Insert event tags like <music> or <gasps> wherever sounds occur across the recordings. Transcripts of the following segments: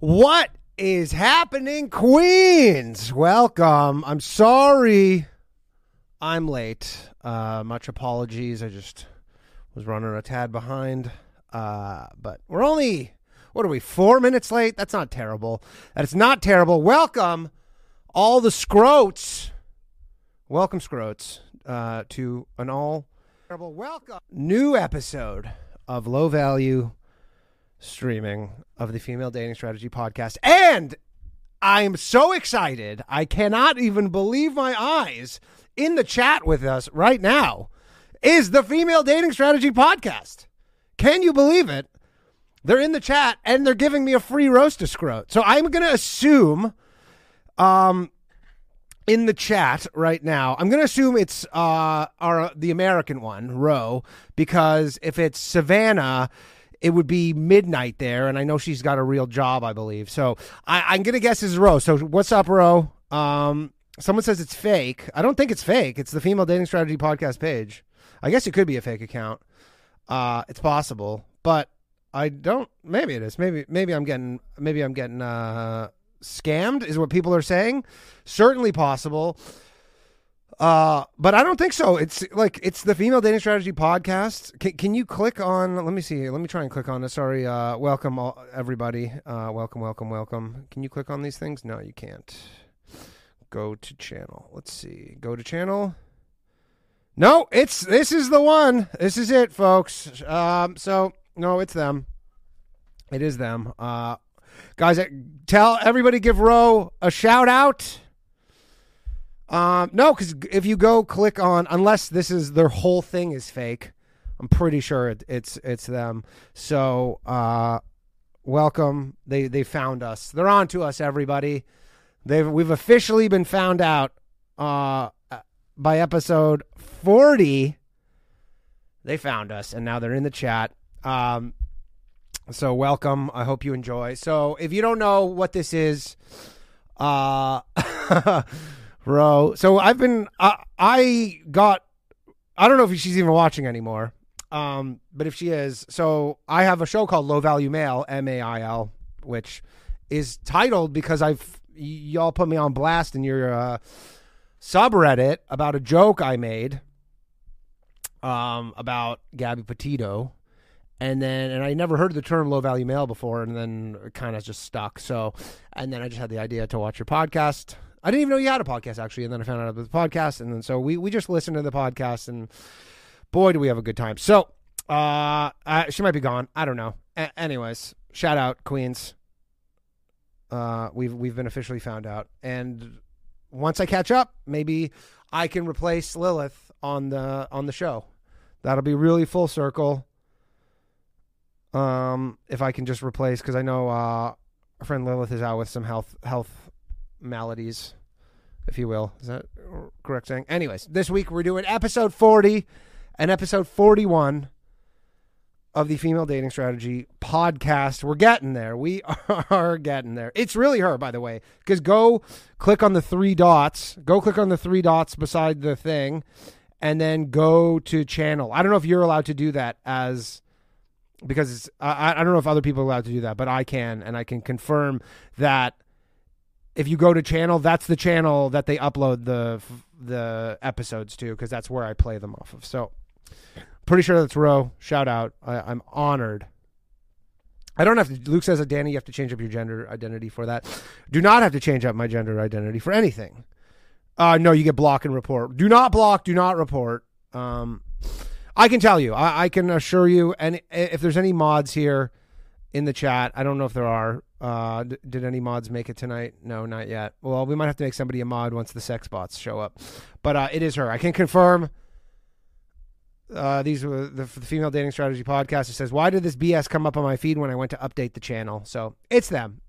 What is happening, Queens? Welcome. I'm sorry I'm late. Uh, much apologies. I just was running a tad behind. Uh, but we're only, what are we, four minutes late? That's not terrible. That's not terrible. Welcome, all the scroats. Welcome, scroats, uh, to an all terrible welcome new episode of Low Value streaming of the Female Dating Strategy podcast. And I'm so excited. I cannot even believe my eyes. In the chat with us right now is the Female Dating Strategy podcast. Can you believe it? They're in the chat and they're giving me a free roast of scrote. So I'm going to assume um in the chat right now. I'm going to assume it's uh our the American one, Roe, because if it's Savannah, it would be midnight there, and I know she's got a real job, I believe. So I, am gonna guess is Ro. So what's up, Ro? Um, someone says it's fake. I don't think it's fake. It's the Female Dating Strategy podcast page. I guess it could be a fake account. Uh, it's possible, but I don't. Maybe it is. Maybe maybe I'm getting maybe I'm getting uh, scammed. Is what people are saying. Certainly possible. Uh, but I don't think so. It's like it's the female dating strategy podcast. Can, can you click on? Let me see. Let me try and click on this. Sorry. Uh, welcome all, everybody. Uh, welcome, welcome, welcome. Can you click on these things? No, you can't. Go to channel. Let's see. Go to channel. No, it's this is the one. This is it, folks. Um, so no, it's them. It is them. Uh, guys, tell everybody, give Roe a shout out. Um, no, because if you go click on, unless this is their whole thing is fake, I'm pretty sure it, it's it's them. So, uh, welcome. They they found us. They're on to us, everybody. They've we've officially been found out. Uh, by episode 40, they found us, and now they're in the chat. Um, so welcome. I hope you enjoy. So if you don't know what this is, uh. <laughs> bro. So I've been I, I got I don't know if she's even watching anymore. Um, but if she is, so I have a show called Low Value Mail, M A I L, which is titled because I've y'all put me on blast in your uh, subreddit about a joke I made um, about Gabby Petito. And then, and I never heard the term low value mail before, and then it kind of just stuck. So, and then I just had the idea to watch your podcast I didn't even know you had a podcast actually, and then I found out about the podcast, and then so we we just listened to the podcast, and boy, do we have a good time. So, uh, she might be gone. I don't know. A- anyways, shout out Queens. Uh, we've we've been officially found out, and once I catch up, maybe I can replace Lilith on the on the show. That'll be really full circle. Um, if I can just replace, because I know uh, our friend Lilith is out with some health health maladies, if you will. Is that correct saying? Anyways, this week we're doing episode 40 and episode 41 of the Female Dating Strategy podcast. We're getting there. We <laughs> are getting there. It's really her, by the way, because go click on the three dots. Go click on the three dots beside the thing and then go to channel. I don't know if you're allowed to do that as because I, I don't know if other people are allowed to do that, but I can, and I can confirm that if you go to channel, that's the channel that they upload the the episodes to because that's where I play them off of. So pretty sure that's Roe. Shout out. I, am honored. I don't have to. Luke says, Danny, you have to change up your gender identity for that. Do not have to change up my gender identity for anything. Uh, no, you get block and report. Do not block. Do not report. Um, I can tell you. I, I can assure you. And if there's any mods here in the chat, I don't know if there are. Uh, d- did any mods make it tonight? No, not yet. Well, we might have to make somebody a mod once the sex bots show up. But uh, it is her. I can confirm. Uh, these were the, the female dating strategy podcast. It says, "Why did this BS come up on my feed when I went to update the channel?" So it's them.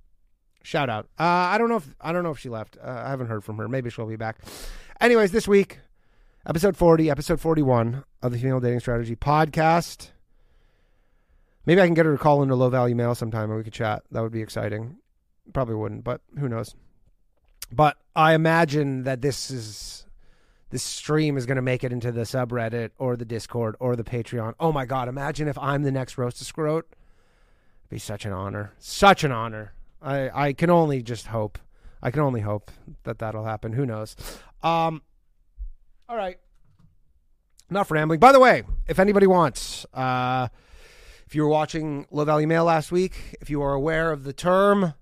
Shout out. Uh, I don't know if I don't know if she left. Uh, I haven't heard from her. Maybe she'll be back. Anyways, this week, episode forty, episode forty-one of the female dating strategy podcast. Maybe I can get her to call into low value mail sometime and we could chat. That would be exciting. Probably wouldn't, but who knows. But I imagine that this is this stream is going to make it into the subreddit or the Discord or the Patreon. Oh my god, imagine if I'm the next roast of scrote. It'd be such an honor. Such an honor. I I can only just hope. I can only hope that that'll happen. Who knows? Um. All right. Enough rambling. By the way, if anybody wants, uh, if you were watching Low Value Mail last week, if you are aware of the term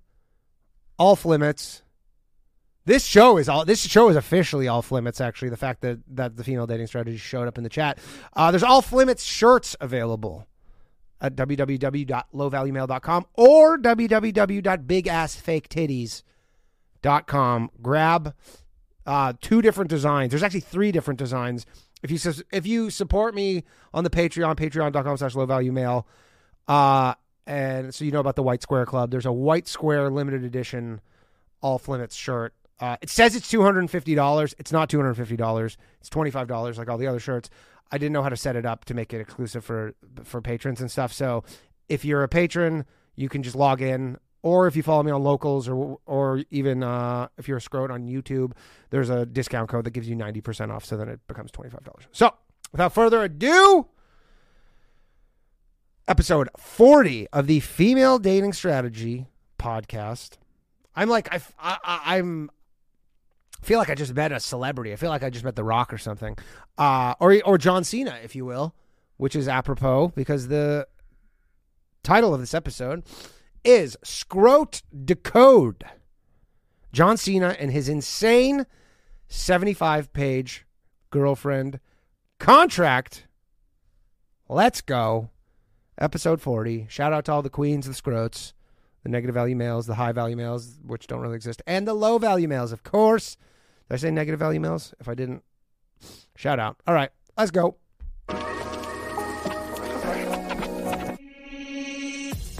off limits, this show is all. This show is officially off limits. Actually, the fact that that the female dating strategy showed up in the chat. Uh, there's off limits shirts available at www.lowvaluemail.com or www.bigassfaketitties.com. Grab uh, two different designs. There's actually three different designs. If you if you support me on the Patreon, patreon.com slash low value mail, uh, and so you know about the White Square Club, there's a White Square limited edition off limits shirt. Uh, it says it's two hundred and fifty dollars. It's not two hundred and fifty dollars. It's twenty five dollars, like all the other shirts. I didn't know how to set it up to make it exclusive for for patrons and stuff. So if you're a patron, you can just log in, or if you follow me on locals, or or even uh, if you're a scrote on YouTube, there's a discount code that gives you ninety percent off. So then it becomes twenty five dollars. So without further ado, episode forty of the Female Dating Strategy podcast. I'm like I, I I'm feel like I just met a celebrity. I feel like I just met The Rock or something, uh, or or John Cena, if you will, which is apropos because the title of this episode is Scrote Decode. John Cena and his insane 75 page girlfriend contract. Let's go. Episode 40. Shout out to all the queens, the scrotes, the negative value males, the high value males, which don't really exist, and the low value males, of course. Did I say negative value males? If I didn't, shout out. All right, let's go.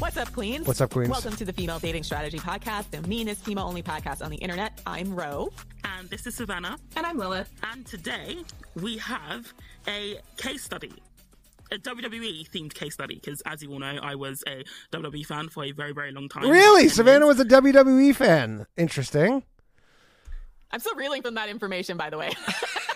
What's up, Queens? What's up, Queens? Welcome to the Female Dating Strategy Podcast, the meanest female only podcast on the internet. I'm Ro. And this is Savannah. And I'm Lilith. And today we have a case study. A WWE themed case study because, as you all know, I was a WWE fan for a very, very long time. Really? Savannah was a WWE fan. Interesting. I'm still reeling from that information, by the way. <laughs>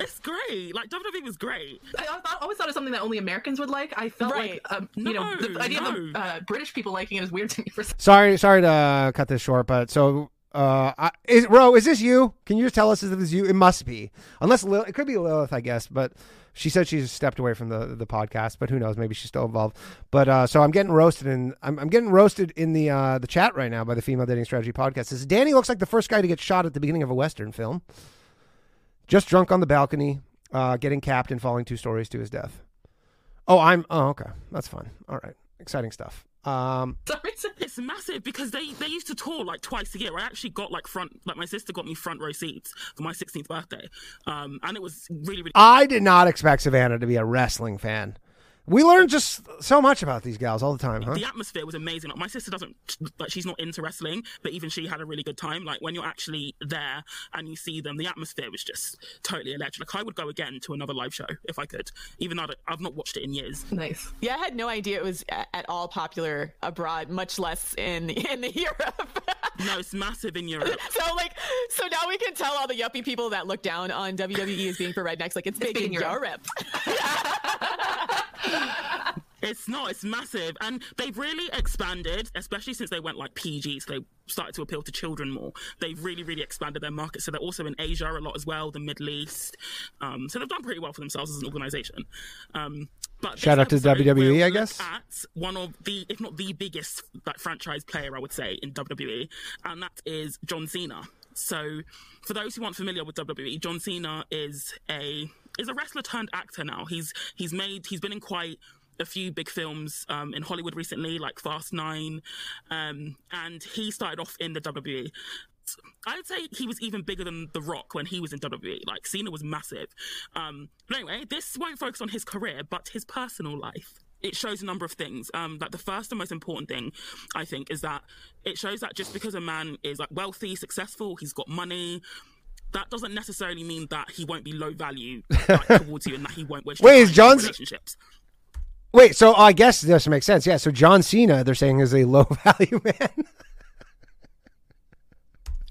it's great. Like WWE was great. I thought, always thought it was something that only Americans would like. I felt Right. like um, you No, know the idea of no. the, uh, British people liking it is weird to me. For some- Sorry, sorry to uh, cut this short, but so uh, I, is Ro, is this you? Can you just tell us if this is you? It must be, unless Lil, it could be Lilith, I guess. But she said she's stepped away from the the podcast, but who knows? Maybe she's still involved. But uh, so I'm getting roasted, and I'm, I'm getting roasted in the uh, the chat right now by the Female Dating Strategy podcast. Says Danny looks like the first guy to get shot at the beginning of a western film. Just drunk on the balcony, uh, getting capped and falling two stories to his death. Oh, I'm. Oh, okay, that's fun. All right, exciting stuff. Um. <laughs> It's massive because they, they used to tour like twice a year. I actually got like front, like my sister got me front row seats for my 16th birthday. Um, and it was really, really I did not expect Savannah to be a wrestling fan. We learn just so much about these gals all the time, huh? the atmosphere was amazing. Like my sister doesn't like she's not into wrestling, but even she had a really good time. Like when you're actually there and you see them, the atmosphere was just totally electric. Like I would go again to another live show if I could, even though I don't- I've not watched it in years. Nice. yeah, I had no idea it was at all popular abroad, much less in <laughs> in Europe. <laughs> No, it's massive in Europe. <laughs> so like, so now we can tell all the yuppie people that look down on WWE as being for rednecks, like it's big big in in Europe. Europe. <laughs> It's not. It's massive, and they've really expanded, especially since they went like PG. So they started to appeal to children more. They've really, really expanded their market. So they're also in Asia a lot as well, the Middle East. Um, so they've done pretty well for themselves as an organization. Um, but Shout out to WWE, I guess. At one of the, if not the biggest, like franchise player, I would say in WWE, and that is John Cena. So, for those who aren't familiar with WWE, John Cena is a is a wrestler turned actor now. He's he's made he's been in quite a few big films um, in Hollywood recently, like Fast Nine, um, and he started off in the WWE. I'd say he was even bigger than The Rock when he was in WWE. Like Cena was massive. Um, but anyway, this won't focus on his career, but his personal life. It shows a number of things. Um, like the first and most important thing, I think, is that it shows that just because a man is like wealthy, successful, he's got money, that doesn't necessarily mean that he won't be low value <laughs> like, towards you and that he won't wish Wait, to is John's- relationships. Wait, so I guess this makes sense. Yeah, so John Cena, they're saying, is a low <laughs> value man.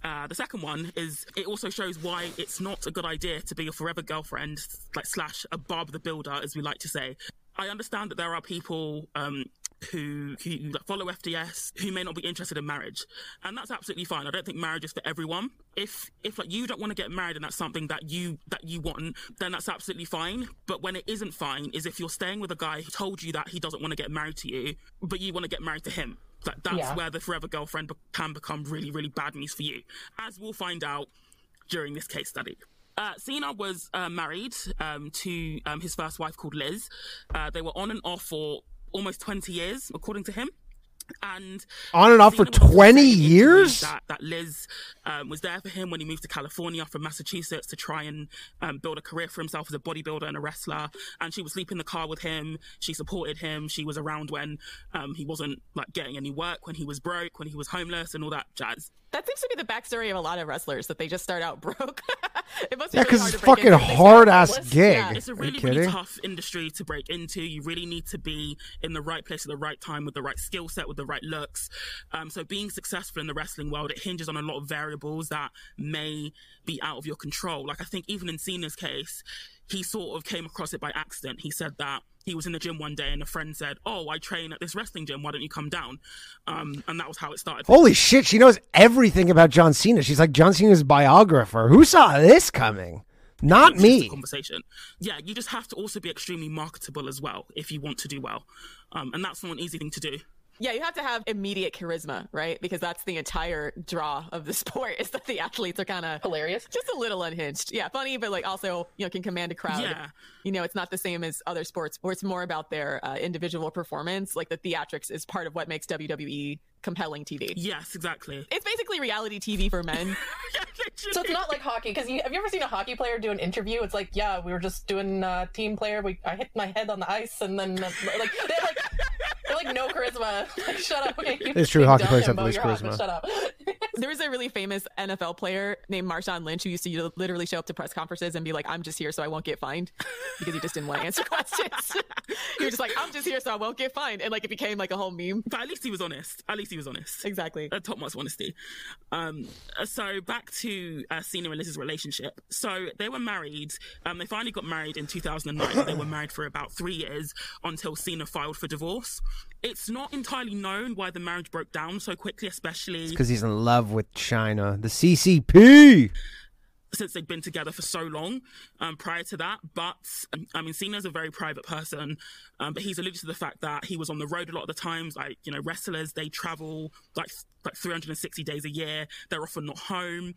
Uh, the second one is it also shows why it's not a good idea to be a forever girlfriend, like slash a Barb the Builder, as we like to say. I understand that there are people um, who, who follow FDS, who may not be interested in marriage, and that's absolutely fine. I don't think marriage is for everyone. If if like you don't want to get married and that's something that you that you want, then that's absolutely fine. But when it isn't fine, is if you're staying with a guy who told you that he doesn't want to get married to you, but you want to get married to him. That, that's Yeah. where the forever girlfriend can become really, really bad news for you, as we'll find out during this case study. Uh, Cena was uh, married um, to um, his first wife called Liz. Uh, they were on and off for almost 20 years, according to him. And On and off for 20 saying in interviews years? That, that Liz um, was there for him when he moved to California from Massachusetts to try and um, build a career for himself as a bodybuilder and a wrestler. And she would sleep in the car with him. She supported him. She was around when um, he wasn't like getting any work, when he was broke, when he was homeless, and all that jazz. That seems to be the backstory of a lot of wrestlers that they just start out <laughs> broke. it must be Yeah, because hard it's fucking into. They start hard out ass gig. Yeah. It's a really, really tough industry to break into. You really need to be in the right place at the right time with the right skill set, with the right looks. Um, so being successful in the wrestling world, it hinges on a lot of variables that may be out of your control. Like I think even in Cena's case, he sort of came across it by accident. He said that he was in the gym one day and a friend said, "Oh, I train at this wrestling gym. Why don't you come down?" Um, and that was how it started. Holy shit, she knows everything about John Cena. She's like John Cena's biographer. Who saw this coming? Not It's just a me. Conversation. Yeah, you just have to also be extremely marketable as well if you want to do well, um, and that's not an easy thing to do. Yeah, you have to have immediate charisma, right? Because that's the entire draw of the <laughs> sport is that the athletes are kind of Hilarious. just a little unhinged. Yeah, funny, but like also, you know, can command a crowd. Yeah. You know, it's not the same as other sports where it's more about their uh, individual performance. Like the theatrics is part of what makes WWE compelling TV. Yes, exactly. It's basically reality TV for men. <laughs> Yeah. <laughs> So it's not like hockey because you, have you ever seen a hockey player do an interview? It's like, yeah, we were just doing uh, team player. We I hit my head on the ice and then uh, like they have, like they're like no charisma. <laughs> Like shut up. Okay, It's true, hockey players have the about least your hockey, charisma. Shut up. <laughs> there was a really famous NFL player named Marshawn Lynch who used to literally show up to press conferences and be like, "I'm just here so I won't get fined," because he just didn't want to answer <laughs> questions. he was just like, "I'm just here so I won't get fined," and like it became like a whole meme. But at least he was honest. At least he was honest. Exactly. Uh, topmost honesty. Um, so back to uh, Cena and Liz's relationship. So they were married. Um, they finally got married in 2009. they were married for about three years until Cena filed for divorce. It's not entirely known why the marriage broke down so quickly, especially Because he's in love with China. The CCP. since they'd been together for so long um, prior to that. But um, I mean, Cena's a very private person, um, but he's alluded to the fact that he was on the road a lot of the times. Like you know, wrestlers they travel like like 360 days a year. They're often not home.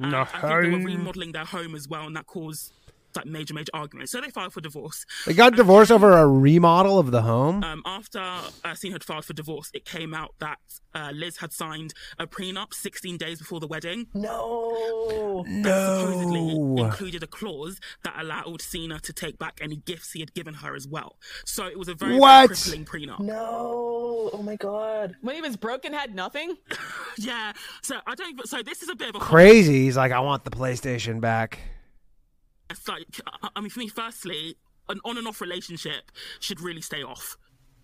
And Not I think they were remodeling their home as well, and that caused like major major arguments. So they filed for divorce. They got divorced over a remodel of the home. Um, after uh, Cena had filed for divorce, it came out that uh, Liz had signed a prenup 16 days before the wedding. no. supposedly no. included a clause that allowed Cena to take back any gifts he had given her as well. So it was a very, What? very crippling prenup. No. Oh my god. When he was broken, had nothing, <laughs> Yeah. So I don't. So this is a bit of a Crazy. He's like, I want the PlayStation back. It's like, I- mean, for me, firstly, an on and off relationship should really stay off.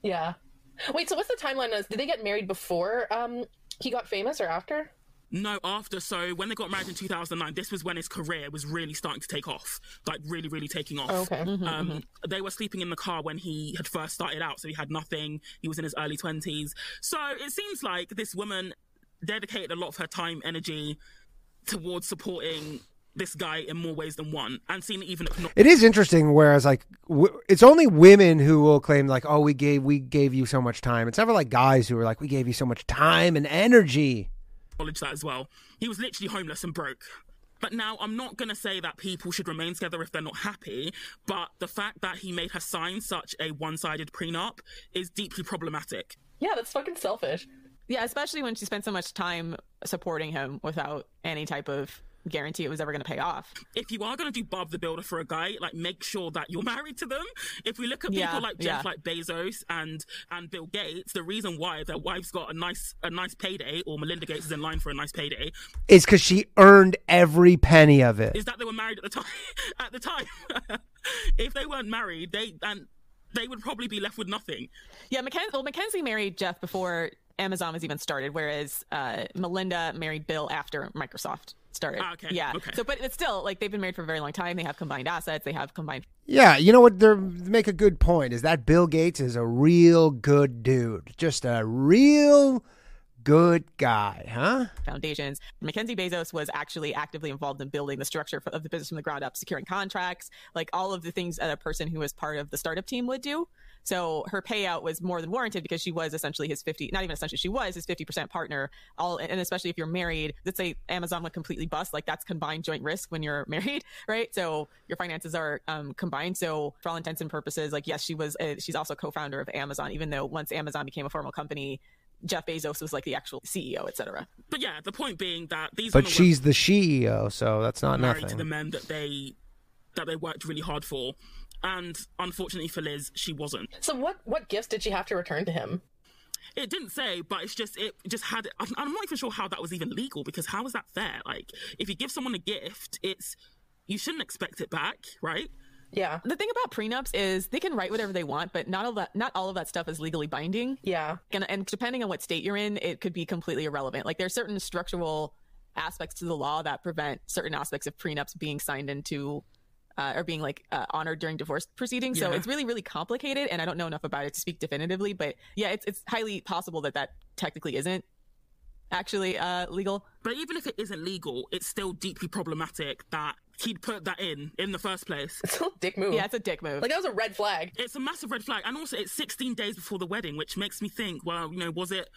Yeah. Wait. So what's the timeline? Did they get married before um he got famous or after? No, after so when they got married in 2009, this was when his career was really starting to take off, like really, really taking off. Oh, okay. Um, they were sleeping in the car when he had first started out, so he had nothing. He was in his early 20s. So it seems like this woman dedicated a lot of her time, energy towards supporting this guy in more ways than one, and Cena even acknowledge It is interesting. Whereas, like, w- it's only women who will claim, like, "Oh, we gave we gave you so much time." It's never like guys who are like, "We gave you so much time and energy." acknowledge that as well. He was literally homeless and broke. But now I'm not going to say that people should remain together if they're not happy, but the fact that he made her sign such a one sided prenup is deeply problematic. Yeah, that's fucking selfish. yeah, especially when she spent so much time supporting him without any type of guarantee it was ever going to pay off. If you are going to do Bob the Builder for a guy, like make sure that you're <laughs> married to them. If we look at Yeah, people like Jeff, yeah. like Bezos and and Bill Gates, the reason why their wives got a nice a nice payday, or Melinda Gates is in line for a nice payday, Is because she earned every penny of it. is that they were married at the time. <laughs> at the time, <laughs> if they weren't married, they and they would probably be left with nothing. Yeah, Mackenzie, well, Mackenzie married Jeff before Amazon was even started, whereas uh, Melinda married Bill after Microsoft started. Ah, okay, Yeah. okay. So, but it's still like they've been married for a very long time. They have combined assets. They have combined. Yeah, you know what? They make a good point. Is that Bill Gates is a real good dude, just a real good guy, huh? foundations. Mackenzie Bezos was actually actively involved in building the structure of the business from the ground up, securing contracts, like all of the things that a person who was part of the startup team would do. So her payout was more than warranted because she was essentially his 50, not even essentially, she was his 50% partner. All, and especially if you're married, let's say Amazon would completely bust, like that's combined joint risk when you're <laughs> married, right? So your finances are um, combined. So for all intents and purposes, like, yes, she was, uh, she's also co-founder of Amazon, even though once Amazon became a formal company, Jeff Bezos was like the actual CEO, etc. But yeah, the point being that these But women were she's the CEO, so that's not married to the men that they that they worked really hard for, and unfortunately for Liz, she wasn't. So what what gifts did she have to return to him? It didn't say, but it's just it just had. I'm, I'm not even sure how that was even legal because how is that fair? Like, if you give someone a gift, it's you shouldn't expect it back, right? Yeah. the thing about prenups is they can write whatever they want, but not all that not all of that stuff is legally binding. Yeah. And, and depending on what state you're in, it could be completely irrelevant. Like there's certain structural aspects to the law that prevent certain aspects of prenups being signed into uh, or being like uh, honored during divorce proceedings. So Yeah. it's really really complicated, and I don't know enough about it to speak definitively. But yeah, it's it's highly possible that that technically isn't actually uh, legal. But even if it isn't legal, it's still deeply problematic that he'd put that in in the first place. It's a dick move. Yeah, it's a dick move. like that was a red flag. It's a massive red flag, and also it's 16 days before the wedding, which makes me think, well, you know, was it?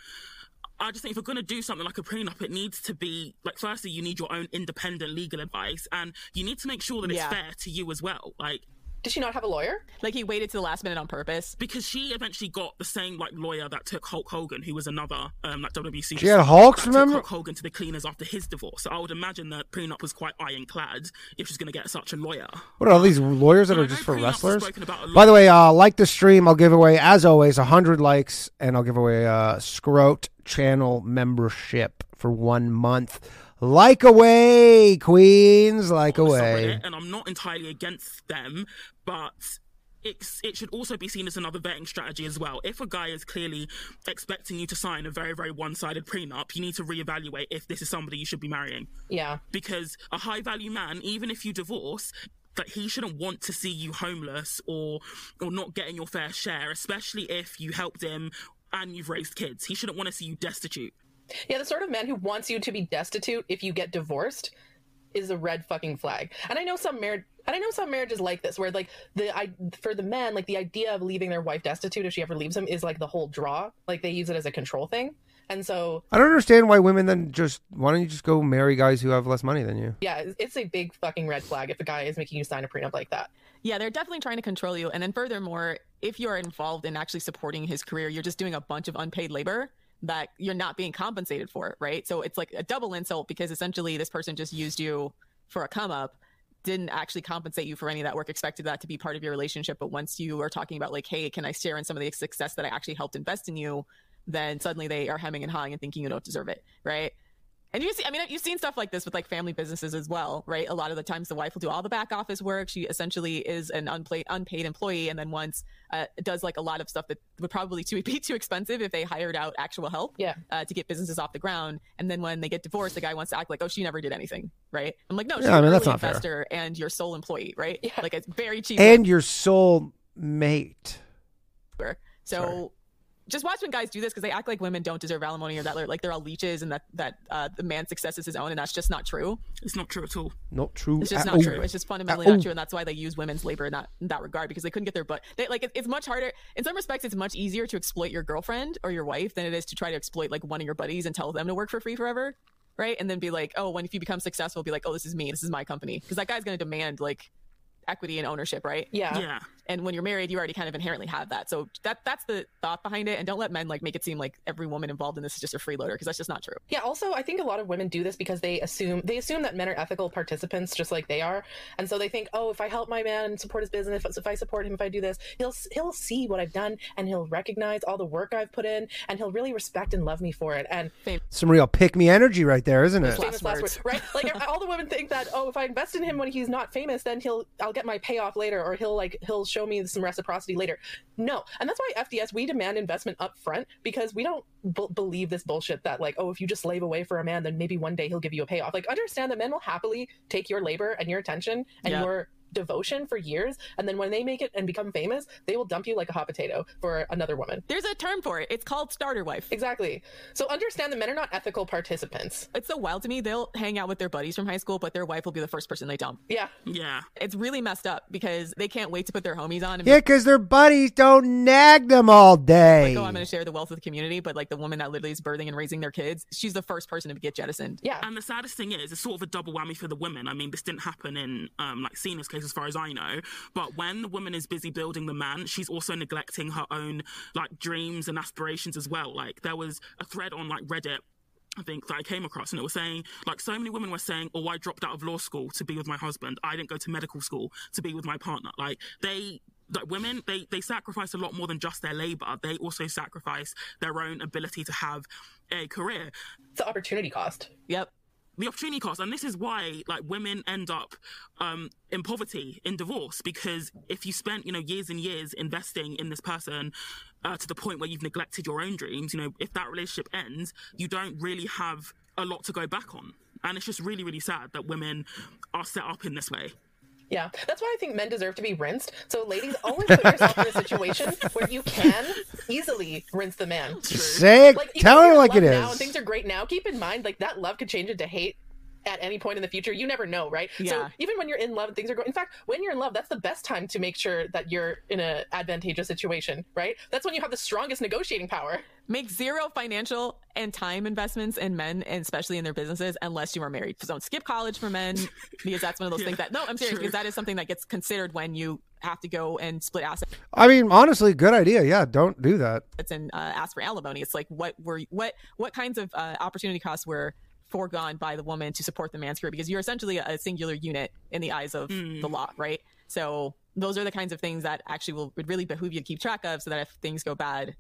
I just think if you're going to do something like a prenup, it needs to be like, firstly, you need your own independent legal advice, and you need to make sure that it's Yeah. fair to you as well. Like, Did she not have a lawyer? like he waited to the last minute on purpose. because she eventually got the same like lawyer that took Hulk Hogan, who was another um, like WWE. She had Hulk's, that took remember? Hulk Hogan to the cleaners after his divorce. So I would imagine that prenup was quite ironclad if she's going to get such a lawyer. What are all these lawyers that I are just for wrestlers? spoken about a lot. By the way, uh, like the stream. I'll give away, as always, hundred likes, and I'll give away a Scrote channel membership for one month. Like away, Queens. Like oh, on the away. subreddit, and I'm not entirely against them, but it's, it should also be seen as another vetting strategy as well. If a guy is clearly expecting you to sign a very, very one sided prenup, you need to reevaluate if this is somebody you should be marrying. Yeah. Because a high value man, even if you divorce, that he shouldn't want to see you homeless or or not getting your fair share, especially if you helped him and you've raised kids. He shouldn't want to see you destitute. Yeah, the sort of man who wants you to be destitute if you get divorced is a red fucking flag. And I know some marriage and I know some marriages like this where like the I for the men like the idea of leaving their wife destitute if she ever leaves them is like the whole draw. Like they use it as a control thing. And so I don't understand why women then just. Why don't you just go marry guys who have less money than you? yeah, it's- it's a big fucking red flag if a guy is making you sign a prenup like that. Yeah, they're definitely trying to control you. And then furthermore, if you're involved in actually supporting his career, you're just doing a bunch of unpaid labor that you're not being compensated for, it, right? So it's like a double insult because essentially this person just used you for a come up, didn't actually compensate you for any of that work, expected that to be part of your relationship. But once you are talking about like, hey, can I share in some of the success that I actually helped invest in you? Then suddenly they are hemming and hawing and thinking you don't deserve it, right? And you see, I mean, you've seen stuff like this with like family businesses as well, right? A lot of the times the wife will do all the back office work. She essentially is an unpaid, unpaid employee. And then once uh, does like a lot of stuff that would probably too, be too expensive if they hired out actual help Yeah. uh, to get businesses off the ground. And then when they get divorced, the guy wants to act like, oh, she never did anything, right? I'm like, no, she's Yeah, I mean, that's early not fair. investor and your sole employee, right? Yeah. Like it's very cheap. And your sole mate. So Sorry. Just watch when guys do this because they act like women don't deserve alimony or that they're like they're all leeches and that that uh, the man's success is his own and that's just not true. It's not true at all. Not true. It's just at not all. true. It's just fundamentally Uh, not oh. true, and that's why they use women's labor in that in that regard because they couldn't get their butt. They, like it, it's much harder. In some respects, it's much easier to exploit your girlfriend or your wife than it is to try to exploit like one of your buddies and tell them to work for free forever, right? And then be like, oh, when if you become successful, be like, oh, this is me, this is my company, because that guy's going to demand like equity and ownership, right? Yeah. Yeah. And when you're married, you already kind of inherently have that. So that that's the thought behind it. And don't let men like make it seem like every woman involved in this is just a freeloader because that's just not true. Yeah, also I think a lot of women do this because they assume they assume that men are ethical participants just like they are. And so they think, "Oh, if I help my man and support his business, if, if I support him, if I do this, he'll he'll see what I've done and he'll recognize all the work I've put in and he'll really respect and love me for it." And Some real pick me energy right there, isn't it? Famous last words. words, right? Like <laughs> all the women think that, "Oh, if I invest in him when he's not famous, then he'll I'll get my payoff later or he'll like he'll show me some reciprocity later. No, and that's why FDS we demand investment up front because we don't b- believe this bullshit that like oh if you just slave away for a man then maybe one day he'll give you a payoff. Like understand that men will happily take your labor and your attention and Yeah. your devotion for years, and then when they make it and become famous, they will dump you like a hot potato for another woman. There's a term for it. It's called starter wife. Exactly. So understand that men are not ethical participants. It's so wild to me. They'll hang out with their buddies from high school, but their wife will be the first person they dump. Yeah. Yeah. It's really messed up because they can't wait to put their homies on and Yeah, because their buddies don't nag them all day. like, oh, I'm going to share the wealth of the community. But like the woman that literally is birthing and raising their kids, she's the first person to get jettisoned. Yeah. And the saddest thing is, it's sort of a double whammy for the women. I mean, this didn't happen in um, like Cena's case, as far as I know. But when the woman is busy building the man, she's also neglecting her own like dreams and aspirations as well. Like there was a thread on like Reddit. I think that I came across, and it was saying like so many women were saying, "Oh, I dropped out of law school to be with my husband. I didn't go to medical school to be with my partner." Like they like women they they sacrifice a lot more than just their labor they also sacrifice their own ability to have a career It's the opportunity cost. Yep. The opportunity cost and this is why like women end up um in poverty in divorce because if you spent you know years and years investing in this person uh, to the point where you've neglected your own dreams you know if that relationship ends you don't really have a lot to go back on. And it's just really really sad that women are set up in this way Yeah, that's why I think men deserve to be rinsed. So, ladies, always put yourself in a situation <laughs> where you can easily rinse the man. Say it. Like, tell if her like it love now and things are great now. Keep in mind, like that love could change into hate at any point in the future. You never know, right? Yeah. So even when you're in love and things are going, in fact, when you're in love, that's the best time to make sure that you're in an advantageous situation, right? That's when you have the strongest negotiating power. Make zero financial and time investments in men, and especially in their businesses, unless you are married. So don't skip college for men <laughs> because that's one of those things that no, I'm serious true. because that is something that gets considered when you have to go and split assets I mean, honestly, good idea. Yeah, don't do that. and uh, ask for alimony. It's like what were what what kinds of uh, opportunity costs were foregone by the woman to support the man's career because you're essentially a singular unit in the eyes of the law, right? So those are the kinds of things that actually will would really behoove you to keep track of, so that if things go bad,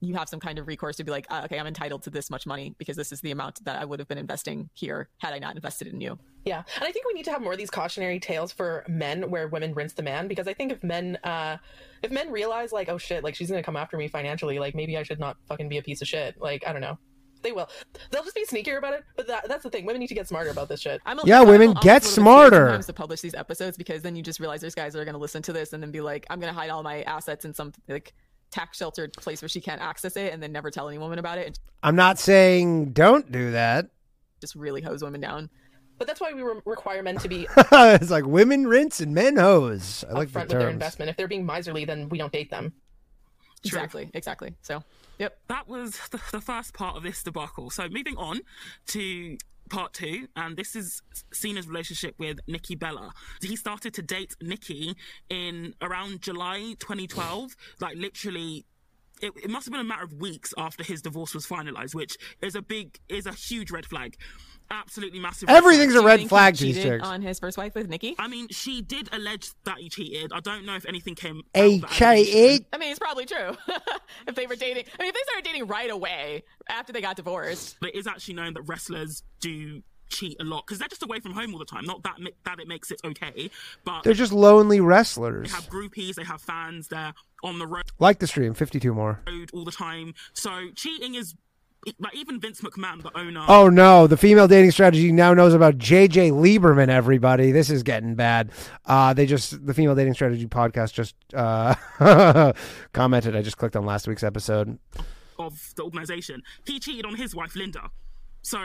you have some kind of recourse to be like, uh, okay, I'm entitled to this much money because this is the amount that I would have been investing here had I not invested in you. Yeah, and I think we need to have more of these cautionary tales for men where women rinse the man because I think if men, uh, if men realize like, oh shit, like she's gonna come after me financially, like maybe I should not fucking be a piece of shit. Like I don't know, they will. They'll just be sneakier about it. But that, that's the thing. Women need to get smarter about this shit. I'm a, Yeah, I'm women, almost get a little bit scared smarter. Sometimes to publish these episodes because then you just realize there's guys that are going to listen to this and then be like, I'm going to hide all my assets in some like tax sheltered place where she can't access it and then never tell any woman about it I'm not saying don't do that. just really hose women down. But that's why we re- require men to be <laughs> it's like women rinse and men hose. I like the upfront with their investment. If they're being miserly, then we don't date them. True. Exactly. Exactly. So, yep. that was the, the first part of this debacle. So moving on to part two, and this is Cena's relationship with Nikki Bella. He started to date Nikki in around July 2012, like literally. It, it must have been a matter of weeks after his divorce was finalized, which is a big, is a huge red flag, absolutely massive. Everything's flag. a red think he flag these cheated chicks. on his first wife with Nikki. I mean, she did allege that he cheated. I don't know if anything came. out of that allegation. AKA. I mean, it's probably true. <laughs> if they were dating, I mean, if they started dating right away after they got divorced, but it is actually known that wrestlers do cheat a lot because they're just away from home all the time. Not that ma- that it makes it okay, but They're just lonely wrestlers. they have groupies, they have fans, they're on the road Like the stream, 52 more. all the time. So cheating is like even Vince McMahon, the owner. Oh no, the female dating strategy now knows about JJ Lieberman, everybody. This is getting bad. Uh, they just, the female dating strategy podcast just uh, <laughs> commented. I just clicked on last week's episode. of the organization. He cheated on his wife Linda. So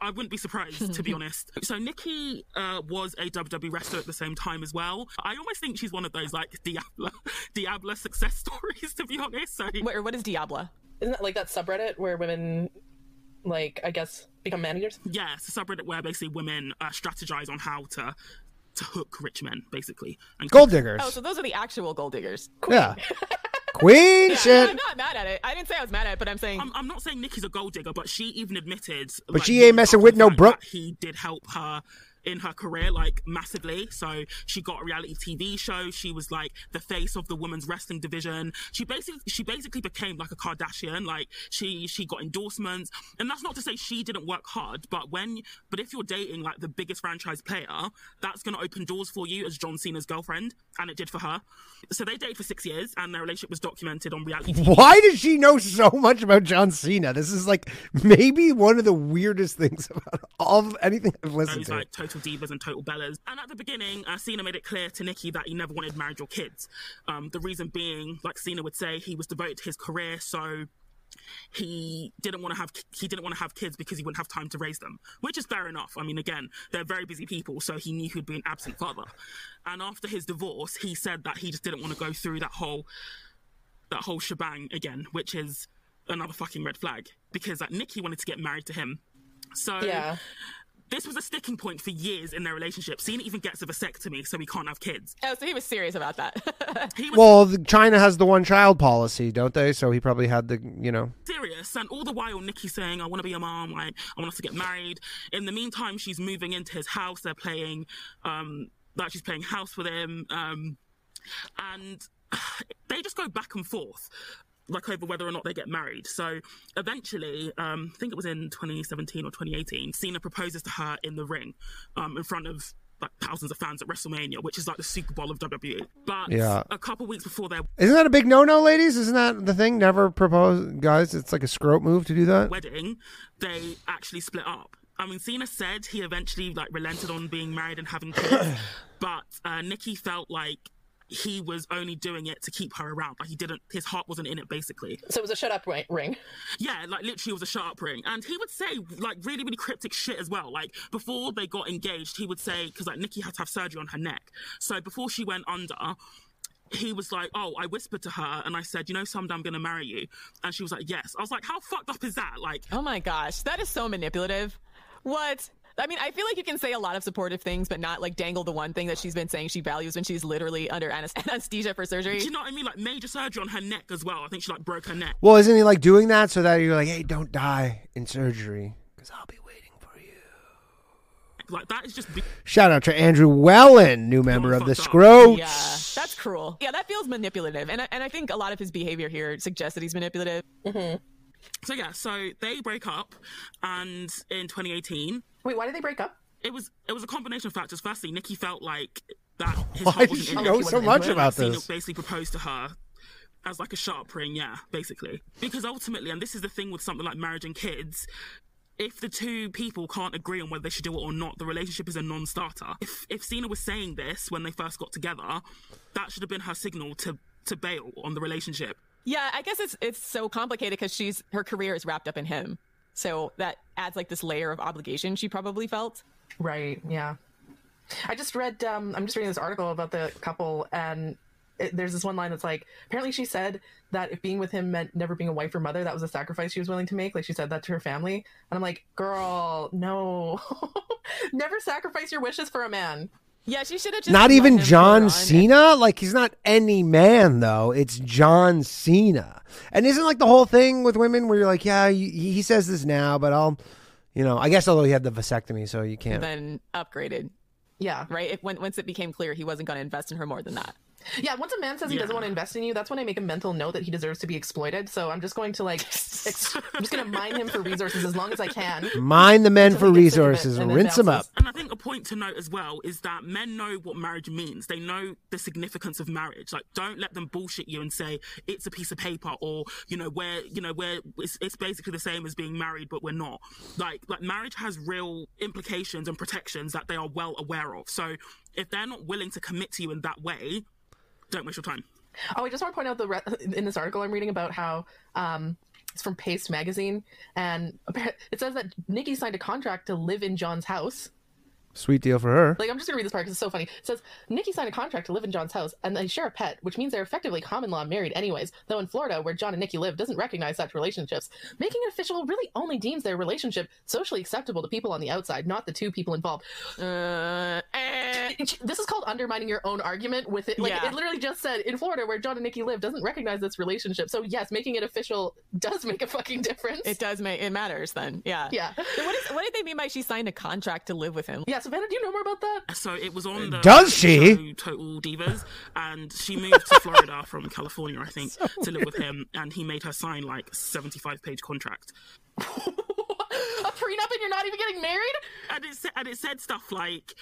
I wouldn't be surprised to be <laughs> honest. So Nikki uh, was a WWE wrestler at the same time as well. I almost think she's one of those like Diabla, <laughs> Diabla success stories to be honest. So what, or what is Diabla? Isn't that like that subreddit where women, like I guess, become managers? yeah, it's a subreddit where basically women uh, strategize on how to to hook rich men basically. And Gold diggers. Oh, so those are the actual gold diggers. Yeah. <laughs> Queen Yeah, shit. I'm not mad at it. I didn't say I was mad at it, but I'm saying I'm, I'm not saying Nikki's a gold digger, but she even admitted. But she ain't messing with no bro- He did help her in her career like massively. So she got a reality tv show. She was like the face of the women's wrestling division. She basically she basically became like a kardashian. Like she she got endorsements. And that's not to say she didn't work hard but when but if you're dating like the biggest franchise player that's going to open doors for you as john cena's girlfriend. And it did for her. So they dated for six years and their relationship was documented on reality TV. Why does she know so much about John Cena? This is like maybe one of the weirdest things about all of anything I've listened to. like total divas and total bellas. And at the beginning, uh, Cena made it clear to Nikki that he never wanted marriage or kids. Um, the reason being, like Cena would say, he was devoted to his career, so he didn't want to have he didn't want to have kids because he wouldn't have time to raise them, which is fair enough. I mean, again, they're very busy people, so he knew he'd be an absent father. And after his divorce, he said that he just didn't want to go through that whole that whole shebang again, which is another fucking red flag because like Nikki wanted to get married to him. So Yeah. This was a sticking point for years in their relationship. Cena even gets a vasectomy, so he can't have kids. Oh, so he was serious about that. <laughs> Was Well, China has the one child policy, don't they? So he probably had the, you know. serious, and all the while Nikki's saying, "I want to be a mom. Like, I want us to get married." In the meantime, she's moving into his house. They're playing, um, like she's playing house with him, um, and <sighs> they just go back and forth. Like over whether or not they get married. So eventually, um, I think it was in 2017 or 2018, Cena proposes to her in the ring, um, in front of like thousands of fans at WrestleMania, which is like the Super Bowl of WWE. But Yeah. a couple weeks before their Isn't that a big no-no, ladies? Isn't that the thing? Never propose, guys. It's like a scrope move to do that. wedding, they actually split up. I mean, Cena said he eventually like relented on being married and having kids, <clears throat> but uh, Nikki felt like he was only doing it to keep her around. Like he didn't, his heart wasn't in it, basically. So it was a shut up ring. Yeah, like literally it was a shut up ring. And he would say like really, really cryptic shit as well. Like before they got engaged, he would say, because like Nikki had to have surgery on her neck. So before she went under, he was like, Oh, I whispered to her and I said, You know, someday I'm going to marry you. And she was like, Yes. I was like, How fucked up is that? Like, oh my gosh, that is so manipulative. What? I mean, I feel like you can say a lot of supportive things, but not like dangle the one thing that she's been saying she values when she's literally under <laughs> anesthesia for surgery. do you know what I mean? Like major surgery on her neck as well. I think she like broke her neck. Well, isn't he like doing that so that you're like, hey, don't die in surgery because I'll be waiting for you. Like that is just be- Shout out to Andrew Wellen, new member of the fucked. Scroats. Yeah, that's cruel. Yeah, that feels manipulative, and I, and I think a lot of his behavior here suggests that he's manipulative. Mm-hmm. so yeah. So they break up, and in 2018, Wait, why did they break up? it was it was a combination of factors. Firstly, Nikki felt like that <laughs> his Why heart did wasn't she in it. know he so much into it. about Cena this? basically proposed to her as like a sharp ring, yeah, basically. Because ultimately, and this is the thing with something like marriage and kids, if the two people can't agree on whether they should do it or not, the relationship is a non-starter. If if Cena was saying this when they first got together, that should have been her signal to to bail on the relationship. Yeah, I guess it's it's so complicated because she's her career is wrapped up in him, so that adds like this layer of obligation she probably felt. Right. Yeah. I just read. Um, I'm just reading this article about the couple, and it, there's this one line that's like, apparently she said that if being with him meant never being a wife or mother, that was a sacrifice she was willing to make. Like she said that to her family, and I'm like, girl, no, <laughs> never sacrifice your wishes for a man. Yeah, she should have just Not even John on. Cena? Like, he's not any man, though. It's John Cena. And isn't like the whole thing with women where you're like, yeah, he, he says this now, but I'll, you know, I guess although he had the vasectomy, so you can't. Then upgraded, Yeah. right? If, when, once it became clear he wasn't going to invest in her more than that. Yeah. Once a man says he doesn't want to invest in you, that's when I make a mental note that he deserves to be exploited. So I'm just going to like, <laughs> ex- I'm just going to mine him for resources as long as I can. Mine the men for Until he gets sick of it resources and and rinse them up. And I think a point to note as well is that men know what marriage means. They know the significance of marriage. Like, don't let them bullshit you and say it's a piece of paper or you know where you know where it's, it's basically the same as being married, but we're not. Like, like marriage has real implications and protections that they are well aware of. So if they're not willing to commit to you in that way, don't waste your time. Oh, I just want to point out the re- in this article I'm reading about how um, it's from Paste magazine, and it says that Nikki signed a contract to live in John's house. Sweet deal for her. Like, I'm just gonna read this part because it's so funny. It says Nikki signed a contract to live in John's house, and they share a pet, which means they're effectively common law married, anyways. Though in Florida, where John and Nikki live, doesn't recognize such relationships. Making it official really only deems their relationship socially acceptable to people on the outside, not the two people involved. Uh, eh. This is called undermining your own argument with it. Like Yeah. it literally just said in Florida, where John and Nikki live, doesn't recognize this relationship. So yes, making it official does make a fucking difference. It does make it matters then. Yeah. Yeah. So what, is, what did they mean by she signed a contract to live with him? Yeah, Yeah, Savannah, do you know more about that? So it was on the Does she? show Total Divas, and she moved to Florida <laughs> from California, I think, to live with him, and he made her sign like seventy-five page contract, <laughs> a prenup and you're not even getting married? and it said, and it said stuff like.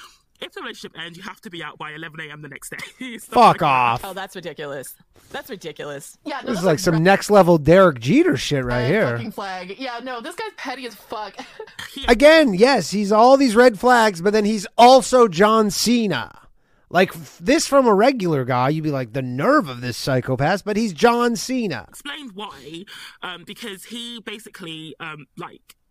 If the relationship ends, you have to be out by 11 a.m. the next day. <laughs> Fuck like that. off. Oh, that's ridiculous. That's ridiculous. Yeah, no, This is like some red next level Derek Jeter shit right here. Fucking flag. Yeah, no, this guy's petty as fuck. <laughs> Again, yes, he's all these red flags, but then he's also John Cena. Like f- this from a regular guy, you'd be like the nerve of this psychopath, but he's John Cena. Explained why, um, because he basically, um, like,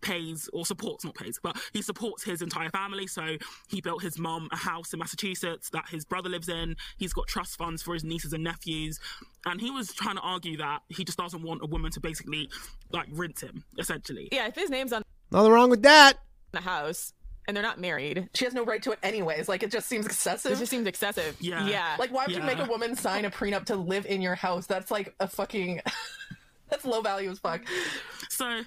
Pays or supports not pays but he supports his entire family so he built his mom a house in massachusetts that his brother lives in he's got trust funds for his nieces and nephews and he was trying to argue that he just doesn't want a woman to basically like rinse him essentially Yeah, if his name's on Nothing wrong with that. the house and they're not married, she has no right to it anyways. Like, it just seems it excessive. just seems excessive. Yeah. Yeah. like, why would you make a woman sign a prenup to live in your house? That's like a fucking. <laughs> That's low value as fuck. so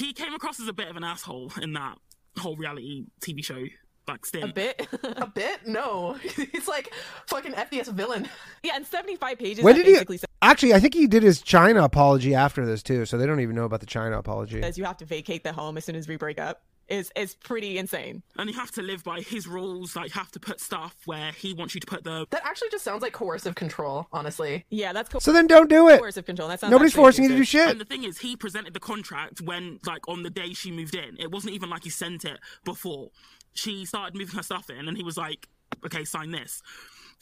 he came across as a bit of an asshole in that whole reality tv show like a bit. A bit? No. <laughs> He's like fucking FDS villain. yeah, and 75 pages. When did he? basically Actually, I think he did his China apology after this too, so they don't even know about the China apology. says you have to vacate the home as soon as we break up is is pretty insane. and you have to live by his rules like you have to put stuff where he wants you to put the That actually just sounds like coercive control, honestly. Yeah, that's co- So then don't do it. coercive control. That sounds Nobody's actually forcing you to do shit. And the thing is, he presented the contract when, like, on the day she moved in. It wasn't even like he sent it before. She started moving her stuff in, and he was like, "Okay, sign this."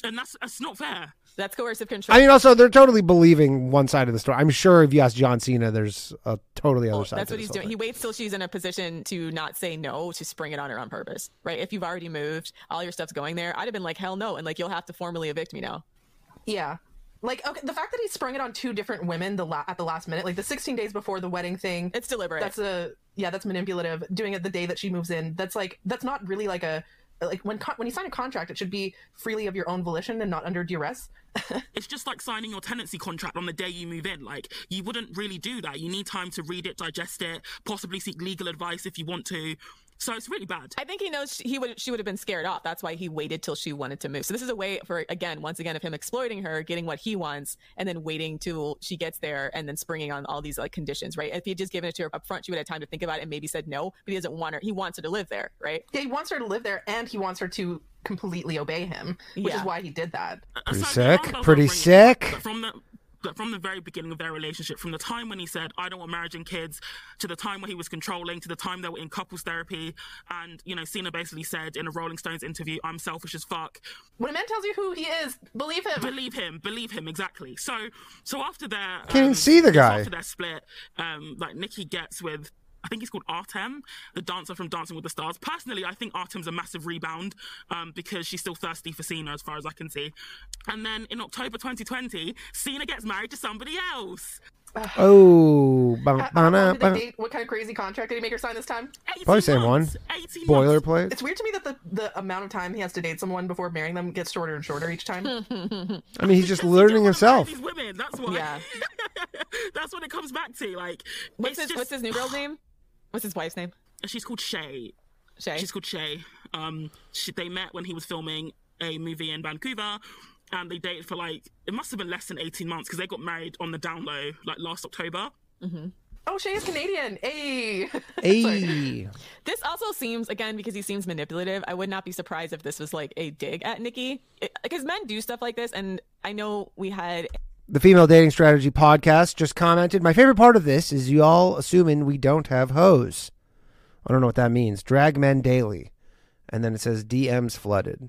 And that's that's not fair. That's coercive control. I mean, also they're totally believing one side of the story. I'm sure if you ask John Cena, there's a totally other side. That's to what he's doing. whole He waits till she's in a position to not say no, to spring it on her on purpose, right? If you've already moved, all your stuff's going there. I'd have been like, hell no, and like you'll have to formally evict me now. Yeah. Like okay, the fact that he sprung it on two different women the la- at the last minute, like the 16 days before the wedding thing. It's deliberate. That's a yeah, that's manipulative. Doing it the day that she moves in. That's like that's not really like a like when con- when you sign a contract, it should be freely of your own volition and not under duress. <laughs> It's just like signing your tenancy contract on the day you move in. Like, you wouldn't really do that. You need time to read it, digest it, possibly seek legal advice if you want to. So it's really bad. I think he knows she- he would she would have been scared off. That's why he waited till she wanted to move. So this is a way for again, once again, of him exploiting her, getting what he wants, and then waiting till she gets there, and then springing on all these like conditions. Right? If he had just given it to her up front, she would have time to think about it and maybe said no. But he doesn't want her. He wants her to live there. Right? Yeah, he wants her to live there, and he wants her to completely obey him, which Yeah. is why he did that. Uh, pretty Aside- sick, pretty not bringing it sick. from the but from the very beginning of their relationship, from the time when he said, I don't want marriage and kids, to the time when he was controlling, to the time they were in couples therapy, and, you know, Cena basically said in a Rolling Stones interview, I'm selfish as fuck. When a man tells you who he is, believe him. Believe him, believe him, exactly. So so after their Can't even see the guy. After their split, um, like Nikki gets with I think he's called Artem, the dancer from Dancing with the Stars. Personally, I think Artem's a massive rebound um, because she's still thirsty for Cena, as far as I can see. And then in October 2020, Cena gets married to somebody else. <sighs> Oh, ba- How- how long ba- did date? What kind of crazy contract did he make her sign this time? 18 Probably same one. months, 18 months. boilerplate. It's weird to me that the, the amount of time he has to date someone before marrying them gets shorter and shorter each time. <laughs> I mean, he's just Because he learning didn't wanna marry himself. These women, that's why. Yeah. <laughs> that's what it comes back to. Like, What's his just, What's his new girl's <sighs> name? What's his wife's name? She's called Shay. Shay. She's called Shay. Um, she, they met when he was filming a movie in Vancouver, and they dated for like it must have been less than eighteen months because they got married on the down low like last October. Mhm. oh, Shay is Canadian. Hey. <laughs> Hey, This also seems, again, because he seems manipulative, I would not be surprised if this was like a dig at Nikki. Because men do stuff like this, and I know we had the female dating strategy podcast just commented. My favorite part of this is you all assuming we don't have hoes. I don't know what that means. Drag men daily, and then it says DMs flooded.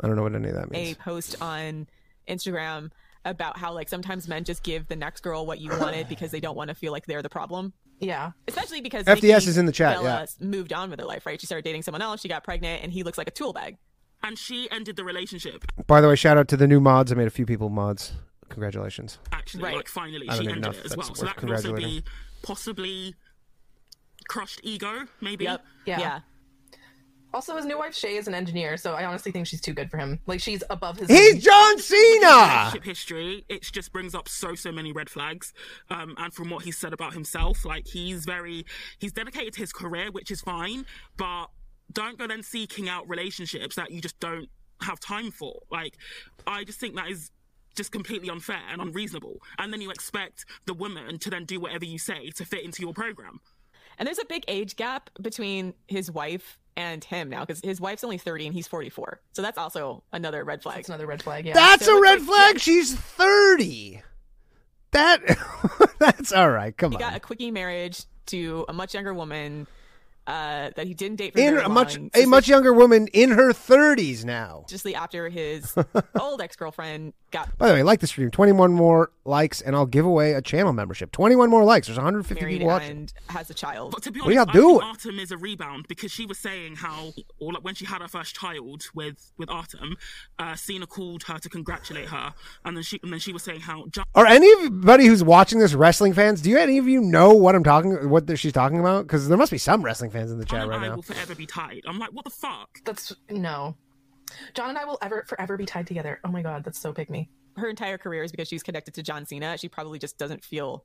I don't know what any of that means. a post on Instagram about how like sometimes men just give the next girl what you wanted <sighs> because they don't want to feel like they're the problem. Yeah. especially because FDS Nikki is in the chat, Bella moved on with her life, right? She started dating someone else. She got pregnant, and he looks like a tool bag. And she ended the relationship. By the way, shout out to the new mods. I made a few people mods. Congratulations. Actually, Right. like finally, I she ended it as well. So that could also be possibly crushed ego, maybe. Yep. Yeah. yeah. Also, his new wife Shay is an engineer, so I honestly think she's too good for him. Like she's above his. He's John Cena. relationship history, it just brings up so so many red flags. Um, and from what he said about himself, like he's very he's dedicated to his career, which is fine, but don't go then seeking out relationships that you just don't have time for. Like, I just think that is just completely unfair and unreasonable. And then you expect the woman to then do whatever you say to fit into your program. And there's a big age gap between his wife and him now because his wife's only 30 and he's 44. So that's also another red flag. That's another red flag. Yeah. That's So a red like- flag. She's thirty. That <laughs> that's all right. Come He on. He got a quickie marriage to a much younger woman uh, that he didn't date for in very a much long, a much younger woman in her thirties now. suspiciously after his <laughs> old ex girlfriend got By the way, like the stream. Twenty one more likes, and I'll give away a channel membership. Twenty one more likes. There's 150 married people watching. and has a child. But to be What are honest, y'all I think doing? Artem is a rebound because she was saying how, or like when she had her first child with with Artem, uh, Cena called her to congratulate her, and then she and then she was saying how John Are anybody who's watching this wrestling fans? Do you any of you know what I'm talking, what she's talking about? Because there must be some wrestling fans in the chat and right I now. will forever be tied. I'm like, what the fuck? That's no. John and I will ever forever be tied together. Oh my god, that's so pick me. Her entire career is because she's connected to John Cena. She probably just doesn't feel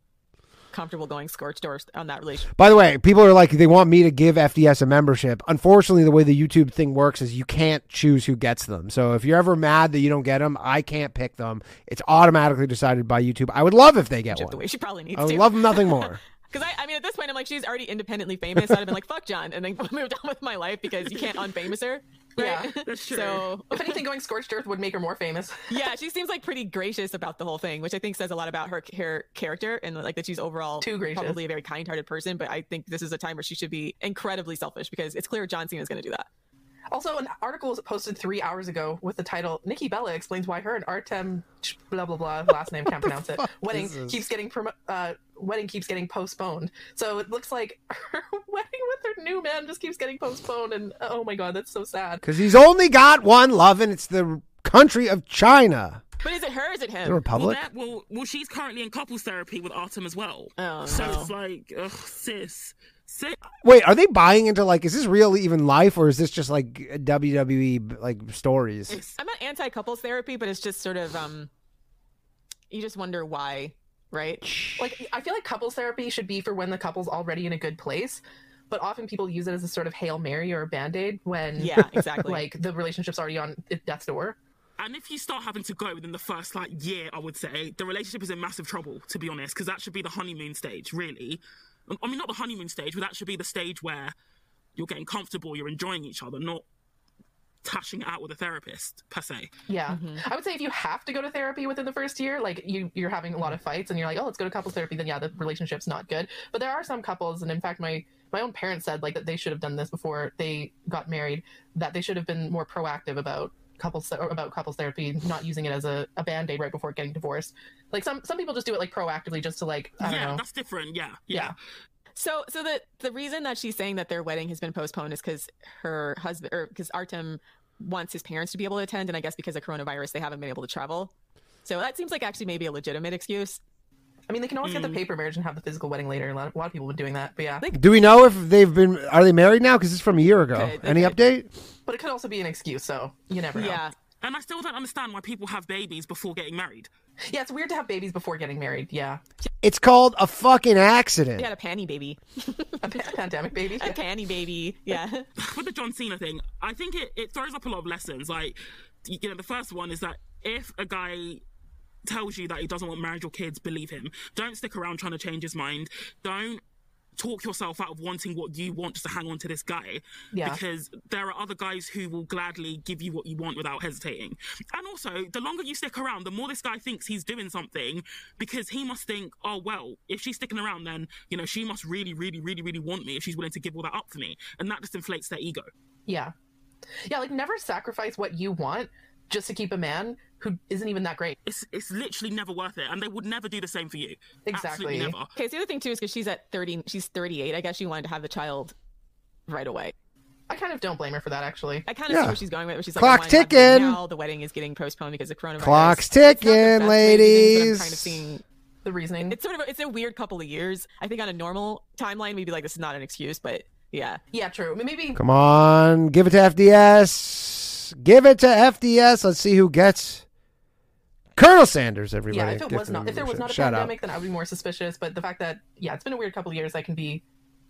comfortable going scorched or on that relationship. By the way, people are like they want me to give FDS a membership. Unfortunately, the way the YouTube thing works is you can't choose who gets them. So if you're ever mad that you don't get them, I can't pick them. It's automatically decided by YouTube. I would love if they get one. The one. way she probably needs I would to. love nothing more. <laughs> Because I, I mean, at this point, I'm like, she's already independently famous. I'd have been like, fuck John, and then <laughs> moved on with my life because you can't unfamous her. Right? Yeah. <laughs> That's true. So, If anything, going scorched earth would make her more famous. <laughs> yeah, she seems like pretty gracious about the whole thing, which I think says a lot about her, her character and like that she's overall Too gracious. probably a very kind hearted person. But I think this is a time where she should be incredibly selfish because it's clear John Cena is going to do that. Also, an article was posted three hours ago with the title "Nikki Bella explains why her and Artem blah blah blah last name can't <laughs> pronounce it wedding keeps getting promo- uh, wedding keeps getting postponed." So it looks like <laughs> her wedding with her new man just keeps getting postponed, and oh my god, that's so sad. Because he's only got one love, and it's the country of China. But is it her? Is it him? The Republic. Well, that, well, well, she's currently in couples therapy with Artem as well. Oh, so no. it's like, ugh, sis, sis. Wait, are they buying into like? Is this real even life, or is this just like WWE like stories? I'm not anti couples therapy, but it's just sort of um, you just wonder why, right? Like I feel like couples therapy should be for when the couple's already in a good place, but often people use it as a sort of hail mary or a band aid when Yeah, exactly. <laughs> like the relationship's already on death's door. and if you start having to go within the first like year, I would say the relationship is in massive trouble. To be honest, because that should be the honeymoon stage, really. I mean, not the honeymoon stage, but that should be the stage where you're getting comfortable, you're enjoying each other, not tashing it out with a therapist per se. Yeah, mm-hmm. I would say if you have to go to therapy within the first year, like you you're having a lot of fights and you're like, oh, let's go to couples therapy, then yeah, the relationship's not good. But there are some couples, and in fact, my my own parents said like that they should have done this before they got married, that they should have been more proactive about couples or about couples therapy, not using it as a, a band aid right before getting divorced. Like some some people just do it like proactively just to like I don't yeah, know. that's different. Yeah, Yeah. yeah. So, so the the reason that she's saying that their wedding has been postponed is because her husband, or because Artem wants his parents to be able to attend, and I guess because of coronavirus, they haven't been able to travel. So that seems like actually maybe a legitimate excuse. I mean, they can always get Mm. the paper marriage and have the physical wedding later. A lot of, a lot of people have been doing that, but yeah. Do we know if they've been? Are they married now? Because it's from a year ago. Could, they Any could. update? But it could also be an excuse, so you never know. Yeah, And I still don't understand why people have babies before getting married. Yeah, it's weird to have babies before getting married. Yeah. It's called a fucking accident. they had a panty baby, <laughs> A pa- pandemic baby. a panty baby. Yeah, <laughs> with the John Cena thing, I think it, it throws up a lot of lessons. Like, you know, the first one is that if a guy tells you that he doesn't want marriage or kids, believe him. Don't stick around trying to change his mind. Don't talk yourself out of wanting what you want just to hang on to this guy. Yeah. Because there are other guys who will gladly give you what you want without hesitating. And also, the longer you stick around, the more this guy thinks he's doing something because he must think, oh, well, if she's sticking around, then, you know, she must really, really, really, really want me if she's willing to give all that up for me. And that just inflates their ego. Yeah. Yeah, like never sacrifice what you want just to keep a man who isn't even that great. It's it's literally never worth it, and they would never do the same for you. Exactly. Absolutely never. Okay, so the other thing too is because she's at 30, she's 38. I guess she wanted to have the child right away. I kind of don't blame her for that, actually. I kind of Yeah. see where she's going with it. where She's like, Clock's I wanted to have the baby ticking. Now the wedding is getting postponed because of coronavirus. Clock's It's not the ticking, best way to do things, but I'm ladies. kind of seeing The reasoning. it's sort of a, it's a weird couple of years. I think on a normal timeline, we'd be like, this is not an excuse, but yeah, yeah, true. I mean, Maybe Come on, give it to FDS. Give it to FDS. Let's see who gets Colonel Sanders. Everybody. yeah, if it was not if there was not a shout out. pandemic, then I would be more suspicious. But the fact that yeah, it's been a weird couple of years, I can be.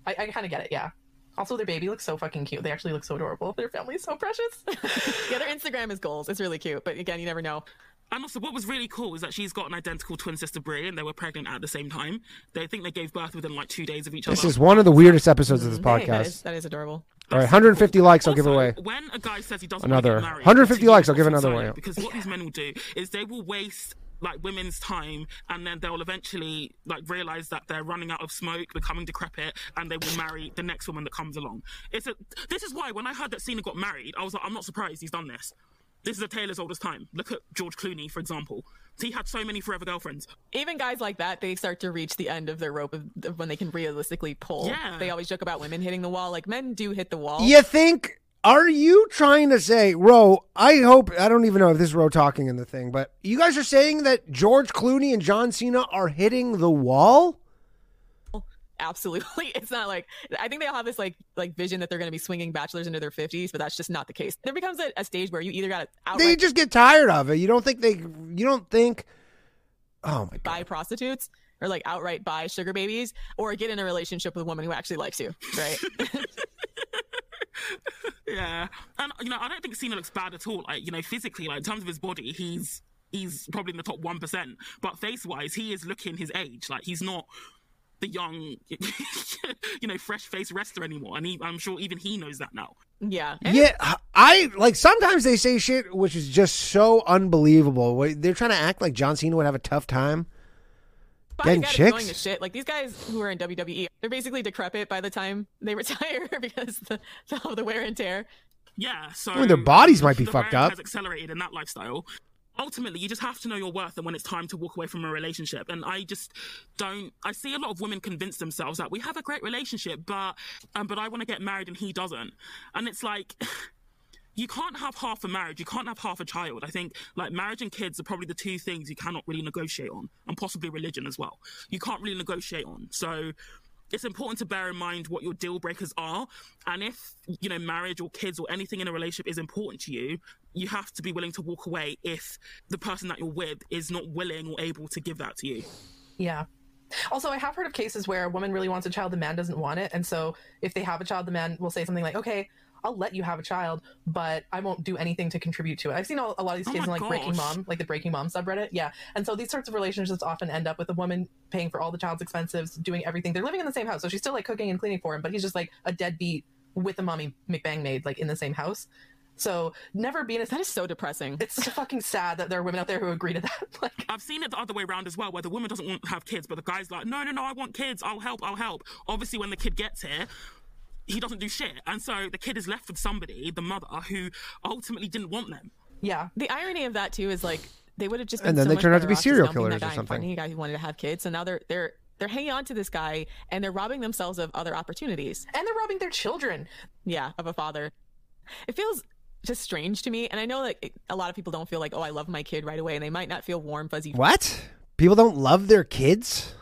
I, I kind of get it. Yeah. Also, their baby looks so fucking cute. They actually look so adorable. Their family is so precious. <laughs> yeah. Their Instagram is goals. It's really cute, but again, you never know. And also, what was really cool is that she's got an identical twin sister, Brie, and they were pregnant at the same time. They think they gave birth within like two days of each This other. This is one of the weirdest episodes of this Hey, that is, podcast. that is adorable. All right, 150 likes. I'll give away. When a guy says he doesn't Another want married, 150 likes, I'll give another one. Because what these men will do is they will waste like women's time, and then they'll eventually like realize that they're running out of smoke, becoming decrepit, and they will marry the next woman that comes along. It's a. This is why when I heard that Cena got married, I was like, I'm not surprised he's done this. This is a tale as old as time. Look at George Clooney, for example. He had so many forever girlfriends. Even guys like that, they start to reach the end of their rope of, of when they can realistically pull. Yeah. They always joke about women hitting the wall. Like men do hit the wall. You think? Are you trying to say, Ro? I hope I don't even know if this is Ro talking in the thing, but you guys are saying that George Clooney and John Cena are hitting the wall? Absolutely. <laughs> It's not like I think they all have this like like vision that they're going to be swinging bachelors into their 50s, but that's just not the case. There becomes a, a stage where you either got to They outright just get tired of it. You don't think they? You don't think? Oh my god! buy prostitutes or like outright buy sugar babies or get in a relationship with a woman who actually likes you, right? <laughs> Yeah, and you know, I don't think Cena looks bad at all. Like you know, physically, like in terms of his body, he's he's probably in the top one percent. But face wise, he is looking his age. Like he's not the young, <laughs> you know, fresh faced wrestler anymore. And he, I'm sure even he knows that now. yeah. Yeah, I like sometimes they say shit which is just so unbelievable. They're trying to act like John Cena would have a tough time. But Getting I got chicks? annoying as shit. Like these guys who are in WWE, they're basically decrepit by the time they <laughs> retire <laughs> because the, of the wear and tear. Yeah, so I mean, their bodies might be the fucked up. Has accelerated in that lifestyle. Ultimately, you just have to know your worth and when it's time to walk away from a relationship. And I just don't. I see a lot of women convince themselves that we have a great relationship, but um, but I want to get married and he doesn't. And it's like. <sighs> You can't have half a marriage. You can't have half a child. I think like marriage and kids are probably the two things you cannot really negotiate on, and possibly religion as well. You can't really negotiate on. So it's important to bear in mind what your deal breakers are and if you know marriage or kids or anything in a relationship is important to you you have to be willing to walk away if the person that you're with is not willing or able to give that to you Yeah. Also, I have heard of cases where a woman really wants a child, the man doesn't want it. And so if they have a child, the man will say something like, okay, I'll let you have a child, but I won't do anything to contribute to it. I've seen a, a lot of these Oh in my like Breaking. Mom, like the Breaking Mom subreddit. Yeah. And so these sorts of relationships often end up with a woman paying for all the child's expenses, doing everything. They're living in the same house. So she's still like cooking and cleaning for him, but he's just like a deadbeat with a mommy McBang maid, like in the same house. So never be in a That is so depressing. it's so fucking sad that there are women out there who agree to that. <laughs> like i've seen it the other way around as well where the woman doesn't want to have kids but the guy's like no no no i want kids i'll help i'll help obviously when the kid gets here he doesn't do shit and so the kid is left with somebody the mother who ultimately didn't want them yeah. The irony of that too is like they would have just been And then so they much turn out to be serial dumping killers that or guy and something. finding a guy who wanted to have kids. So now they're they're they're hanging on to this guy and they're robbing themselves of other opportunities. And they're robbing their children. Yeah, of a father. It feels just strange to me, and I know that it, a lot of people don't feel like, oh, I love my kid right away, and they might not feel warm, fuzzy What? People don't love their kids?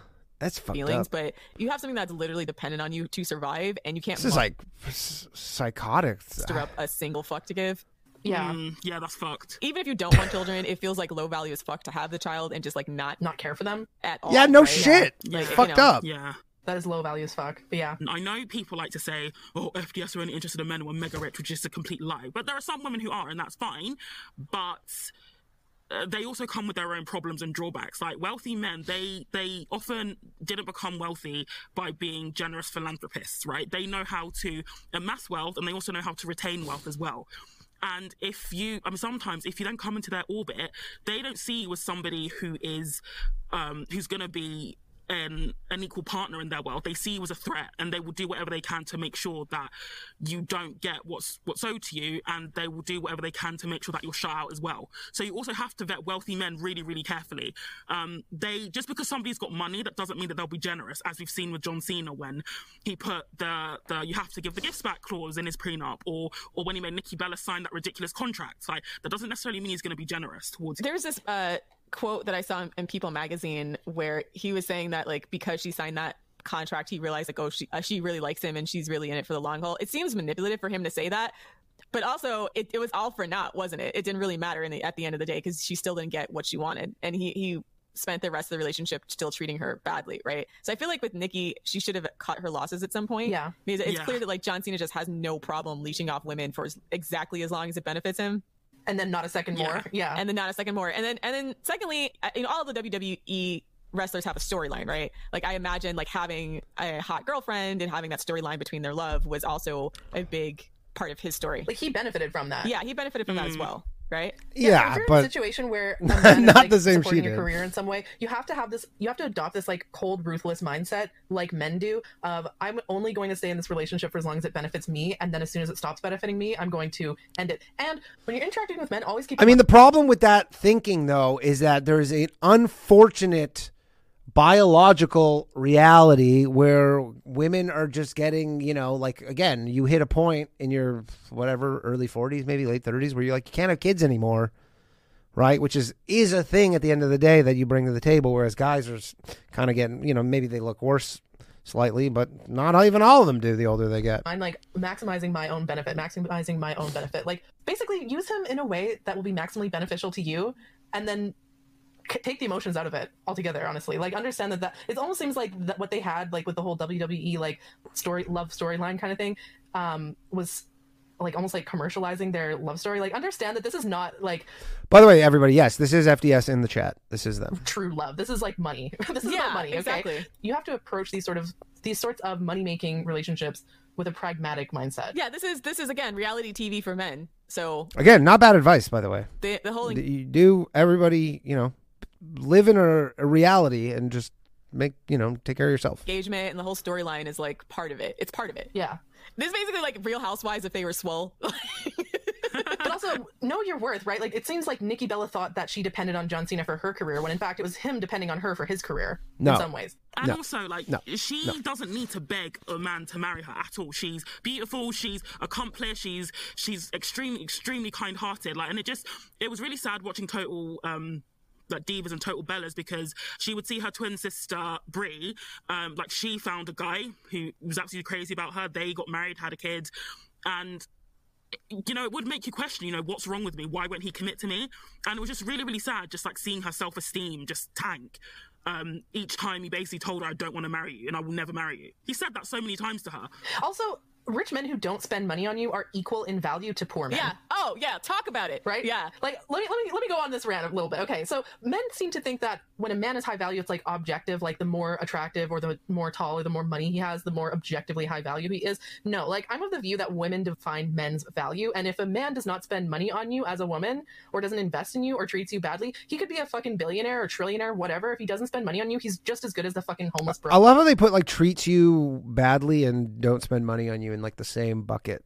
That's fucked feelings, up. but you have something that's literally dependent on you to survive, and you can't This is like s- psychotic. up a single fuck to give. Yeah. Mm, yeah that's fucked Even if you don't want children, it feels like low value as fuck to have the child and just like not Not care for them. at all. Yeah, no right? shit. Like, you fucked know. up. yeah That is low value as fuck. But yeah. I know people like to say, oh, FDS are only interested in men who are mega rich, which is a complete lie. But there are some women who are, and that's fine. But they also come with their own problems and drawbacks. Like wealthy men, they they often didn't become wealthy by being generous philanthropists, right? They know how to amass wealth, and they also know how to retain wealth as well. And if you, I mean, sometimes if you don't come into their orbit, they don't see you as somebody who is, um, who's going to be an, an equal partner in their world. They see you as a threat, and they will do whatever they can to make sure that you don't get what's what's owed to you, and they will do whatever they can to make sure that you're shut out as well. So you also have to vet wealthy men really, really carefully. Um, they just because somebody's got money, that doesn't mean that they'll be generous, as we've seen with John Cena when he put the the you have to give the gifts back clause in his prenup, or or when he made Nikki Bella sign that ridiculous contract. Like that doesn't necessarily mean he's going to be generous towards. There's this uh, quote that I saw in People magazine where he was saying that like because she signed that contract, he realized like oh she uh, she really likes him and she's really in it for the long haul. It seems manipulative for him to say that. But also, it, it was all for naught, wasn't it? It didn't really matter in the, at the end of the day because she still didn't get what she wanted, and he he spent the rest of the relationship still treating her badly, right? So I feel like with Nikki, she should have cut her losses at some point. Yeah. because it's Yeah. clear that like John Cena just has no problem leashing off women for as, exactly as long as it benefits him and then not a second Yeah. more. Yeah. and then not a second more. And then and then secondly, uh, you know, all the WWE wrestlers have a storyline, right? Like I imagine like having a hot girlfriend and having that storyline between their love was also a big part of his story. like he benefited from that. Yeah, he benefited from that as well, right? Yeah, if you're in a situation where <laughs> man is, Not like, the same supporting she your did. career in some way, you have to have this. You have to adopt this like cold, ruthless mindset, like men do. Of I'm only going to stay in this relationship for as long as it benefits me, and then as soon as it stops benefiting me, I'm going to end it. And when you're interacting with men, always keep. I mean, the problem with that thinking, though, is that there's an unfortunate biological reality where women are just getting, you know, like again, you hit a point in your whatever early 40s, maybe late 30s, where you're like, you can't have kids anymore, right? Which is is a thing at the end of the day that you bring to the table. Whereas guys are kind of getting, you know, maybe they look worse slightly, but not even all of them do the older they get. I'm like maximizing my own benefit, maximizing my own benefit. Like basically use him in a way that will be maximally beneficial to you, and then take the emotions out of it altogether. Honestly, like understand that that it almost seems like that what they had like with the whole WWE like story love storyline kind of thing um, was like almost like commercializing their love story. Like understand that this is not like By the way, everybody, yes, this is FDS in the chat. This is them. true love. This is like money. <laughs> this is Yeah, about money. Okay, exactly. you have to approach these sort of these sorts of money making relationships with a pragmatic mindset. Yeah, this is this is again reality TV for men. So Again, not bad advice, by the way. the the whole you do everybody you know live in a, a reality and just make you know take care of yourself engagement and the whole storyline is like part of it. It's part of it. Yeah. This is basically like Real Housewives if they were swole. <laughs> but also know your worth, right? Like it seems like Nikki Bella thought that she depended on John Cena for her career, when in fact it was him depending on her for his career No. in some ways. And No. also, like, No. she doesn't need to beg a man to marry her at all. She's beautiful. She's accomplished. She's she's extremely extremely kind hearted. Like, and it just it was really sad watching Total. um like divas and total bellas because she would see her twin sister Brie, um, like she found a guy who was absolutely crazy about her. They got married, had a kid, and you know, it would make you question, you know, what's wrong with me? Why won't he commit to me? And it was just really, really sad, just like seeing her self esteem just tank. Um, each time he basically told her, I don't want to marry you and I will never marry you. He said that so many times to her. Also, rich men who don't spend money on you are equal in value to poor men. yeah. Oh yeah. Talk about it. Right? Yeah. Like let me let me let me go on this rant a little bit. Okay. So men seem to think that when a man is high value, it's like objective, like the more attractive or the more tall or the more money he has, the more objectively high value he is. No, like I'm of the view that women define men's value. And if a man does not spend money on you as a woman or doesn't invest in you or treats you badly, he could be a fucking billionaire or trillionaire, whatever. If he doesn't spend money on you, he's just as good as the fucking homeless bro. i love how they put like treats you badly and don't spend money on you in like the same bucket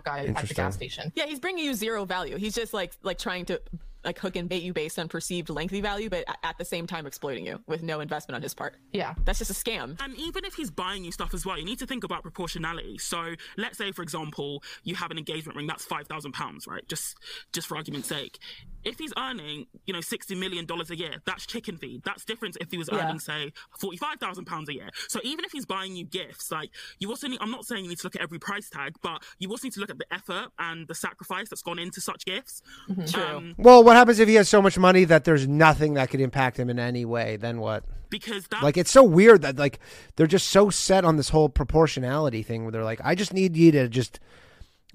guy at the gas station. Yeah, he's bringing you zero value. He's just like like trying to like hook and bait you based on perceived lengthy value, but at the same time exploiting you with no investment on his part. Yeah. That's just a scam. And even if he's buying you stuff as well, you need to think about proportionality. So let's say, for example, you have an engagement ring that's five thousand pounds, right? Just just for argument's sake. If he's earning, you know, sixty million dollars a year, that's chicken feed. That's different if he was Yeah. earning, say, forty-five thousand pounds a year. So even if he's buying you gifts, like you also need, I'm not saying you need to look at every price tag, but you also need to look at the effort and the sacrifice that's gone into such gifts. True. Um, well what happens if he has so much money that there's nothing that could impact him in any way then what because that like it's so weird that like they're just so set on this whole proportionality thing where they're like i just need you to just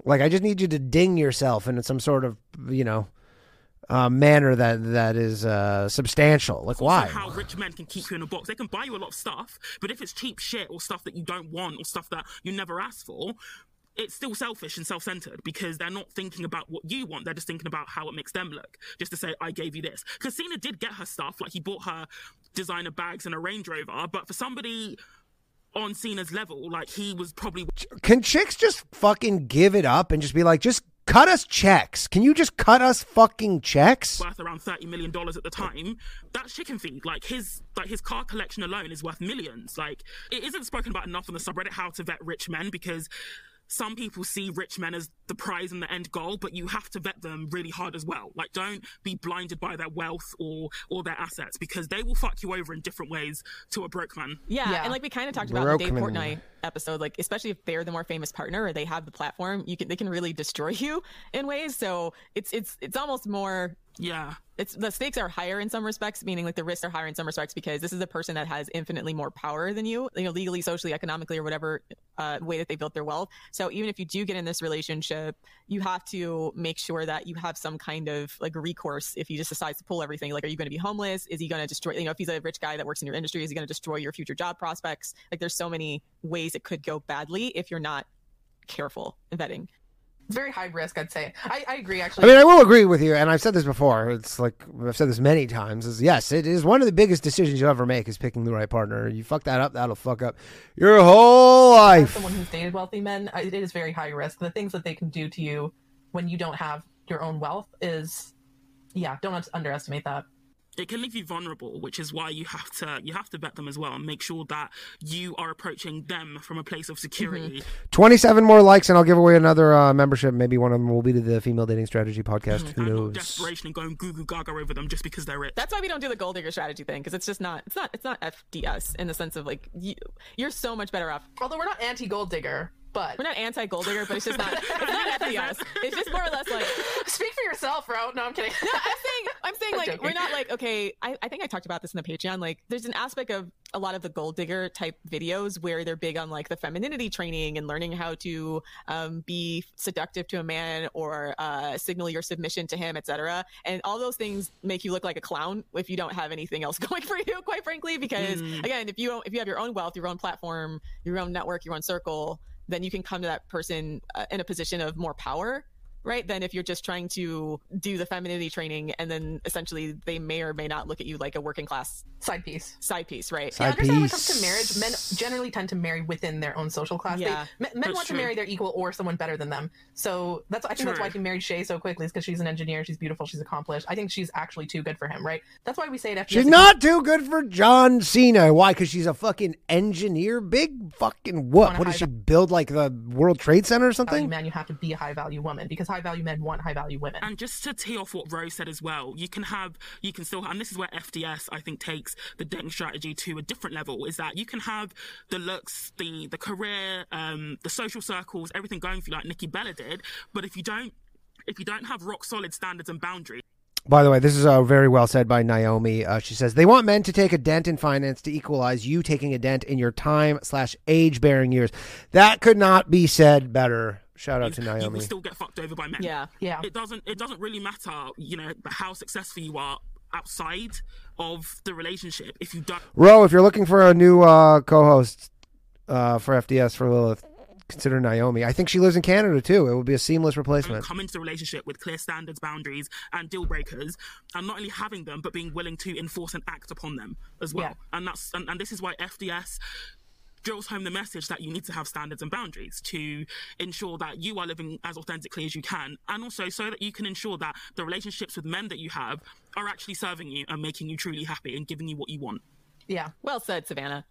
like i just need you to ding yourself in some sort of you know uh, manner that that is uh, substantial like why how rich men can keep you in a box. They can buy you a lot of stuff, but if it's cheap shit or stuff that you don't want or stuff that you never asked for, it's still selfish and self-centered because they're not thinking about what you want. They're just thinking about how it makes them look. Just to say, I gave you this. Because Cena did get her stuff. Like he bought her designer bags and a Range Rover. But for somebody on Cena's level, like he was probably Can chicks just fucking give it up and just be like, just cut us checks? Can you just cut us fucking checks? worth around thirty million dollars at the time. That's chicken feed. Like his like his car collection alone is worth millions. Like it isn't spoken about enough on the subreddit how to vet rich men because some people see rich men as the prize and the end goal, but you have to vet them really hard as well. Like don't be blinded by their wealth or or their assets because they will fuck you over in different ways to a broke man. Yeah, Yeah. and like we kind of talked about in the Dave Brokeman. Portnoy episode, like especially if they're the more famous partner or they have the platform, you can they can really destroy <laughs> you in ways. So it's it's it's almost more Yeah. it's the stakes are higher in some respects, meaning like the risks are higher in some respects because this is a person that has infinitely more power than you, you know, legally, socially, economically, or whatever uh, way that they built their wealth. So even if you do get in this relationship, you have to make sure that you have some kind of like recourse if he just decides to pull everything. Like, are you going to be homeless? Is he going to destroy? You know, if he's a rich guy that works in your industry, is he going to destroy your future job prospects? Like, there's so many ways it could go badly if you're not careful in vetting. It's very high risk, I'd say. I, I agree, actually. I mean, I will agree with you, and I've said this before. It's like I've said this many times. Is yes, it is one of the biggest decisions you'll ever make is picking the right partner. You fuck that up, that'll fuck up your whole As life. someone who's dated wealthy men, it is very high risk. The things that they can do to you when you don't have your own wealth is, yeah, don't underestimate that. It can leave you vulnerable, which is why you have to you have to vet them as well and make sure that you are approaching them from a place of security. Twenty-seven more likes, and I'll give away another uh, membership. Maybe one of them will be to the Female Dating Strategy podcast. Who and not knows? desperation and going goo goo gaga over them just because they're it. That's why we don't do the gold digger strategy thing because it's just not it's not it's not FDS in the sense of like you, you're so much better off. Although we're not anti gold digger, but We're not anti gold digger, but it's just not it's not <laughs> FDS. It's just more or less like <laughs> speak for yourself, bro. No, I'm kidding. no, I'm saying I'm saying I'm like joking. we're not like okay. I, I think I talked about this in the Patreon. Like there's an aspect of a lot of the gold digger type videos where they're big on like the femininity training and learning how to um, be seductive to a man or uh, signal your submission to him, etc. And all those things make you look like a clown if you don't have anything else <laughs> going for you, quite frankly. Because again, if you if you have your own wealth, your own platform, your own network, your own circle, then you can come to that person uh, in a position of more power right than if you're just trying to do the femininity training and then essentially they may or may not look at you like a working class Side piece. side piece right Side Yeah, understand when it comes to marriage, men generally tend to marry within their own social class. Yeah. They, men men want true. to marry their equal or someone better than them. So that's I think that's why he married Shay so quickly, is because she's an engineer, she's beautiful, she's accomplished. I think she's actually too good for him, right? That's why we say it. after. She's not too good for John Cena. Why? Because she's a fucking engineer. Big fucking what? What does she build? Like the World Trade Center or something? man, you have to be a high value woman because high value men want high value women. And just to tee off what Rose said as well, you can have, you can still, and this is where FDS I think takes the dating strategy to a different level. Is that you can have the looks, the the career, um, the social circles, everything going for you like Nikki Bella did. But if you don't, if you don't have rock solid standards and boundaries, By the way, this is uh, very well said by Naomi. Uh, she says they want men to take a dent in finance to equalize you taking a dent in your time slash age bearing years. That could not be said better. Shout out to you will Naomi. still get fucked over by men. yeah yeah. It doesn't. It doesn't really matter, you know, how successful you are outside of the relationship. If you don't Ro, if you're looking for a new uh, co-host uh, for FDS for Lilith, consider Naomi. I think she lives in Canada too. It would be a seamless replacement. come into the relationship with clear standards, boundaries, and deal breakers, and not only having them, but being willing to enforce and act upon them as well. Yeah. And that's and, and this is why FDS drills home the message that you need to have standards and boundaries to ensure that you are living as authentically as you can, and also so that you can ensure that the relationships with men that you have are actually serving you and making you truly happy and giving you what you want. Yeah. well said savannah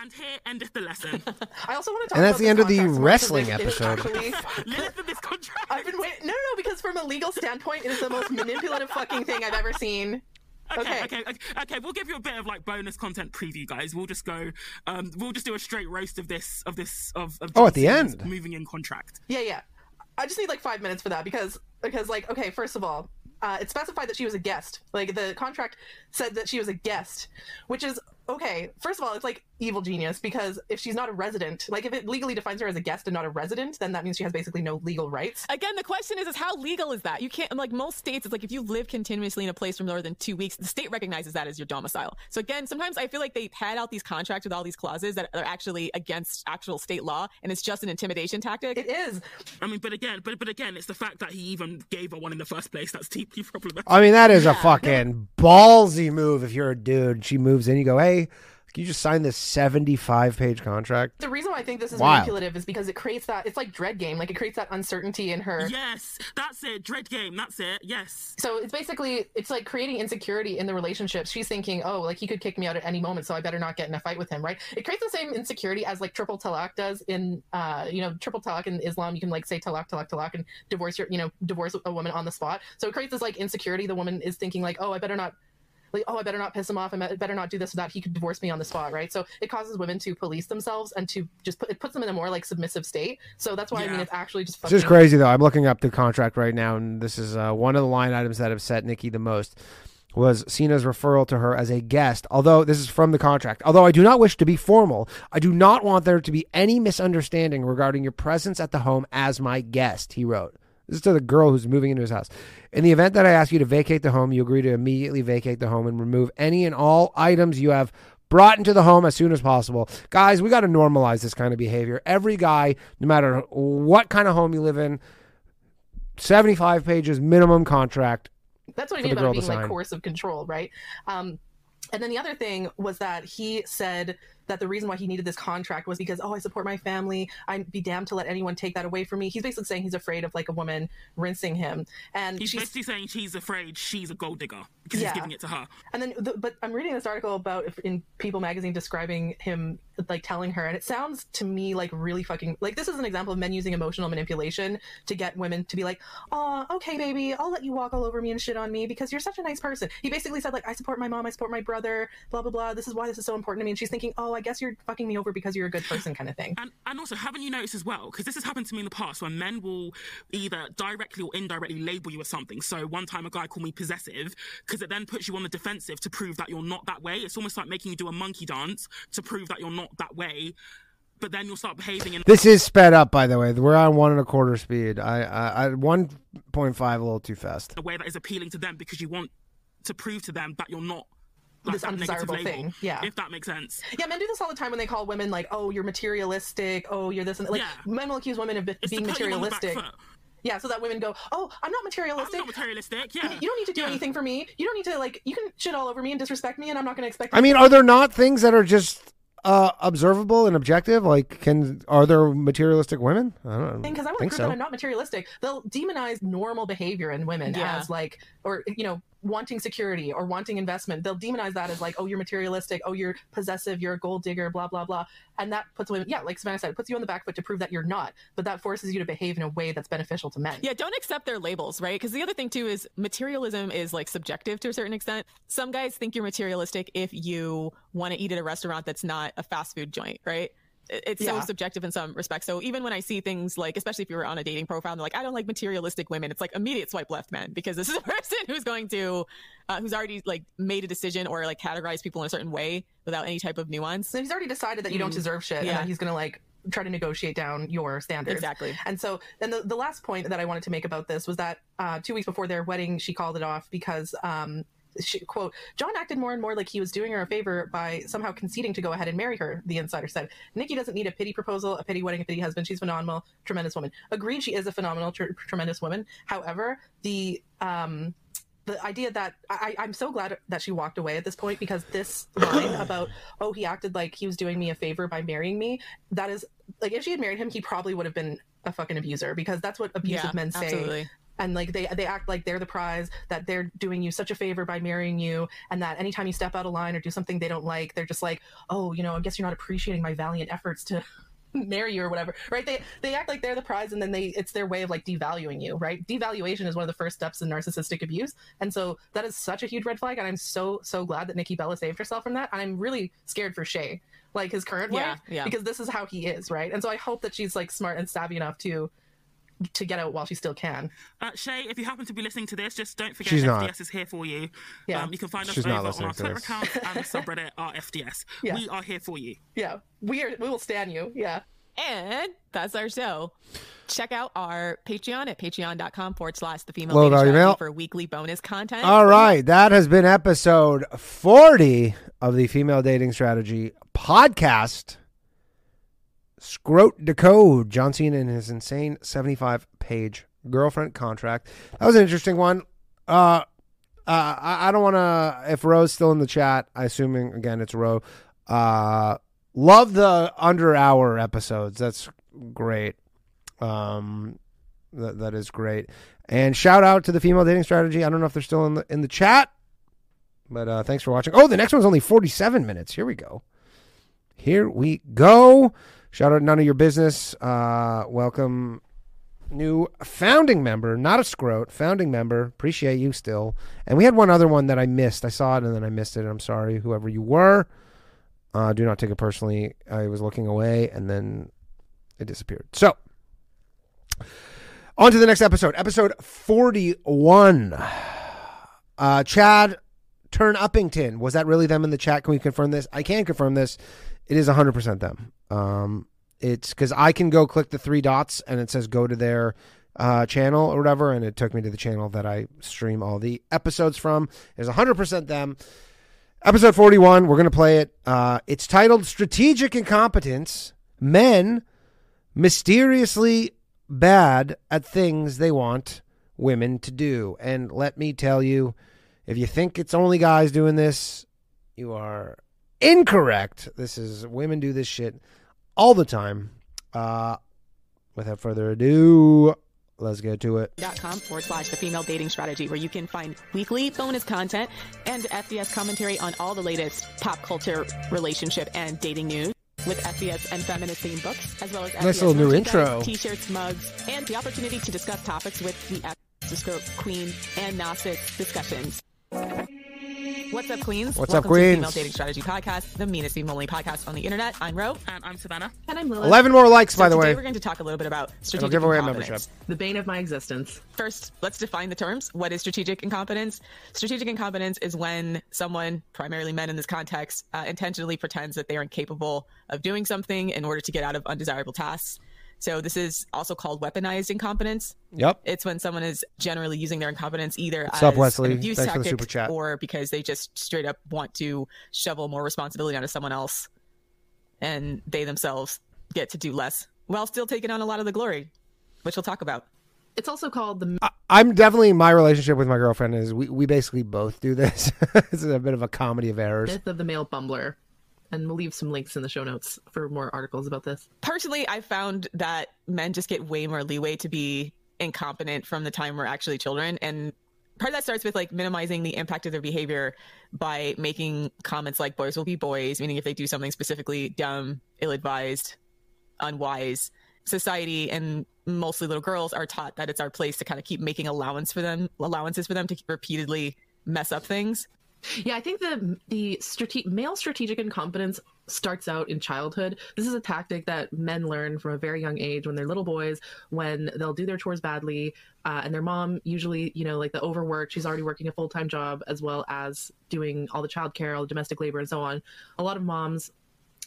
And here endeth the lesson. <laughs> I also want to talk And that's about the this end of the contract so much, wrestling because it is episode. actually- <laughs> Lilith in this contract. I've been waiting. No, no, no, because from a legal standpoint, it is the most <laughs> manipulative fucking thing I've ever seen. Okay, Okay. okay, okay, okay. We'll give you a bit of like bonus content preview, guys. We'll just go. Um, we'll just do a straight roast of this, of this, of. of Oh, at the end. moving in contract. Yeah, yeah. I just need like five minutes for that because because like okay, first of all, uh, it specified that she was a guest. Like the contract said that she was a guest, which is okay, first of all, it's like evil genius because if she's not a resident, like if it legally defines her as a guest and not a resident, then that means she has basically no legal rights. Again, the question is, is how legal is that? You can't like most states. It's like if you live continuously in a place for more than two weeks, the state recognizes that as your domicile. So again, sometimes I feel like they pad out these contracts with all these clauses that are actually against actual state law, and it's just an intimidation tactic. It is. I mean, but again, but but again, it's the fact that he even gave her one in the first place that's deeply problematic. I mean, that is a fucking ballsy move if you're a dude. She moves in, you go, hey, can you just sign this 75 page contract? The reason why I think this is Wild. manipulative is because it creates that it's like dread game, like it creates that uncertainty in her. Yes, that's it. Dread game. That's it. Yes. So it's basically it's like creating insecurity in the relationship. She's thinking, oh, like he could kick me out at any moment, so I better not get in a fight with him, right? It creates the same insecurity as like triple talaq does in, uh, you know, triple talaq in Islam. You can like say talaq, talaq, talaq, and divorce your, you know, divorce a woman on the spot. So it creates this like insecurity. The woman is thinking like, oh, I better not. Like, oh, I better not piss him off. I better not do this or that. He could divorce me on the spot, right? So it causes women to police themselves and to just put it puts them in a more like submissive state. So that's why I mean it's actually just This fucking is crazy, though. I'm looking up the contract right now, and this is uh, one of the line items that upset set Nikki the most was Cena's referral to her as a guest. Although this is from the contract. Although I do not wish to be formal, I do not want there to be any misunderstanding regarding your presence at the home as my guest, he wrote. This is to the girl who's moving into his house. In the event that I ask you to vacate the home, you agree to immediately vacate the home and remove any and all items you have brought into the home as soon as possible. Guys, we got to normalize this kind of behavior. Every guy, no matter what kind of home you live in, 75 pages minimum contract. That's what I mean about girl it to being like coercive control, right? Um, and then the other thing was that he said that the reason why he needed this contract was because, oh, I support my family. I'd be damned to let anyone take that away from me. He's basically saying he's afraid of like a woman rinsing him. And He's she's basically saying she's afraid she's a gold digger because Yeah. he's giving it to her. And then, the, but I'm reading this article about in People magazine describing him, like telling her, and it sounds to me like really fucking like this is an example of men using emotional manipulation to get women to be like, oh, okay, baby, I'll let you walk all over me and shit on me because you're such a nice person. He basically said like, I support my mom, I support my brother, blah blah blah. This is why this is so important to me. And she's thinking, oh, I guess you're fucking me over because you're a good person, kind of thing. And, and also, haven't you noticed as well? Because this has happened to me in the past when men will either directly or indirectly label you as something. So one time a guy called me possessive because it then puts you on the defensive to prove that you're not that way. It's almost like making you do a monkey dance to prove that you're not that way. But then you'll start behaving in This is sped up, by the way. We're on one and a quarter speed. I, I, I 1.5 a little too fast. a way that is appealing to them because you want to prove to them that you're not like, This undesirable thing, yeah. If that makes sense. Yeah, men do this all the time when they call women like, "Oh, you're materialistic." Oh, you're this and like Yeah. men will accuse women of be- It's being to put you on the back materialistic. Yeah, so that women go, "Oh, I'm not I'm materialistic. not materialistic. Yeah. You don't need to do Yeah. anything for me. You don't need to like. You can shit all over me and disrespect me, and I'm not going to expect. I mean, are there not things that are just uh, observable and objective? Like, can are there materialistic women? I don't know, because I want to think prove so. that I'm not materialistic. They'll demonize normal behavior in women Yeah. as like, or you know, wanting security or wanting investment. They'll demonize that as like, oh, you're materialistic. Oh, you're possessive. You're a gold digger. Blah blah blah. And that puts women, yeah, like Savannah said, it puts you on the back foot to prove that you're not. But that forces you to behave in a way that's beneficial to men. Yeah, don't accept their labels, right? Because the other thing too is materialism is like subjective to a certain extent. Some guys think you're materialistic if you want to eat at a restaurant that's not a fast food joint, right? It- It's so subjective in some respects. So even when I see things like, especially if you were on a dating profile, and they're like, I don't like materialistic women. It's like immediate swipe left, man, because this is <laughs> a person who's going to, uh, who's already like made a decision or like categorized people in a certain way without any type of nuance. So he's already decided that you don't Mm. deserve shit, and Yeah. that he's going to like try to negotiate down your standards. Exactly. And so, and the, the last point that I wanted to make about this was that uh, two weeks before their wedding, she called it off because, um, she, quote, John acted more and more like he was doing her a favor by somehow conceding to go ahead and marry her, the insider said. Nikki doesn't need a pity proposal, a pity wedding, a pity husband. She's phenomenal, tremendous woman. Agreed, she is a phenomenal, tr- tremendous woman. However, the. Um, the idea that I, I'm so glad that she walked away at this point because this line <coughs> about oh he acted like he was doing me a favor by marrying me that is like if she had married him he probably would have been a fucking abuser because that's what abusive yeah, men say absolutely. And like they they act like they're the prize that they're doing you such a favor by marrying you and that anytime you step out of line or do something they don't like they're just like oh you know i guess you're not appreciating my valiant efforts to <laughs> marry you or whatever right? They they act like they're the prize and then they it's their way of like devaluing you right? Devaluation is one of the first steps in narcissistic abuse and so that is such a huge red flag and i'm so so glad that nikki bella saved herself from that and i'm really scared for shay like his current Yeah, wife yeah. because this is how he is right? And so i hope that she's like smart and savvy enough to to get out while she still can. Uh, Shay, if you happen to be listening to this, just don't forget She's FDS not. is here for you. Yeah. Um, you can find us She's over on our Twitter this. account and the <laughs> subreddit r FDS. Yeah. We are here for you. Yeah, we are. We will stand you. Yeah. And that's our show. Check out our Patreon at patreon.com forward slash the female Low Dating value Strategy for weekly bonus content. All right, that has been episode 40 of the Female Dating Strategy podcast. Scrote Decode, John Cena and his insane 75 page girlfriend contract. That was an interesting one. Uh, uh, I, I don't want to, if Roe's still in the chat, I assuming, again, it's Roe. Uh, love the under hour episodes. That's great. Um, that, that is great. And shout out to the female dating strategy. I don't know if they're still in the in the chat, but uh, thanks for watching. Oh, the next one's only 47 minutes. Here we go. Here we go. Shout out none of your business. Uh, welcome new founding member, not a scrote, founding member. Appreciate you still. And we had one other one that I missed. I saw it and then I missed it. I'm sorry, whoever you were. Uh, do not take it personally. I was looking away and then it disappeared. So, on to the next episode, episode 41. Uh, Chad Turn Uppington. Was that really them in the chat? Can we confirm this? I can confirm this. It is 100% them. Um, it's because I can go click the three dots and it says go to their uh, channel or whatever, and it took me to the channel that I stream all the episodes from. It's 100% them. Episode 41, we're going to play it. Uh, it's titled Strategic Incompetence Men Mysteriously Bad at Things They Want Women to Do. And let me tell you, if you think it's only guys doing this, you are incorrect. This is women do this shit all the time. Uh, without further ado, let's get to it. dot com forward slash the female dating strategy where you can find weekly bonus content and FDS commentary on all the latest pop culture relationship and dating news with FDS and feminist themed books as well as Nice little new intro. t-shirts mugs and the opportunity to discuss topics with the FDS queen and Gnostic discussions What's up, Queens? What's up, Welcome to the Queens? Female Dating Strategy Podcast, the meanest female only podcast on the internet. I'm Ro. And I'm Savannah. And I'm Lilith, 11 more likes, So by the today way. we're going to talk a little bit about It'll strategic give away a incompetence. membership. the bane of my existence. First, let's define the terms. What is strategic incompetence? Strategic incompetence is when someone, primarily men in this context, uh, intentionally pretends that they are incapable of doing something in order to get out of undesirable tasks. So this is also called weaponized incompetence. Yep. It's when someone is generally using their incompetence either What's as up, Wesley? an abuse Thanks for the tactic super chat. or because they just straight up want to shovel more responsibility onto someone else, and they themselves get to do less while still taking on a lot of the glory, which we'll talk about. It's also called the I'm definitely my relationship with my girlfriend is we, we basically both do this. <laughs> it's a bit of a comedy of errors. myth of the male bumbler. And we'll leave some links in the show notes for more articles about this. personally i found that men just get way more leeway to be incompetent from the time we're actually children. And part of that starts with like minimizing the impact of their behavior by making comments like boys will be boys meaning if they do something specifically dumb ill-advised unwise. Society and mostly little girls are taught that it's our place to kind of keep making allowance for them allowances for them to repeatedly mess up things Yeah, I think the the strate- male strategic incompetence starts out in childhood. This is a tactic that men learn from a very young age when they're little boys, when they'll do their chores badly, uh, and their mom usually, you know, like the overwork. She's already working a full time job as well as doing all the childcare, all the domestic labor, and so on. A lot of moms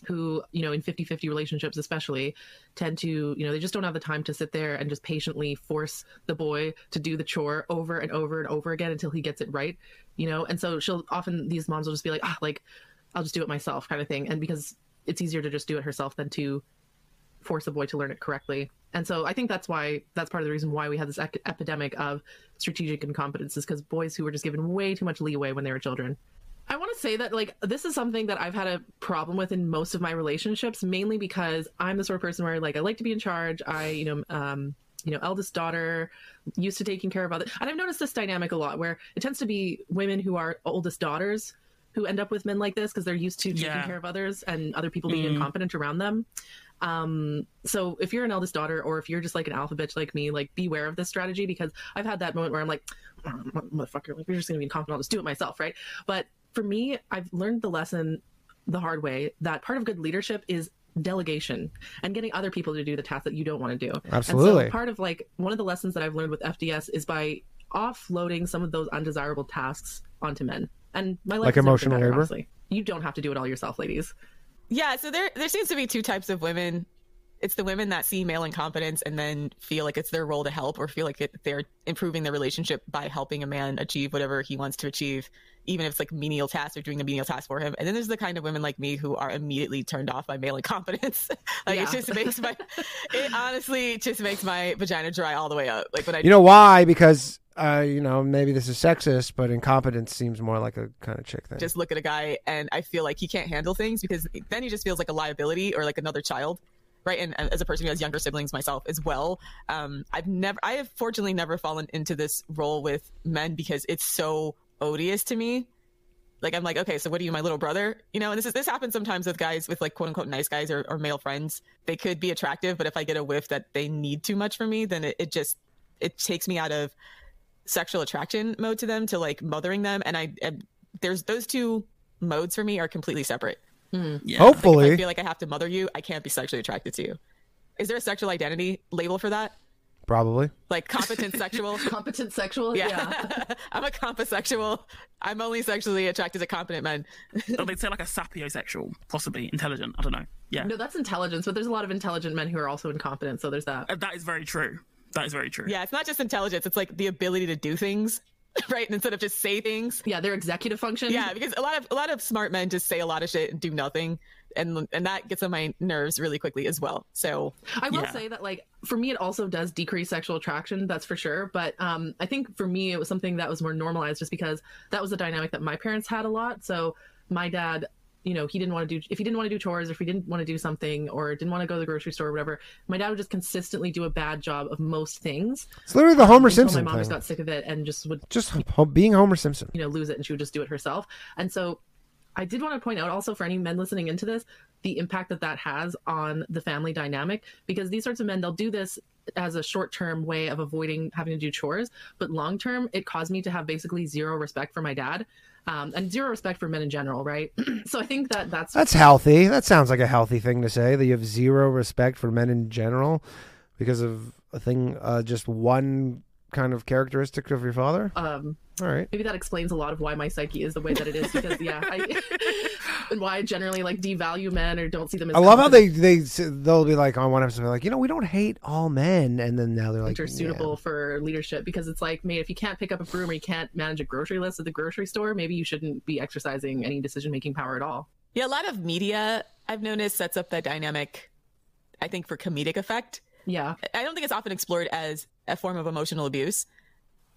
who you know in 50-50 relationships especially tend to you know they just don't have the time to sit there and just patiently force the boy to do the chore over and over and over again until he gets it right you know? And so she'll often these moms will just be like ah like i'll just do it myself kind of thing. And because it's easier to just do it herself than to force a boy to learn it correctly. And so i think that's why that's part of the reason why we have this ec- epidemic of strategic incompetence is because boys who were just given way too much leeway when they were children I want to say that like this is something that I've had a problem with in most of my relationships, mainly because I'm the sort of person where like I like to be in charge. I, you know, um, you know, eldest daughter, used to taking care of others, and I've noticed this dynamic a lot where it tends to be women who are oldest daughters who end up with men like this because they're used to taking Yeah. care of others and other people being Mm. incompetent around them. Um, so if you're an eldest daughter or if you're just like an alpha bitch like me, like beware of this strategy because I've had that moment where I'm like, motherfucker, like you're just gonna be incompetent, I'll just do it myself, right? But for me, I've learned the lesson the hard way that part of good leadership is delegation and getting other people to do the tasks that you don't want to do. Absolutely. And so part of like one of the lessons that I've learned with FDS is by offloading some of those undesirable tasks onto men. And my life Like has emotional labor? honestly. You don't have to do it all yourself, ladies. Yeah, so there there seems to be two types of women. It's the women that see male incompetence and then feel like it's their role to help or feel like it, they're improving their relationship by helping a man achieve whatever he wants to achieve, even if it's like menial tasks or doing a menial task for him. And then there's the kind of women like me who are immediately turned off by male incompetence. <laughs> like it just makes my, <laughs> it honestly just makes my vagina dry all the way up. Like when I You know why? Because uh, you know maybe this is sexist, but incompetence seems more like a kind of chick thing. just look at a guy and I feel like he can't handle things because then he just feels like a liability or like another child. Right. And as a person who has younger siblings myself as well, um, I've never, I have fortunately never fallen into this role with men because it's so odious to me. Like, I'm like, okay, so what are you, my little brother? You know, and this is, this happens sometimes with guys with like quote unquote nice guys or, or male friends. They could be attractive, but if I get a whiff that they need too much from me, then it, it just, it takes me out of sexual attraction mode to them to like mothering them. And I, and there's those two modes for me are completely separate. Yeah. If Hopefully, I feel like I have to mother you, I can't be sexually attracted to you. Is there a sexual identity label for that? probably. Like competent sexual? <laughs> Competent sexual? Yeah. <laughs> I'm a composexual. I'm only sexually attracted to competent men. <laughs> Or they'd say like a sapiosexual, possibly intelligent. I don't know. Yeah, No, that's intelligence, but there's a lot of intelligent men who are also incompetent, so there's that. Uh, that is very true. That is very true. Yeah, it's not just intelligence, it's like the ability to do things, <laughs> right? Instead of just say things. Yeah, their executive function. Yeah, because a lot of a lot of smart men just say a lot of shit and do nothing. And and that gets on my nerves really quickly as well. So I will Yeah. say that like for me it also does decrease sexual attraction, that's for sure. But um I think for me it was something that was more normalized just because that was a dynamic that my parents had a lot. So my dad, you know, he didn't want to do if he didn't want to do chores, or if he didn't want to do something or didn't want to go to the grocery store or whatever, my dad would just consistently do a bad job of most things. It's literally the um, Homer until Simpson my mom just got sick of it and just would Just being Homer Simpson. you know lose it and she would just do it herself and so i did want to point out also for any men listening into this the impact that that has on the family dynamic because these sorts of men they'll do this as a short term way of avoiding having to do chores but long term it caused me to have basically zero respect for my dad um, and zero respect for men in general right <clears throat> so i think that that's That's healthy. That sounds like a healthy thing to say. That you have zero respect for men in general because of a thing, uh, just one kind of characteristic of your father. um, All right. maybe that explains a lot of why my psyche is the way that it is because yeah I, <laughs> and why i generally like devalue men or don't see them as I love how they they they'll be like on one episode like you know we don't hate all men and then now they're like which are suitable for leadership because it's like, mate, if you can't pick up a broom or you can't manage a grocery list at the grocery store, maybe you shouldn't be exercising any decision making power at all. yeah, a lot of media I've noticed sets up that dynamic. I think for comedic effect. Yeah. I don't think it's often explored as a form of emotional abuse,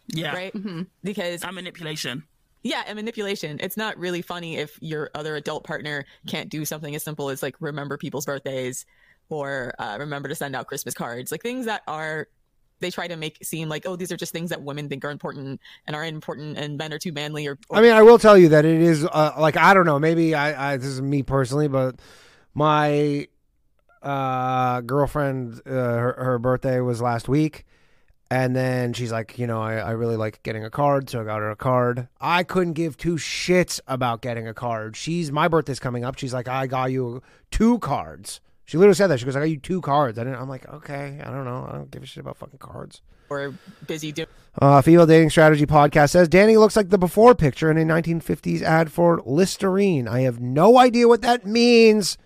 Yeah. right? Because And manipulation. Yeah, and manipulation. It's not really funny if your other adult partner can't do something as simple as like remember people's birthdays or uh, remember to send out Christmas cards, like things that are they try to make seem like oh these are just things that women think are important and are important and men are too manly or, or I mean, I will tell you that it is uh, like I don't know. Maybe I, I this is me personally, but my uh, girlfriend, uh, her, her birthday was last week, and then she's like, you know, I, I really like getting a card, so I got her a card. I couldn't give two shits about getting a card. She's my birthday's coming up. She's like, I got you two cards. She literally said that. She goes, I got you two cards. I didn't. I'm like, okay, I don't know. I don't give a shit about fucking cards. or busy doing Uh, Female Dating Strategy Podcast says Danny looks like the before picture in a 1950s ad for Listerine. I have no idea what that means,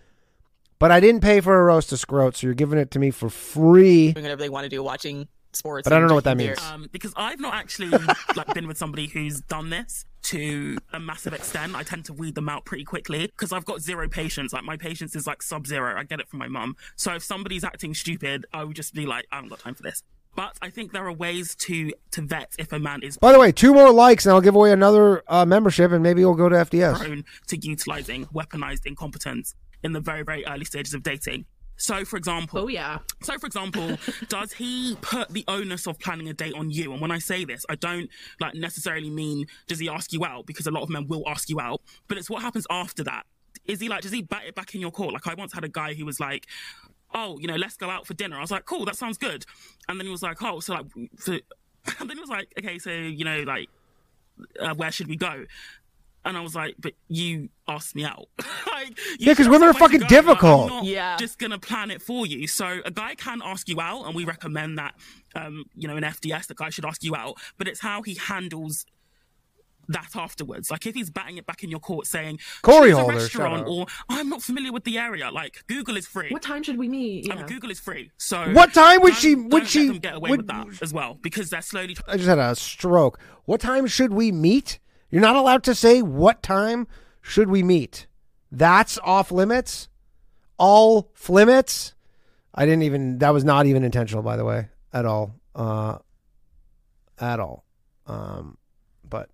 but I didn't pay for a roast of scrote, so you're giving it to me for free. whatever they want to do, watching sports. But I don't know what that means. Um, because I've not actually like been with somebody who's done this to a massive extent. I tend to weed them out pretty quickly because I've got zero patience. Like my patience is like sub zero. I get it from my mum. So if somebody's acting stupid, I would just be like, I haven't got time for this. But I think there are ways to to vet if a man is By the way, two more likes and I'll give away another uh, membership, and maybe we'll go to FDS. prone to utilizing weaponized incompetence in the very very early stages of dating. So, for example, Oh, yeah. So, for example, <laughs> does he put the onus of planning a date on you? And when I say this, I don't like necessarily mean does he ask you out because a lot of men will ask you out, but it's what happens after that. Is he like does he bat it back in your court? Like I once had a guy who was like, "Oh, you know, let's go out for dinner." I was like, "Cool, that sounds good," and then he was like, "Oh, so like," so, <laughs> and then he was like, "Okay, so you know, like, uh, where should we go?" And I was like, but you asked me out. <laughs> like, you Yeah, 'cause should women have are fucking go. Difficult. I'm not Yeah. just gonna plan it for you. So a guy can ask you out, and we recommend that. Um, you know, in FDS, the guy should ask you out, but it's how he handles that afterwards. Like if he's batting it back in your court, saying Corey "Choose a Holder, restaurant," out. or "I'm not familiar with the area." Like Google is free. What time should we meet? I mean, Google is free. So What time would she- would she- get away would- with that as well because they're slowly I just had a stroke. What time should we meet? You're not allowed to say what time should we meet. That's off limits. All limits. I didn't even. That was not even intentional, by the way, at all. Uh, at all. Um, but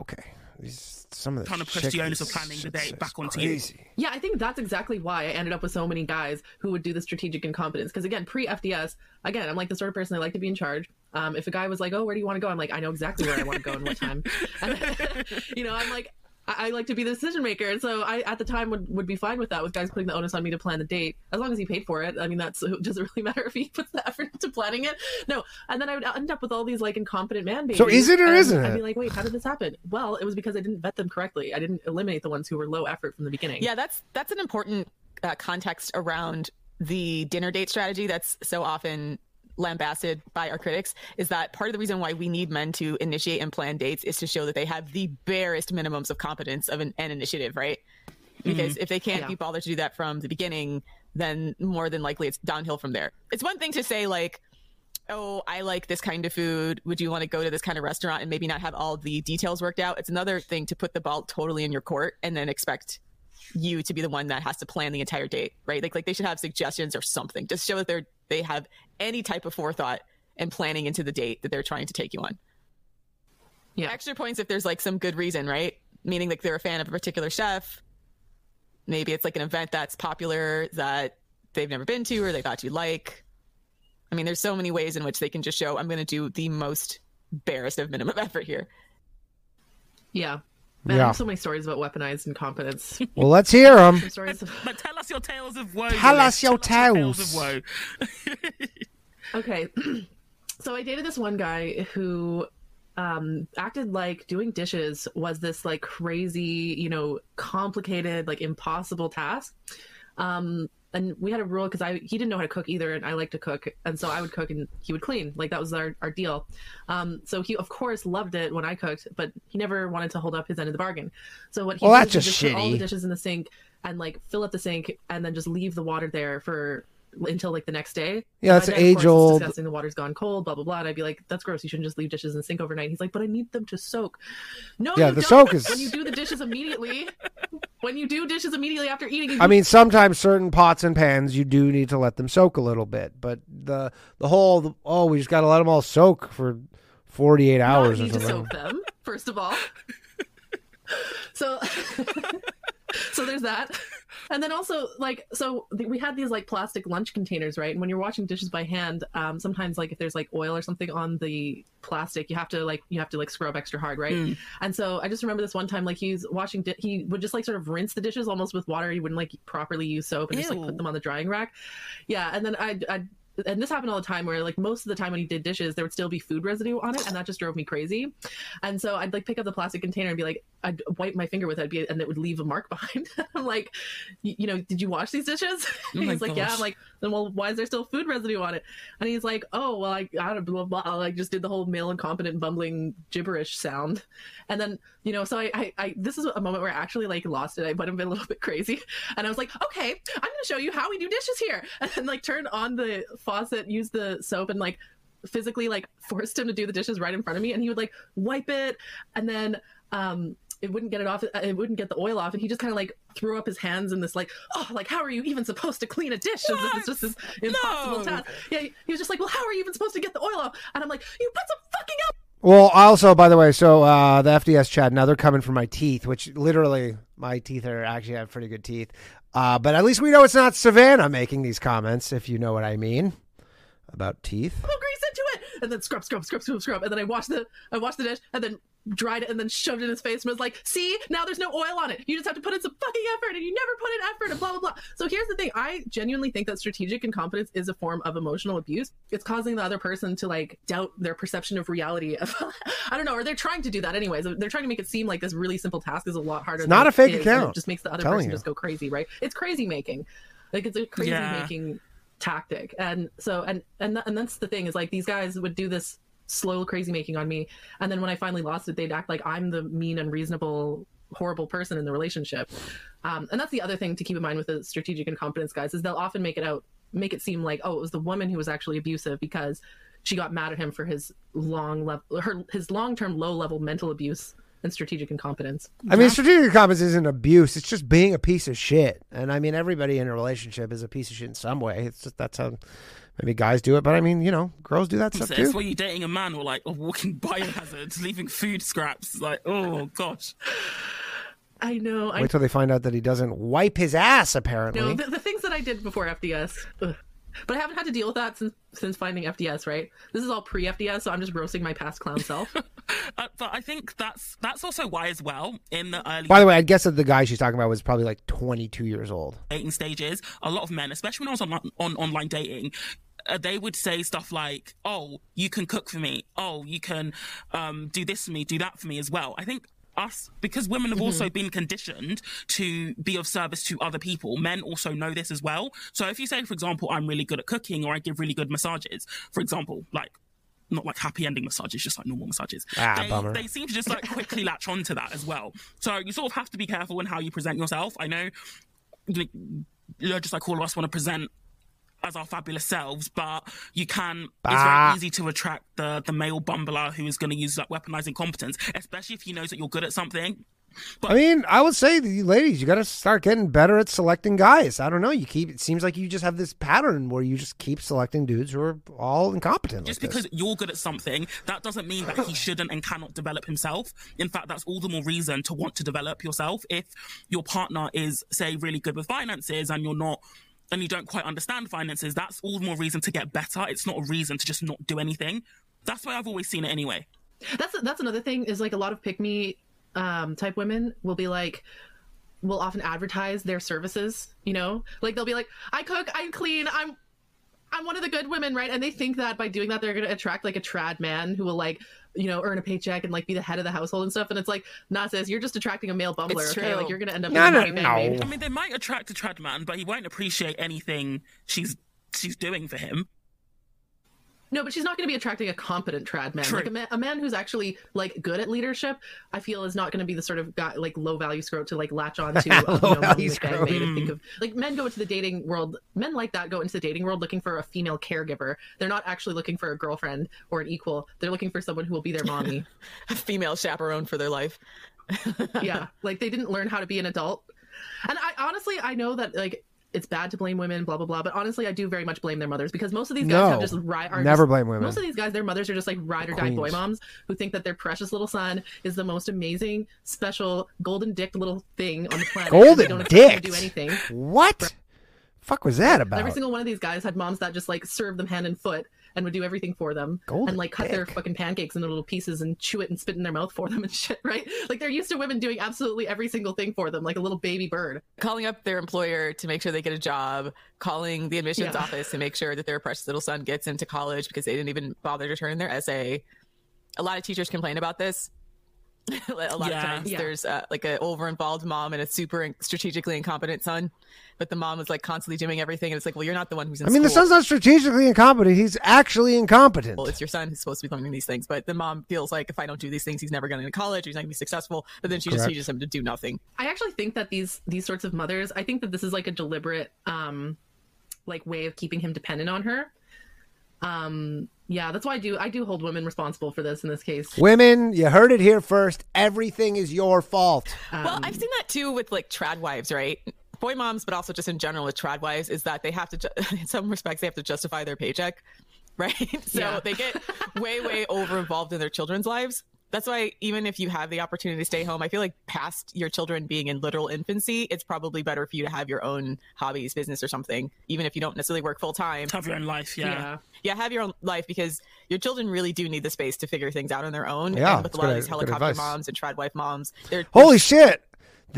okay. These, some of the Trying to push shit the onus of planning the it's- date back onto you. Yeah, I think that's exactly why I ended up with so many guys who would do the strategic incompetence. Because again, pre FDS, again, I'm like the sort of person I like to be in charge. Um, if a guy was like, "Oh, where do you want to go?" I'm like, "I know exactly where I want to go and what time." And, <laughs> <laughs> you know, I'm like, I, I like to be the decision maker, and so I at the time would, would be fine with that with guys putting the onus on me to plan the date as long as he paid for it. I mean, that's <laughs> it doesn't really matter if he puts the effort into planning it. No, and then I would end up with all these like incompetent man babies. So is it or and isn't it? I'd be like, wait, how did this happen? Well, it was because I didn't vet them correctly. I didn't eliminate the ones who were low effort from the beginning. Yeah, that's that's an important uh, context around the dinner date strategy that's so often lambasted by our critics is that part of the reason why we need men to initiate and plan dates is to show that they have the barest minimums of competence of an, an initiative, right? Because mm-hmm. if they can't Yeah. be bothered to do that from the beginning, then more than likely it's downhill from there. It's one thing to say like, oh, I like this kind of food. Would you want to go to this kind of restaurant and maybe not have all the details worked out? It's another thing to put the ball totally in your court and then expect you to be the one that has to plan the entire date, right? Like, like they should have suggestions or something. Just show that they're they have any type of forethought and planning into the date that they're trying to take you on. Yeah. Extra points if there's like some good reason, right? Meaning like they're a fan of a particular chef. Maybe it's like an event that's popular that they've never been to or they thought you'd like. I mean, there's so many ways in which they can just show I'm going to do the most barest of minimum <laughs> effort here. Yeah. Man, I have so many stories about weaponized incompetence. <laughs> Well, let's hear them. <laughs> Stories of- But tell us your tales of woe. Tell us your tales tales. of woe. <laughs> Okay. <clears throat> so I dated this one guy who um acted like doing dishes was this like crazy, you know, complicated, like impossible task. Um and we had a rule because I he didn't know how to cook either, and I like to cook, and so I would cook and he would clean. Like that was our, our deal. Um, so he of course loved it when I cooked, but he never wanted to hold up his end of the bargain. So what he Well, did that's was just put all the dishes in the sink and like fill up the sink and then just leave the water there for until like the next day. Yeah, that's then, course. Disgusting. The water's gone cold. Blah blah blah. And I'd be like, "That's gross. You shouldn't just leave dishes in the sink overnight." He's like, "But I need them to soak." No, Yeah, you the don't. soak is- when you do the dishes immediately. when you do dishes immediately after eating, you I mean, sometimes certain pots and pans you do need to let them soak a little bit, but the the whole oh we just got to let them all soak for forty eight hours or need to something. soak them. First of all, so <laughs> so there's that, <laughs> and then also like so th- we had these like plastic lunch containers, right? And when you're washing dishes by hand, um, sometimes like if there's like oil or something on the plastic, you have to like you have to like scrub extra hard, right? And so I just remember this one time, like he's washing, di- he would just like sort of rinse the dishes almost with water. He wouldn't like properly use soap and just like put them on the drying rack. Yeah, and then I, I, and this happened all the time where like most of the time when he did dishes, there would still be food residue on it, and that just drove me crazy. And so I'd like pick up the plastic container and be like, I'd wipe my finger with it, be, and it would leave a mark <laughs> behind. I'm like, you know, did you wash these dishes? <laughs> Oh he's like, yeah. I'm like, then well, why is there still food residue on it? And he's like, oh, well, I, I don't blah blah. blah. Like just did the whole male incompetent bumbling gibberish sound, and then you know, so I, I, I this is a moment where I actually like lost it. I went a bit- a little <laughs> bit crazy, and I was like, okay, I'm gonna show you how we do dishes here, and then like turn on the faucet, use the soap, and like physically like forced him to do the dishes right in front of me, and he would like wipe it, and then um it wouldn't get it off it wouldn't get the oil off and he just kind of like threw up his hands in this like oh like how are you even supposed to clean a dish As if it's just this impossible No. task yeah he was just like well how are you even supposed to get the oil off and i'm like you put some fucking up Well, also, by the way, so uh, the FDS chat now they're coming for my teeth, which literally my teeth are actually have pretty good teeth. Uh, but at least we know it's not Savannah making these comments, if you know what I mean about teeth. grease into it and then scrub scrub scrub scrub scrub and then i wash the i wash the dish and then dried it and then shoved it in his face and was like, see, now there's no oil on it. You just have to put in some fucking effort and you never put in effort and blah, blah, blah. So here's the thing. I genuinely think that strategic incompetence is a form of emotional abuse. It's causing the other person to like doubt their perception of reality. <laughs> I don't know. Or they're trying to do that anyways. They're trying to make it seem like this really simple task is a lot harder. It's not than a fake it is, account. It just makes the other person you. just go crazy, right? It's crazy making. Like it's a crazy Yeah. making tactic. And so, and, and, th- and that's the thing is like these guys would do this slow crazy making on me and then when i finally lost it they'd act like i'm the mean unreasonable horrible person in the relationship um, and that's the other thing to keep in mind with the strategic incompetence guys is they'll often make it out make it seem like oh it was the woman who was actually abusive because she got mad at him for his long level her his long-term low level mental abuse and strategic incompetence I mean, strategic incompetence isn't abuse. It's just being a piece of shit. And I mean, everybody in a relationship is a piece of shit in some way. It's just that's how maybe guys do it. But I mean, you know, girls do that stuff So it's too. where you're dating a man or like a walking <laughs> biohazard, leaving food scraps. Like, oh gosh. i know i Wait till they find out that he doesn't wipe his ass. Apparently, No, the, the things that I did before FDS. ugh. But I haven't had to deal with that since since finding FDS, right? This is all pre FDS, so I'm just roasting my past clown self. <laughs> Uh, but I think that's that's also why as well in the early By the way, I guess that the guy she's talking about was probably like 22 years old. dating stages, a lot of men, especially when I was on on online dating, uh, they would say stuff like, "Oh, you can cook for me. Oh, you can um, do this for me, do that for me as well." I think us because women have also been conditioned to be of service to other people men also know this as well so if you say for example i'm really good at cooking or i give really good massages for example like not like happy ending massages, just like normal massages. Ah, they, bummer. they seem to just like quickly <laughs> latch onto that as well. So you sort of have to be careful in how you present yourself. I know, you know, just like all of us want to present as our fabulous selves, but you can. It's very easy to attract the the male bumbler who is going to use like weaponizing competence, especially if he knows that you're good at something. I mean, I would say, you ladies, you got to start getting better at selecting guys. I don't know. You keep. It seems like you just have this pattern where you just keep selecting dudes who are all incompetent. Just like this. because you're good at something, that doesn't mean that he shouldn't and cannot develop himself. In fact, that's all the more reason to want to develop yourself. If your partner is, say, really good with finances and you're not, and you don't quite understand finances, that's all the more reason to get better. It's not a reason to just not do anything. That's why I've always seen it anyway. that's that's another thing is like a lot of pick me um, type women will be like will often advertise their services you know like they'll be like i cook i'm clean i'm i'm one of the good women right and they think that by doing that they're going to attract like a trad man who will like you know earn a paycheck and like be the head of the household and stuff and it's like nah sis you're just attracting a male bumbler It's okay true. like you're going to end up No, being a no, no. I mean, they might attract a trad man, but he won't appreciate anything she's she's doing for him. No, but she's not going to be attracting a competent trad man. True. Like a man, a man who's actually like good at leadership. I feel is not going to be the sort of guy like low value scrote to like latch on to. <laughs> Low you know, value money scrote. Think hmm. of like men go into the dating world. Men like that go into the dating world looking for a female caregiver. They're not actually looking for a girlfriend or an equal. They're looking for someone who will be their mommy. <laughs> A female chaperone for their life. <laughs> yeah, like they didn't learn how to be an adult. And I honestly, I know that like. It's bad to blame women, blah blah blah. But honestly, I do very much blame their mothers because most of these guys No. have just ri- are Never just- blame women. Most of these guys, their mothers are just like ride or die boy moms who think that their precious little son is the most amazing, special, golden dicked little thing on the planet. Golden dick. don't expect him to dicked? do anything. What? Fuck was that about? Every single one of these guys had moms that just like served them hand and foot and would do everything for them Golden and like cut their fucking pancakes into little pieces and chew it and spit in their mouth for them and <laughs> shit, right? Like they're used to women doing absolutely every single thing for them, like a little baby bird. Calling up their employer to make sure they get a job, calling the admissions Yeah. office to make sure that their precious little son gets into college because they didn't even bother to turn in their essay. A lot of teachers complain about this. <laughs> a lot Yeah. of times Yeah. there's uh, like an over-involved mom and a super strategically incompetent son, but the mom is like constantly doing everything, and it's like, well, you're not the one who's in I mean, the son's not strategically incompetent. He's actually incompetent. well, it's your son who's supposed to be learning these things. But the mom feels like if I don't do these things, he's never going to college. He's not going to be successful. But then she just teaches him to do nothing. I actually think that these these sorts of mothers, I think that this is like a deliberate um like way of keeping him dependent on her. Um yeah, that's why I do I do hold women responsible for this in this case. Women, you heard it here first. Everything is your fault. well, I've seen that too with like trad wives, right? Boy moms, but also just in general with trad wives, is that they have to, ju- <laughs> in some respects, they have to justify their paycheck, <laughs> right? so Yeah. they get way, way over involved in their children's lives. That's why even if you have the opportunity to stay home, I feel like past your children being in literal infancy, it's probably better for you to have your own hobbies, business, or something, even if you don't necessarily work full time. Have your own life, yeah. yeah. Yeah, have your own life because your children really do need the space to figure things out on their own. Yeah, and with a lot good- of these helicopter moms and trad wife moms, they're Holy shit!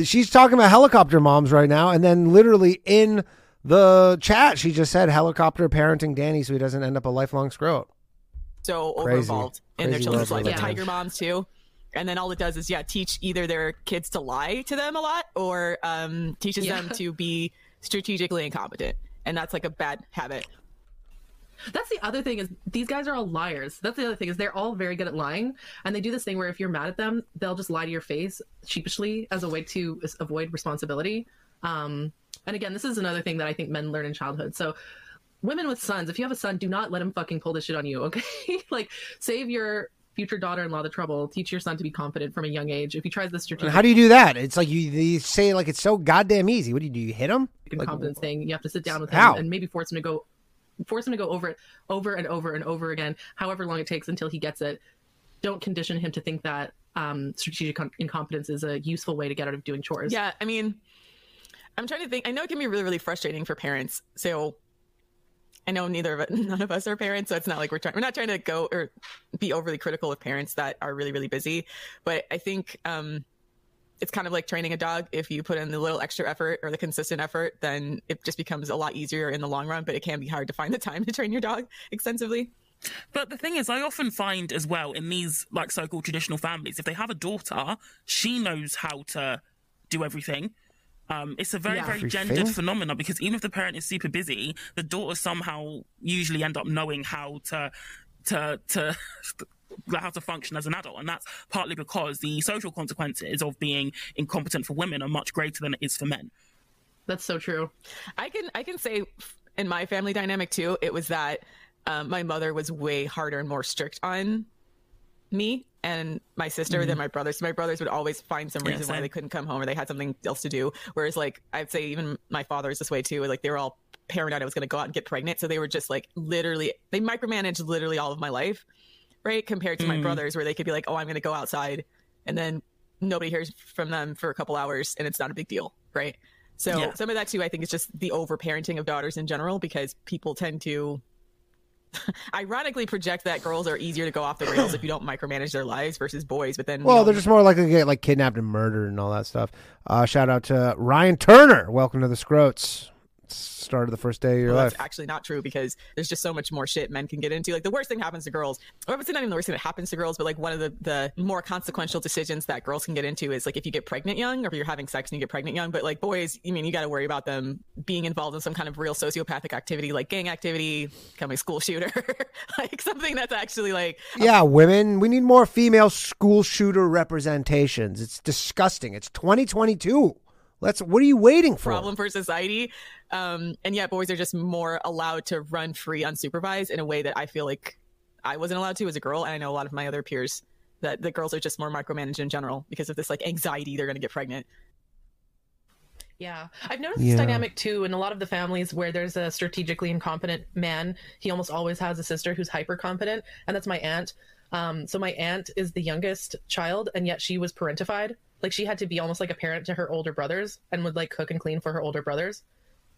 She's talking about helicopter moms right now, and then literally in the chat, she just said helicopter parenting Danny so he doesn't end up a lifelong scrote. So Crazy. over involved in their children's world life. The live in. tiger moms too. And then all it does is yeah, teach either their kids to lie to them a lot or um, teaches Yeah. them to be strategically incompetent. And that's like a bad habit. That's the other thing is these guys are all liars. That's the other thing is they're all very good at lying, and they do this thing where if you're mad at them, they'll just lie to your face sheepishly as a way to avoid responsibility. Um, and again, this is another thing that I think men learn in childhood. So, women with sons, if you have a son, do not let him fucking pull this shit on you. Okay, <laughs> like save your future daughter-in-law the trouble. Teach your son to be confident from a young age. If he tries this And strategic how do you do that? It's like you, you say like it's so goddamn easy. What do you do? You hit him? and Like, confidence thing. You have to sit down with How? him and maybe force him to go, force him to go over it, over and over and over again, however long it takes until he gets it. Don't condition him to think that um, strategic con- incompetence is a useful way to get out of doing chores. Yeah, I mean, I'm trying to think. I know it can be really, really frustrating for parents. So I know neither of <laughs> none of us are parents, so it's not like we're trying. We're not trying to go or be overly critical of parents that are really, really busy. But I think um, it's kind of like training a dog. If you put in the little extra effort or the consistent effort, then it just becomes a lot easier in the long run. But it can be hard to find the time <laughs> to train your dog extensively. But the thing is, I often find as well in these like so-called traditional families, if they have a daughter, she knows how to do everything. Um, it's a very, Yeah. very Everything? gendered phenomenon because even if the parent is super busy, the daughter somehow usually end up knowing how to to to <laughs> how to function as an adult, and that's partly because the social consequences of being incompetent for women are much greater than it is for men. That's so true. I can I can say in my family dynamic too, it was that um, my mother was way harder and more strict on me and my sister than mm-hmm. my brothers. So my brothers would always find some Yeah, reason why they couldn't come home or they had something else to do. Whereas like I'd say even my father is this way too. Like they were all paranoid I was going to go out and get pregnant, so they were just like literally they micromanaged literally all of my life, right? Compared to my mm-hmm. brothers, where they could be like, "Oh, I'm going to go outside," and then nobody hears from them for a couple hours, and it's not a big deal, right? So Yeah. some of that too, I think, is just the over parenting of daughters in general because people tend to <laughs> ironically project that girls are easier to go off the rails if you don't micromanage their lives versus boys. But then, Well, they're just more likely to get like kidnapped and murdered and all that stuff. Uh, shout out to Ryan Turner. Welcome to the Scrotes. Start of the first day of your well, life. that's actually not true because there's just so much more shit men can get into. Like the worst thing happens to girls, or it's not even the worst thing that happens to girls, but like one of the, the more consequential decisions that girls can get into is like if you get pregnant young or if you're having sex and you get pregnant young. But like boys, I mean, you got to worry about them being involved in some kind of real sociopathic activity like gang activity, becoming a school shooter, <laughs> like something that's actually like yeah, women. We need more female school shooter representations. It's disgusting. It's 2022. Let's. What are you waiting for? problem for society. Um, and yet boys are just more allowed to run free unsupervised in a way that I feel like I wasn't allowed to as a girl. And I know a lot of my other peers that the girls are just more micromanaged in general because of this like anxiety they're going to get pregnant. Yeah. I've noticed Yeah. this dynamic too in a lot of the families where there's a strategically incompetent man. He almost always has a sister who's hyper competent, and that's my aunt. Um, so my aunt is the youngest child, and yet she was parentified. Like she had to be almost like a parent to her older brothers and would like cook and clean for her older brothers.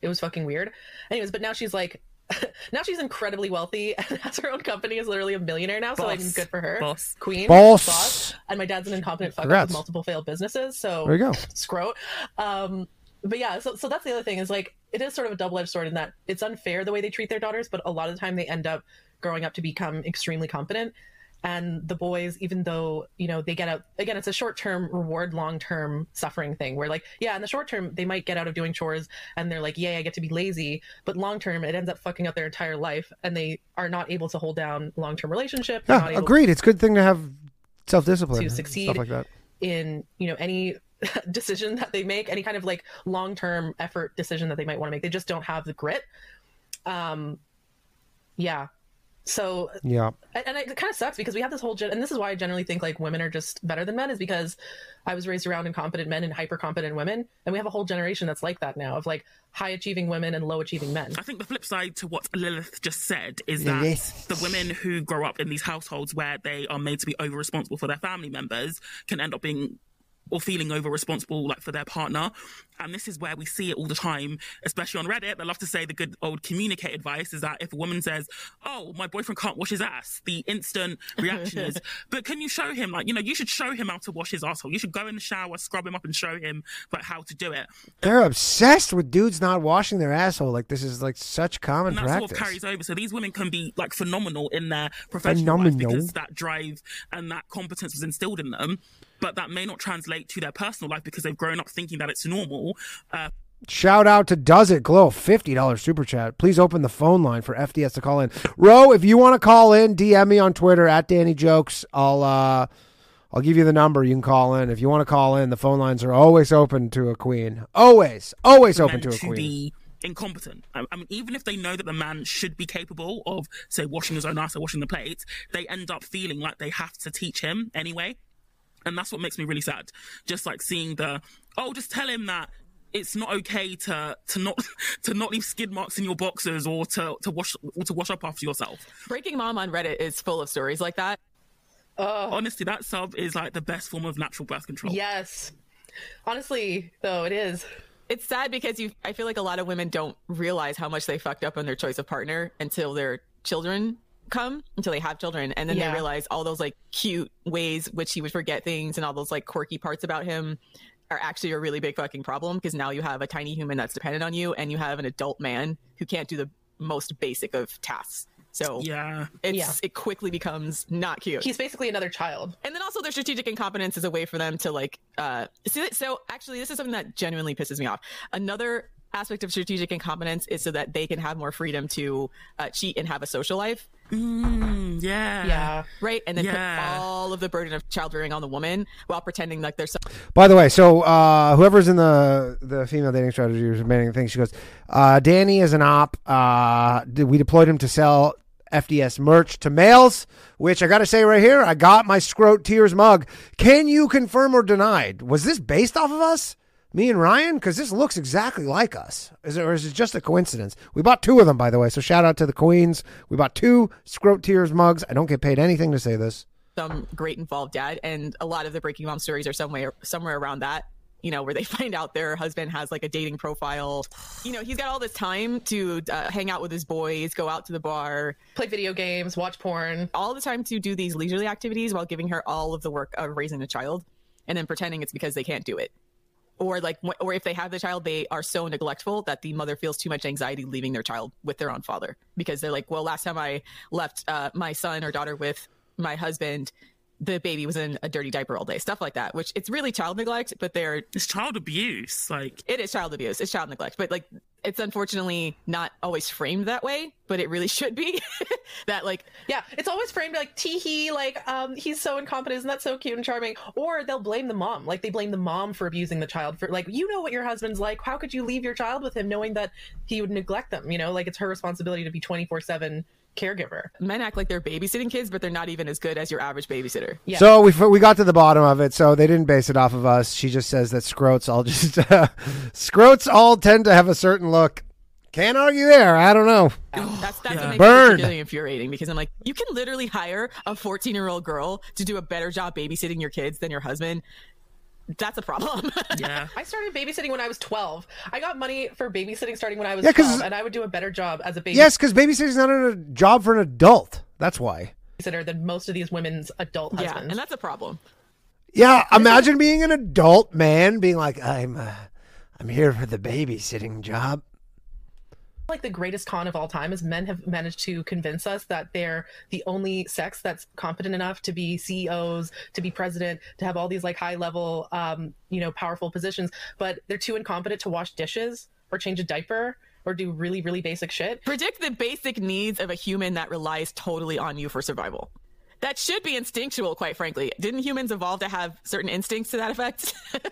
It was fucking weird. Anyways, but now she's like, <laughs> now she's incredibly wealthy <laughs> and has her own company. Is literally a millionaire now. So like, Boss. good for her. Boss. Queen. Boss. And my dad's an incompetent fuck with multiple failed businesses. So There you go. <laughs> scrote. Um, but yeah, so so that's the other thing is like it is sort of a double edged sword in that it's unfair the way they treat their daughters, but a lot of the time they end up growing up to become extremely competent. And the boys, even though you know they get out again, it's a short term reward, long term suffering thing. Where like, yeah, in the short term they might get out of doing chores and they're like, yay, I get to be lazy. But long term, it ends up fucking up their entire life, and they are not able to hold down long term relationship Yeah, not able agreed. It's a good thing to have self discipline To succeed. stuff like that. in you know any <laughs> decision that they make any kind of like long-term effort decision that they might want to make they just don't have the grit um yeah So Yeah. and, and it kind of sucks because we have this whole gen- and this is why I generally think like women are just better than men is because I was raised around incompetent men and hyper competent women, and we have a whole generation that's like that now of like high achieving women and low achieving men. I think the flip side to what Lilith just said is that Lilith. the women who grow up in these households where they are made to be over responsible for their family members can end up being or feeling over responsible like for their partner. And this is where we see it all the time, especially on Reddit. They love to say the good old communicate advice is that if a woman says, Oh, my boyfriend can't wash his ass, the instant reaction is, <laughs> But can you show him like, you know, you should show him how to wash his asshole. You should go in the shower, scrub him up and show him like how to do it. They're obsessed with dudes not washing their asshole. Like this is like such common and that practice. sort of carries over. So these women can be like phenomenal in their professional life because that drive and that competence was instilled in them. But that may not translate to their personal life because they've grown up thinking that it's normal. Uh, Shout out to Does It Glow, fifty dollars super chat. Please open the phone line for FDS to call in. Ro, if you want to call in, DM me on Twitter at Danny Jokes. I'll uh, I'll give you the number. You can call in if you want to call in. The phone lines are always open to a queen. Always, always open to a queen. to be incompetent. I mean, even if they know that the man should be capable of, say, washing his own ass or washing the plates, they end up feeling like they have to teach him anyway. And that's what makes me really sad. Just like seeing the, oh, just tell him that it's not okay to to not <laughs> to not leave skid marks in your boxes or to to wash or to wash up after yourself. Breaking Mom on Reddit is full of stories like that. Honestly, that sub is like the best form of natural birth control. Yes. Honestly, though, it is. It's sad because you I feel like a lot of women don't realize how much they fucked up on their choice of partner until their children come, until they have children, and then Yeah. they realize all those like cute ways which he would forget things and all those like quirky parts about him are actually a really big fucking problem because now you have a tiny human that's dependent on you and you have an adult man who can't do the most basic of tasks. So Yeah. it's Yeah. it quickly becomes not cute. He's basically another child. and then also their strategic incompetence is a way for them to like uh so, so actually this is something that genuinely pisses me off another aspect of strategic incompetence is so that they can have more freedom to uh, cheat and have a social life Mm, yeah. Yeah. right and then Yeah. put all of the burden of child rearing on the woman while pretending like there's some By the way, so uh, whoever's in the the female dating strategy or remaining thing, she goes, uh, Danny is an op. Uh, we deployed him to sell FDS merch to males, which I got to say right here, I got my Scrote Tears mug. Can you confirm or deny? Was this based off of us? Me and Ryan? Because this looks exactly like us. Is it, or is it just a coincidence? We bought two of them, by the way. So shout out to the queens. We bought two Scrote Tears mugs. I don't get paid anything to say this. some great involved dad and a lot of the breaking mom stories are somewhere somewhere around that you know where they <laughs> find out their husband has like a dating profile you know he's got all this time to uh, hang out with his boys go out to the bar Play video games, watch porn. all the time to do these leisurely activities while giving her all of the work of raising a child and then pretending it's because they can't do it or like or if they have the child they are so neglectful that the mother feels too much anxiety leaving their child with their own father because they're like well last time i left uh, my son or daughter with my husband the baby was in a dirty diaper all day stuff like that which it's really child neglect but they're It's child abuse. Like, it is child abuse it's child neglect but like it's unfortunately not always framed that way but it really <laughs> should be <laughs> that like Yeah, it's always framed like tee hee, like um, he's so incompetent, isn't that so cute and charming? Or they'll blame the mom, like they blame the mom for abusing the child. For like, you know what your husband's like. How could you leave your child with him, knowing that he would neglect them? You know, like it's her responsibility to be twenty four seven caregiver. men act like they're babysitting kids but they're not even as good as your average babysitter Yeah. So we we got to the bottom of it. So they didn't base it off of us. She just says that scrotes all just <laughs> scrotes all tend to have a certain look. Can't argue there. I don't know. That's that's Yeah. what makes Burned. it particularly infuriating because I'm like, you can literally hire a 14 year old girl to do a better job babysitting your kids than your husband. That's a problem. <laughs> yeah. I started babysitting when I was twelve. I got money for babysitting starting when I was Yeah, 'cause- twelve, and I would do a better job as a babysitter Yes, because babysitting's not a job for an adult. That's why. than most of these women's adult yeah, husbands. and that's a problem. Yeah, imagine being an adult man being like, I'm, uh, I'm here for the babysitting job. Like the greatest con of all time is men have managed to convince us that they're the only sex that's competent enough to be CEOs, to be president, to have all these like high level, um, you know, powerful positions, but they're too incompetent to wash dishes or change a diaper or do really, really basic shit. Predict the basic needs of a human that relies totally on you for survival. That should be instinctual, quite frankly. Didn't humans evolve to have certain instincts to that effect? <laughs>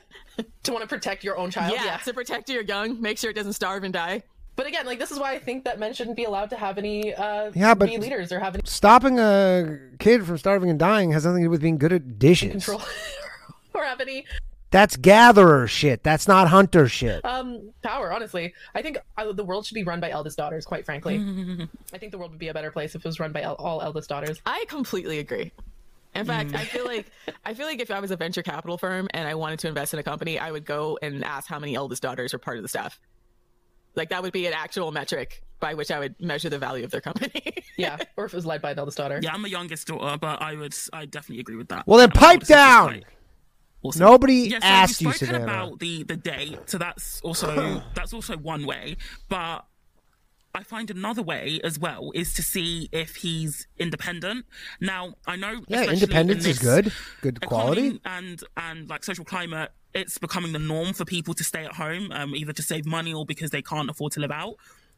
To want to protect your own child. yeah, Yeah. to protect your young, make sure it doesn't starve and die. But again, like this is why I think that men shouldn't be allowed to have any uh Yeah, but- be leaders or have any Stopping a kid from starving and dying has nothing to do with being good at dishes. control <laughs> or have any That's gatherer shit. That's not hunter shit. um power honestly i think uh, the world should be run by eldest daughters quite frankly <laughs> i think the world would be a better place if it was run by el- all eldest daughters I completely agree. In fact, I feel like I feel like if I was a venture capital firm and I wanted to invest in a company, I would go and ask how many eldest daughters are part of the staff. Like that would be an actual metric by which I would measure the value of their company. <laughs> yeah or if it was led by an eldest daughter Yeah, I'm a youngest daughter, but I would, I definitely agree with that. Well, then Yeah, my pipe down. great. Awesome. Nobody yeah, so asked you, we've Savannah. about the the date, so that's also <gasps> that's also one way. But I find another way as well is to see if he's independent. Now I know Yeah, independence in is good. Good quality. and and like social climate. It's becoming the norm for people to stay at home, um, either to save money or because they can't afford to live out.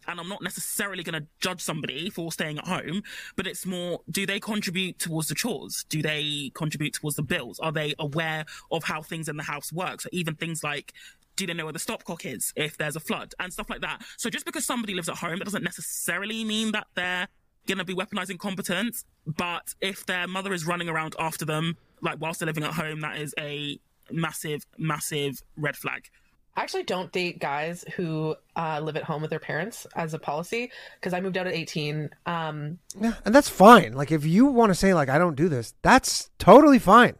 And I'm not necessarily going to judge somebody for staying at home, but it's more do they contribute towards the chores? Do they contribute towards the bills? Are they aware of how things in the house work? So even things like do they know where the stopcock is if there's a flood and stuff like that? So just because somebody lives at home, that doesn't necessarily mean that they're going to be weaponizing competence. But if their mother is running around after them, like whilst they're living at home, that is a massive, massive red flag. I actually don't date guys who uh, live at home with their parents as a policy because I moved out at 18. Um, Yeah, and that's fine. Like if you want to say like I don't do this, that's totally fine.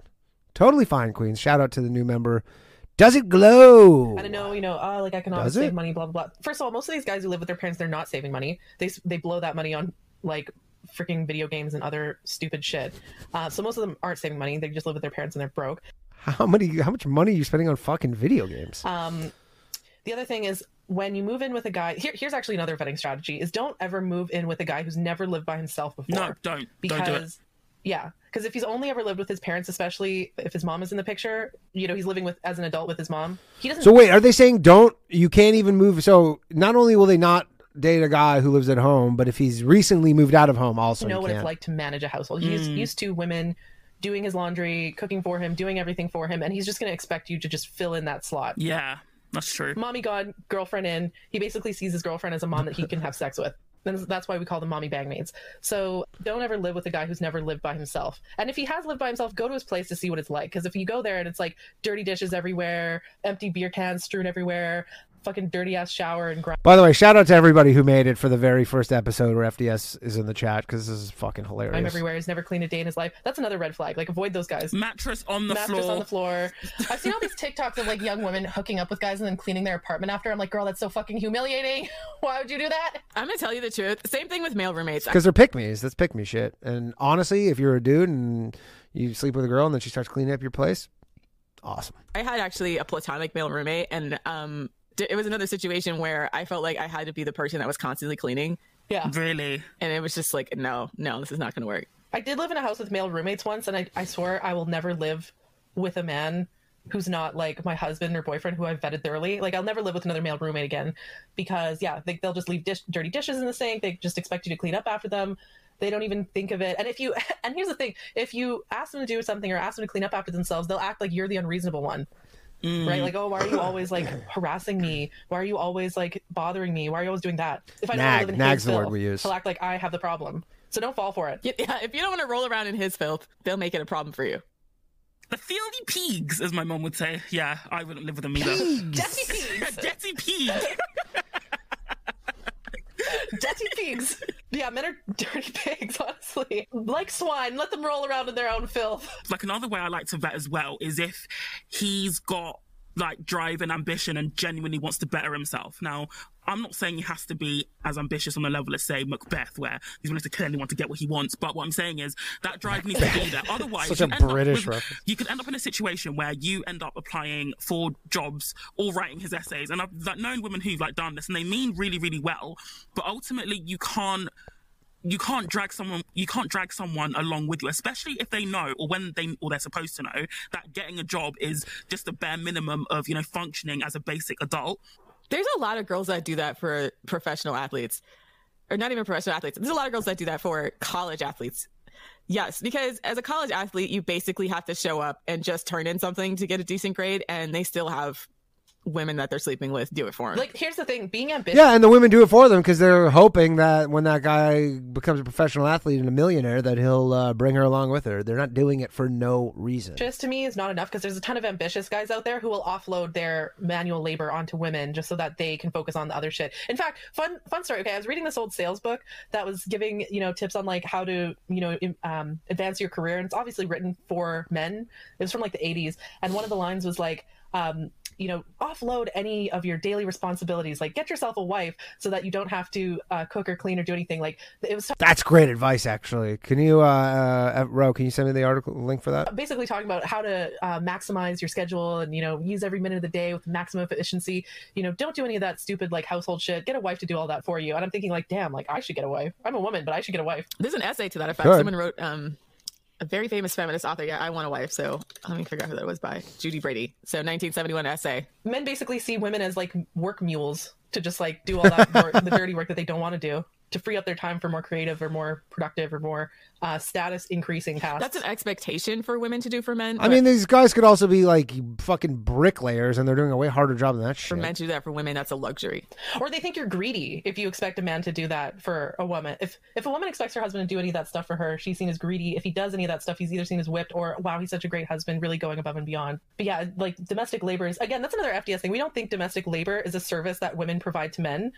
Totally fine, Queens. Shout out to the new member. Does it glow? I don't know, you know, oh, like I can always save money, blah blah blah. First of all, most of these guys who live with their parents, they're not saving money. They they blow that money on like freaking video games and other stupid shit. Uh, so most of them aren't saving money. They just live with their parents and they're broke. How many? How much money are you spending on fucking video games? Um, the other thing is when you move in with a guy. Here, here's actually another vetting strategy: is don't ever move in with a guy who's never lived by himself before. No, don't. because don't do it. Yeah because if he's only ever lived with his parents especially if his mom is in the picture you know he's living with as an adult with his mom he doesn't So wait, are they saying don't? You can't even move. So not only will they not date a guy who lives at home, but if he's recently moved out of home, also know you what can't. it's like to manage a household he's Mm. used to women doing his laundry cooking for him doing everything for him and he's just going to expect you to just fill in that slot Yeah, that's true. mommy gone girlfriend in he basically sees his girlfriend as a mom that he can have sex with and that's why we call them mommy bangmaids. So don't ever live with a guy who's never lived by himself. And if he has lived by himself go to his place to see what it's like. Because if you go there and it's like dirty dishes everywhere empty beer cans strewn everywhere fucking dirty ass shower and grind By the way, shout out to everybody who made it for the very first episode where FDS is in the chat because this is fucking hilarious. I'm everywhere. He's never cleaned a day in his life. That's another red flag. Like avoid those guys. Mattress on the floor. Mattress floor. on the floor. <laughs> I've seen all these TikToks of like young women hooking up with guys and then cleaning their apartment after. I'm like, girl, that's so fucking humiliating. <laughs> Why would you do that? I'm gonna tell you the truth. Same thing with male roommates. Because they're pick me's. That's pick me shit. And honestly, if you're a dude and you sleep with a girl and then she starts cleaning up your place, awesome. I had actually a platonic male roommate, and um, d- it was another situation where I felt like I had to be the person that was constantly cleaning, Yeah. Really? and it was just like, no, no, this is not gonna work. I did live in a house with male roommates once, and I, I swear I will never live with a man who's not like my husband or boyfriend who I've vetted thoroughly. Like I'll never live with another male roommate again because yeah, they, they'll just leave dish, dirty dishes in the sink. They just expect you to clean up after them. They don't even think of it. And if you <laughs> and here's the thing, if you ask them to do something or ask them to clean up after themselves, they'll act like you're the unreasonable one. Right? Mm. Like, oh, why are you always like <coughs> harassing me? Why are you always like bothering me? Why are you always doing that? If I don't Nag. live in Nag's his the word filth, we use. he'll act like I have the problem. So don't fall for it. Yeah, yeah, if you don't want to roll around in his filth, they'll make it a problem for you. The fieldy pigs, as my mom would say. Yeah, I wouldn't live with them either. <laughs> Dirty pigs. Dirty pig. <laughs> Dirty pigs. Yeah, men are dirty <laughs> pigs, honestly. Like swine, let them roll around in their own filth. like another way I like to vet as well is if he's got like drive and ambition and genuinely wants to better himself. Now, I'm not saying he has to be as ambitious on the level as say Macbeth, where he's willing to kill anyone to get what he wants. But what I'm saying is that drive needs to be there. <laughs> Otherwise, Such you a British with- reference. you could end up in a situation where you end up applying for jobs or writing his essays. And I've like, known women who've like done this and they mean really, really well, but ultimately you can't you can't drag someone you can't drag someone along with you especially if they know or when they or they're supposed to know that getting a job is just the bare minimum of you know functioning as a basic adult There's a lot of girls that do that for professional athletes, or not even professional athletes. There's a lot of girls that do that for college athletes. Yes, because as a college athlete, you basically have to show up and just turn in something to get a decent grade, and they still have women that they're sleeping with do it for them. Like, here's the thing: being ambitious. Yeah, and the women do it for them because they're hoping that when that guy becomes a professional athlete and a millionaire, that he'll uh, bring her along with her. They're not doing it for no reason. Just to me is not enough because there's a ton of ambitious guys out there who will offload their manual labor onto women just so that they can focus on the other shit. In fact, fun fun story. Okay, I was reading this old sales book that was giving you know tips on like how to you know um, advance your career, and it's obviously written for men. It was from like the 80s, and one of the lines was like. Um, you know, offload any of your daily responsibilities. Like, get yourself a wife so that you don't have to uh, cook or clean or do anything. Like, it was That's great advice, actually. Can you, uh, uh, Ro, can you send me the article link for that? basically talking about how to uh, maximize your schedule and you know use every minute of the day with maximum efficiency you know don't do any of that stupid like household shit get a wife to do all that for you and i'm thinking like damn like i should get a wife i'm a woman but i should get a wife There's an essay to that effect. Someone wrote um, a very famous feminist author. Yeah, I want a wife. So let me figure out who that was by. Judy Brady. So 1971 essay. men basically see women as like work mules to just like do all that work, the <laughs> dirty work that they don't want to do to free up their time for more creative or more productive or more uh, status increasing tasks That's an expectation for women to do for men. I mean, these guys could also be like fucking bricklayers, and they're doing a way harder job than that for men to do that for women, that's a luxury. or they think you're greedy if you expect a man to do that for a woman. If if a woman expects her husband to do any of that stuff for her, she's seen as greedy. If he does any of that stuff, he's either seen as whipped or wow, he's such a great husband, really going above and beyond. But yeah, like domestic labor is again, that's another FDS thing. We don't think domestic labor is a service that women provide to men.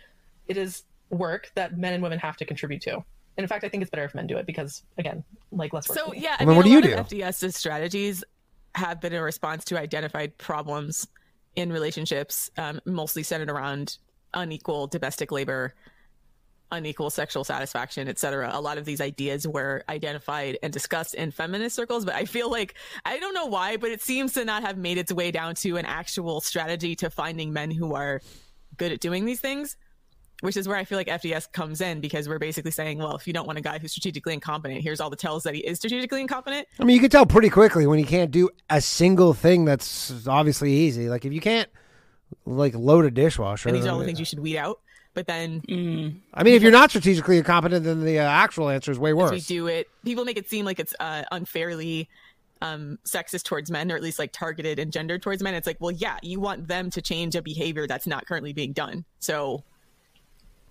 It is work that men and women have to contribute to. And in fact, I think it's better if men do it because again, like less work. So yeah, I mean, mean, what a do you lot do? FDS's strategies have been a response to identified problems in relationships, um, mostly centered around unequal domestic labor, unequal sexual satisfaction, etc. A lot of these ideas were identified and discussed in feminist circles, but I feel like I don't know why, but it seems to not have made its way down to an actual strategy to finding men who are good at doing these things. Which is where I feel like FDS comes in because we're basically saying, well, if you don't want a guy who's strategically incompetent, here's all the tells that he is strategically incompetent. I mean, you can tell pretty quickly when he can't do a single thing that's obviously easy. Like if you can't like load a dishwasher. And these are all the things you should weed out. But then I mean, if you're not strategically incompetent, then the uh, actual answer is way as we worse. do it, people make it seem like it's uh, unfairly um, sexist towards men, or at least like targeted and gendered towards men. It's like, well, yeah, you want them to change a behavior that's not currently being done. So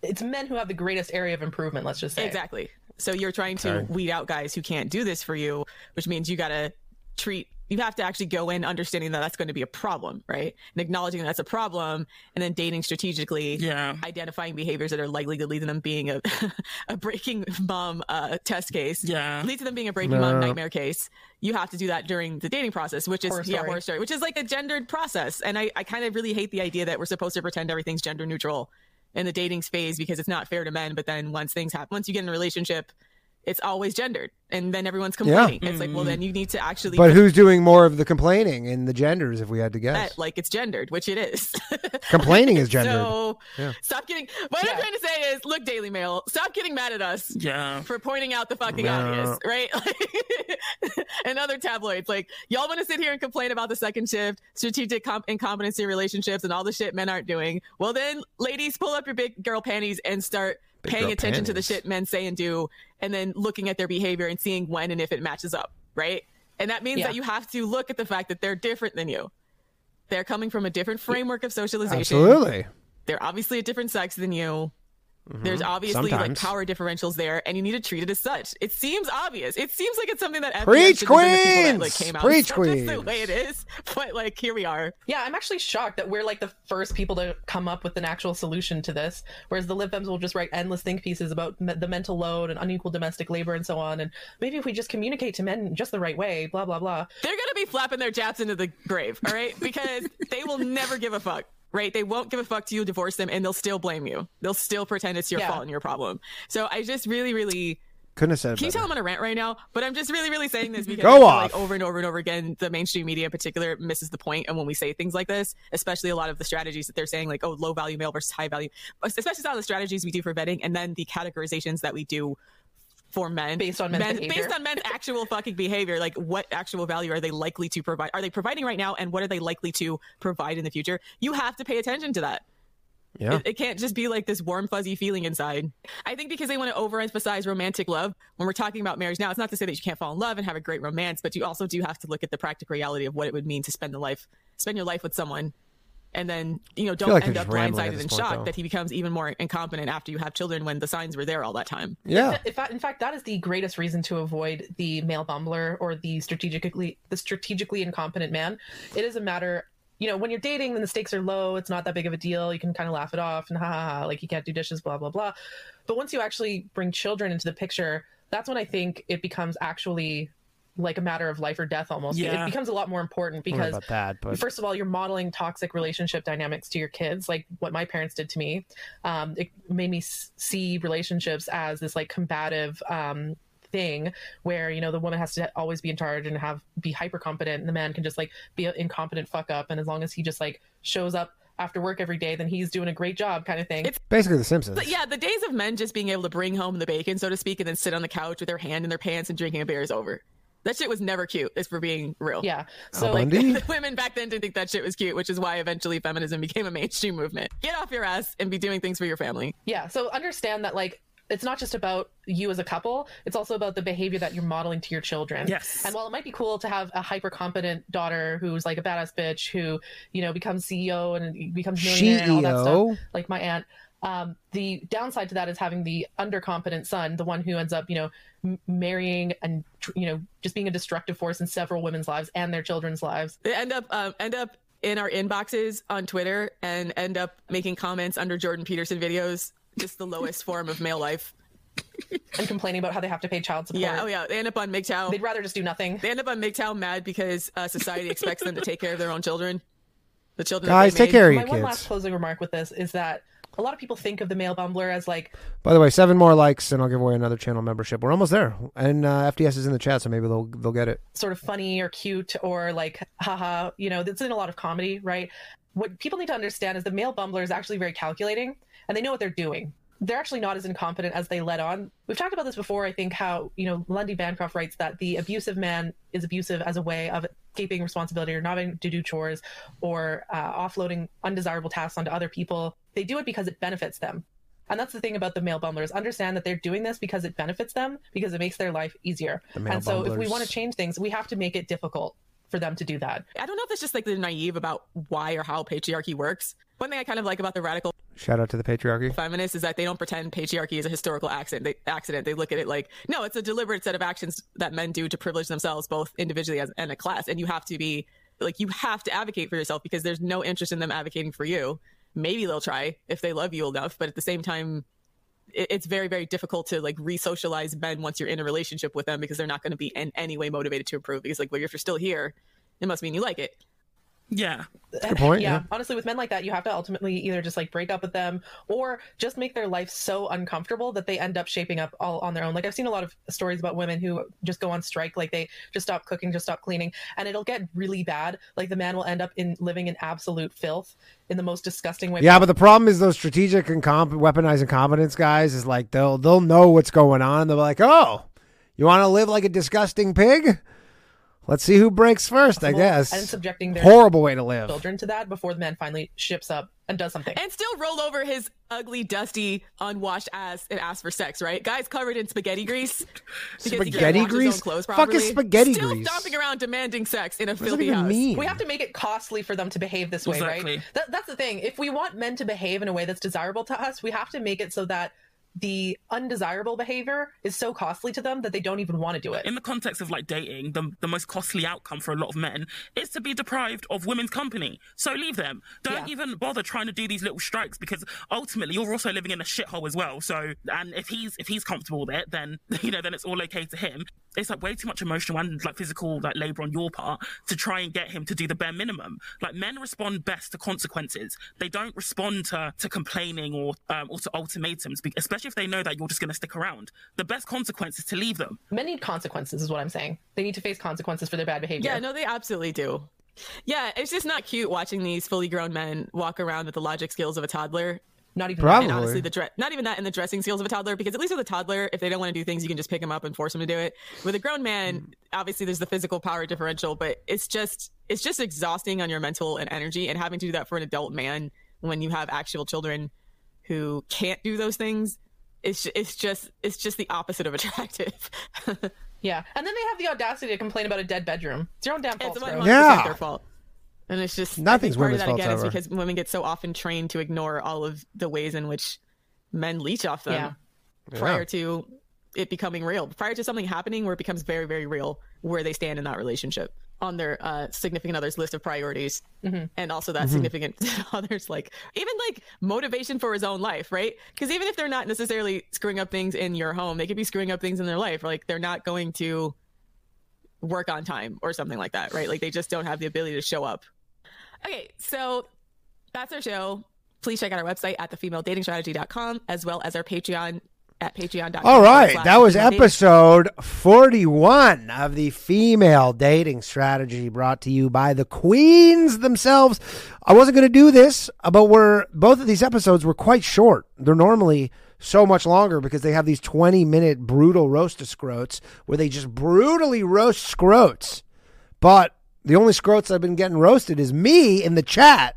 it's men who have the greatest area of improvement, let's just say. Exactly. So you're trying to weed out guys who can't do this for you, which means you got to treat, you have to actually go in understanding that that's going to be a problem, right? And acknowledging that that's a problem and then dating strategically, Yeah. identifying behaviors that are likely to lead to them being a, <laughs> a breaking mom uh, test case, Yeah. lead to them being a breaking mom nightmare case. You have to do that during the dating process, which is, Horror yeah, story. horror story, which is like a gendered process. And I, I kind of really hate the idea that we're supposed to pretend everything's gender neutral in the dating phase because it's not fair to men. But then once things happen, once you get in a relationship, it's always gendered, and then everyone's complaining. It's like, well, mm. then you need to actually But who's doing more of the complaining in the genders? If we had to guess, that like it's gendered, which it is. <laughs> complaining is gendered. so Yeah. stop getting. What Yeah. I'm trying to say is, look, Daily Mail, stop getting mad at us Yeah. for pointing out the fucking Yeah. obvious, right? <laughs> and other tabloids, like y'all want to sit here and complain about the second shift, strategic comp- incompetency relationships, and all the shit men aren't doing. Well, then, ladies, pull up your big girl panties and start Big paying girl attention to the shit men say and do, and then looking at their behavior and seeing when and if it matches up, right? And that means Yeah. that you have to look at the fact that they're different than you. They're coming from a different framework of socialization Absolutely. they're obviously a different sex than you. Mm-hmm. There's obviously like power differentials there, and you need to treat it as such. It seems obvious. It seems like it's something that FDR Preach, should have been the that, like came out. Preach, It's not the way it is, but like here we are. Yeah, I'm actually shocked that we're like the first people to come up with an actual solution to this, whereas the Lib Fems will just write endless think pieces about me- the mental load and unequal domestic labor and so on. And maybe if we just communicate to men just the right way, blah blah blah. They're gonna be flapping their japs into the grave, all right? Because they will never give a fuck. Right? They won't give a fuck to you, divorce them, and they'll still blame you. They'll still pretend it's your Yeah. fault and your problem. So I just really, really Couldn't have said it Can you tell I'm on a rant right now? But I'm just really, really saying this <laughs> because Go I off. like over and over and over again, the mainstream media in particular misses the point. And when we say things like this, especially a lot of the strategies that they're saying, like, oh, low value male versus high value, especially some of the strategies we do for vetting and then the categorizations that we do for men Based on men's behavior. based on men's actual fucking behavior like what actual value are they likely to provide are they providing right now and what are they likely to provide in the future you have to pay attention to that Yeah. it, it can't just be like this warm, fuzzy feeling inside. I think because they want to overemphasize romantic love when we're talking about marriage now, it's not to say that you can't fall in love and have a great romance, but you also do have to look at the practical reality of what it would mean to spend the life, spend your life with someone and then you know don't like end up just rambling at blindsided and shocked though. that he becomes even more incompetent after you have children when the signs were there all that time. Yeah. In fact, in fact, that is the greatest reason to avoid the male bumbler or the strategically the strategically incompetent man. It is a matter, you know, when you're dating, then the stakes are low. It's not that big of a deal. You can kind of laugh it off and ha ha ha, like you can't do dishes, blah blah blah. But once you actually bring children into the picture, that's when I think it becomes actually like a matter of life or death almost. Yeah. It becomes a lot more important I don't know because that, but first of all you're modeling toxic relationship dynamics to your kids like what my parents did to me um, it made me see relationships as this like combative um, thing where you know the woman has to always be in charge and have be hyper competent and the man can just like be an incompetent fuck up and as long as he just like shows up after work every day then he's doing a great job kind of thing It's- basically The Simpsons. But yeah, the days of men just being able to bring home the bacon, so to speak, and then sit on the couch with their hand in their pants and drinking a beer is over. That shit was never cute. If we're being real. yeah Al so like the <laughs> women back then didn't think that shit was cute, which is why eventually feminism became a mainstream movement. Get off your ass and be doing things for your family. Yeah. So understand that like it's not just about you as a couple, it's also about the behavior that you're modeling to your children. Yes. And while it might be cool to have a hyper competent daughter who's like a badass bitch who, you know, becomes CEO and becomes millionaire and all that CEO? stuff, like my aunt, um, the downside to that is having the undercompetent son, the one who ends up, you know, m- marrying and you know just being a destructive force in several women's lives and their children's lives. They end up um, end up in our inboxes on Twitter and end up making comments under Jordan Peterson videos. Just the lowest <laughs> form of male life. and complaining about how they have to pay child support. Yeah. Oh yeah. They end up on MGTOW. They'd rather just do nothing. They end up on MGTOW mad because uh, society expects them to take care of their own children. The children. Guys, take care of your My your one last closing remark with this is that a lot of people think of the male bumbler as like By the way, seven more likes, and I'll give away another channel membership. We're almost there, and uh, FDS is in the chat, so maybe they'll they'll get it. sort of funny or cute or like haha you know it's in a lot of comedy right? What people need to understand is the male bumbler is actually very calculating and they know what they're doing. They're actually not as incompetent as they let on. We've talked about this before i think how you know lundy bancroft writes that the abusive man is abusive as a way of escaping responsibility or not having to do chores or uh, offloading undesirable tasks onto other people they do it because it benefits them and that's the thing about the male bumblers. Understand that they're doing this because it benefits them, because it makes their life easier. The And so if we want to change things, we have to make it difficult for them to do that. I don't know if it's just like they're naive about why or how patriarchy works. One thing I kind of like about the radical Shout out to the patriarchy. feminists is that they don't pretend patriarchy is a historical accident. They, accident. They look at it like, no, it's a deliberate set of actions that men do to privilege themselves, both individually as, and a class. And you have to be like, you have to advocate for yourself because there's no interest in them advocating for you. Maybe they'll try if they love you enough, but at the same time, it, it's very, very difficult to like re-socialize men once you're in a relationship with them because they're not going to be in any way motivated to improve. Because like, well, if you're still here, it must mean you like it. Yeah. Good point. yeah, Yeah. honestly, with men like that, you have to ultimately either just like break up with them or just make their life so uncomfortable that they end up shaping up all on their own. Like I've seen a lot of stories about women who just go on strike, like they just stop cooking, just stop cleaning, and it'll get really bad. Like the man will end up in living in absolute filth in the most disgusting way. Yeah, but the problem is those strategic and comp- weaponized incompetence guys is like they'll they'll know what's going on. They'll be like, oh, you want to live like a disgusting pig? Let's see who breaks first. I guess. and subjecting their Horrible way to live. children to that before the man finally ships up and does something. and still roll over his ugly, dusty, unwashed ass and ask for sex, right? Guys covered in spaghetti grease. <laughs> because he can't Spaghetti his own grease? Clothes Fuck is spaghetti still grease? stomping around demanding sex in a What filthy even house. mean? we have to make it costly for them to behave this way, Exactly. right? That, that's the thing. If we want men to behave in a way that's desirable to us, we have to make it so that the undesirable behavior is so costly to them that they don't even want to do it. in the context of like dating, the, the most costly outcome for a lot of men is to be deprived of women's company. So leave them. Don't Yeah. even bother trying to do these little strikes because ultimately you're also living in a shithole as well. So and if he's if he's comfortable with it, then <laughs> you know then it's all okay to him. It's like way too much emotional and like physical like labor on your part to try and get him to do the bare minimum. Like men respond best to consequences. They don't respond to to complaining or um, or to ultimatums, be- especially if they know that you're just going to stick around. The best consequence is to leave them. Men need consequences, is what I'm saying. They need to face consequences for their bad behavior. Yeah, no, they absolutely do. Yeah, it's just not cute watching these fully grown men walk around with the logic skills of a toddler. Not even Probably. And honestly, the dre- not even that in the dressing skills of a toddler, because at least with a toddler, if they don't want to do things, you can just pick them up and force them to do it. With a grown man, obviously there's the physical power differential, but it's just it's just exhausting on your mental and energy, and having to do that for an adult man when you have actual children who can't do those things. It's ju- it's just it's just the opposite of attractive. <laughs> Yeah. And then they have the audacity to complain about a dead bedroom. It's your own damn fault, it's bro. Yeah. their fault. And it's just I Nothing's think part of that fault again is because women get so often trained to ignore all of the ways in which men leech off them Yeah. prior Yeah. to it becoming real. Prior to something happening where it becomes very, very real where they stand in that relationship on their uh, significant other's list of priorities. And also that significant <laughs> other's like even like motivation for his own life, right? Because even if they're not necessarily screwing up things in your home, they could be screwing up things in their life. Like they're not going to work on time or something like that, right? Like they just don't have the ability to show up. Okay, so that's our show. Please check out our website at thefemaledatingstrategy.com as well as our Patreon at patreon.com. All right, that was episode 41 of the female dating strategy brought to you by the queens themselves. I wasn't going to do this, uh, but we're both of these episodes were quite short. They're normally so much longer because they have these 20 minute brutal roast of scrotes where they just brutally roast scrotes. But the only scrotes I've been getting roasted is me in the chat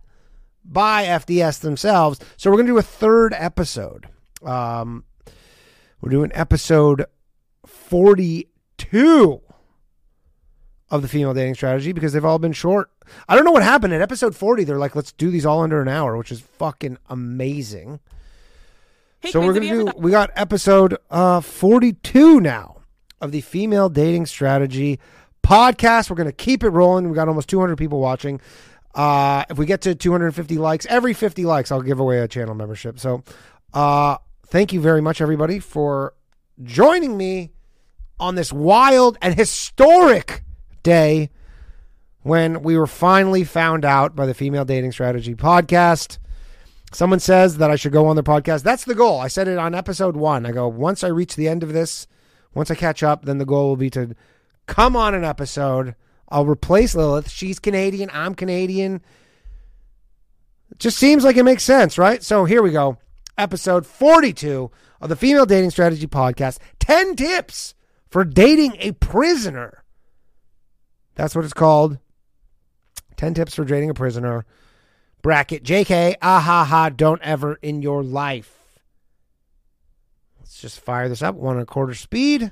by FDS themselves. So we're going to do a third episode. Um, we're doing episode 42 of the female dating strategy because they've all been short. I don't know what happened at episode 40. They're like, let's do these all under an hour, which is fucking amazing. Hey, so we're going to do, we got episode uh, 42 now of the female dating strategy podcast. We're going to keep it rolling. We got almost 200 people watching. Uh, if we get to 250 likes, every 50 likes, I'll give away a channel membership. So, uh, thank you very much, everybody, for joining me on this wild and historic day when we were finally found out by the Female Dating Strategy podcast. Someone says that I should go on their podcast. That's the goal. I said it on episode one. I go, once I reach the end of this, once I catch up, then the goal will be to come on an episode. I'll replace Lilith. She's Canadian. I'm Canadian. It just seems like it makes sense, right? So here we go. Episode 42 of the Female Dating Strategy Podcast 10 tips for dating a prisoner. That's what it's called. 10 tips for dating a prisoner. Bracket JK, ah ha ha, don't ever in your life. Let's just fire this up. One and a quarter speed.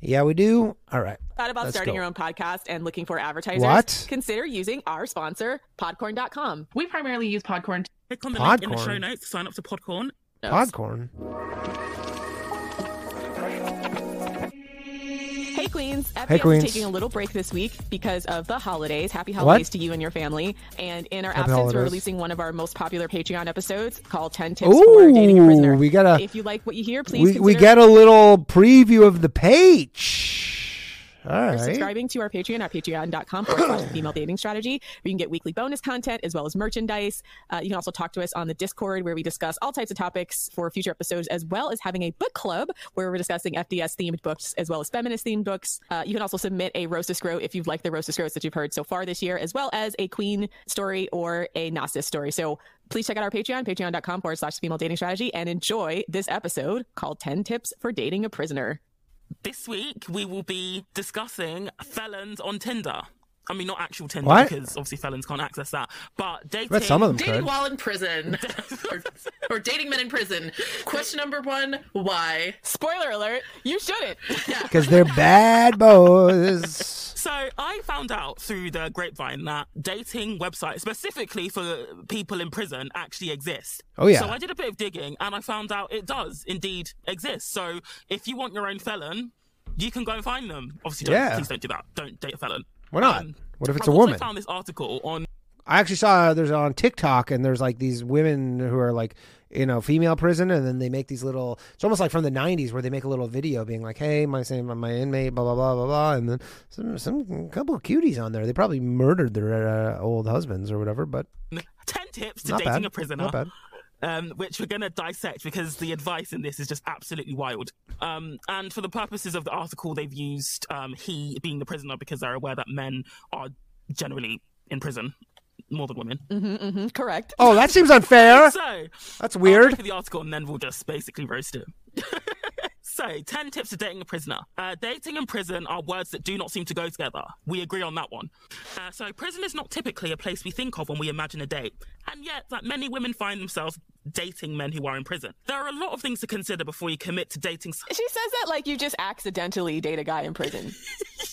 Yeah, we do. All right. thought about Let's starting go. your own podcast and looking for advertisers? What? Consider using our sponsor, podcorn.com. We primarily use Podcorn Click on the link in the Podcorn. show notes to sign up to Podcorn. Podcorn. Queens, FDS Hey, Queens. is taking a little break this week because of the holidays. Happy holidays to you and your family. And in our Happy absence, holidays. we're releasing one of our most popular Patreon episodes called 10 Tips for Dating a Prisoner. Ooh, we got a if you like what you hear, please we, we get a little preview of the page. All right. subscribing to our Patreon at patreon.com forward slash female dating strategy, where you can get weekly bonus content as well as merchandise. Uh, you can also talk to us on the Discord, where we discuss all types of topics for future episodes, as well as having a book club where we're discussing FDS themed books as well as feminist themed books. Uh, you can also submit a roast scrote if you've liked the roast scrotes that you've heard so far this year, as well as a queen story or a Gnosis story. So please check out our Patreon, patreon.com forward slash female dating strategy, and enjoy this episode called 10 Tips for Dating a Prisoner. This week we will be discussing felons on Tinder. I mean, not actual Tinder What? because obviously felons can't access that. But dating. But some of them Dating could. while in prison. <laughs> or, or dating men in prison. Question number one why? Spoiler alert, you shouldn't. Because <laughs> they're bad boys. So I found out through the grapevine that dating websites, specifically for people in prison, actually exist. Oh, yeah. So I did a bit of digging and I found out it does indeed exist. So if you want your own felon, you can go and find them. Obviously, don't, Yeah. please don't do that. Don't date a felon. Why not? Um, What if it's I've a woman? found this article on I actually saw there's on TikTok and there's like these women who are like in know, female prison and then they make these little it's almost like from the 90s where they make a little video being like hey my same my inmate blah blah blah blah blah and then some some couple of cuties on there they probably murdered their uh, old husbands or whatever but 10 tips to not dating bad a prisoner. not bad um, which we're going to dissect because the advice in this is just absolutely wild. Um, and for the purposes of the article, they've used um, he being the prisoner because they're aware that men are generally in prison more than women. hmm correct. oh that seems unfair <laughs> So that's I'll weird for the article and then we'll just basically roast it. <laughs> so, 10 tips to dating a prisoner. Uh, dating and prison are words that do not seem to go together. We agree on that one. Uh, so, prison is not typically a place we think of when we imagine a date. And yet, that many women find themselves dating men who are in prison. There are a lot of things to consider before you commit to dating. She says that like you just accidentally date a guy in prison. <laughs>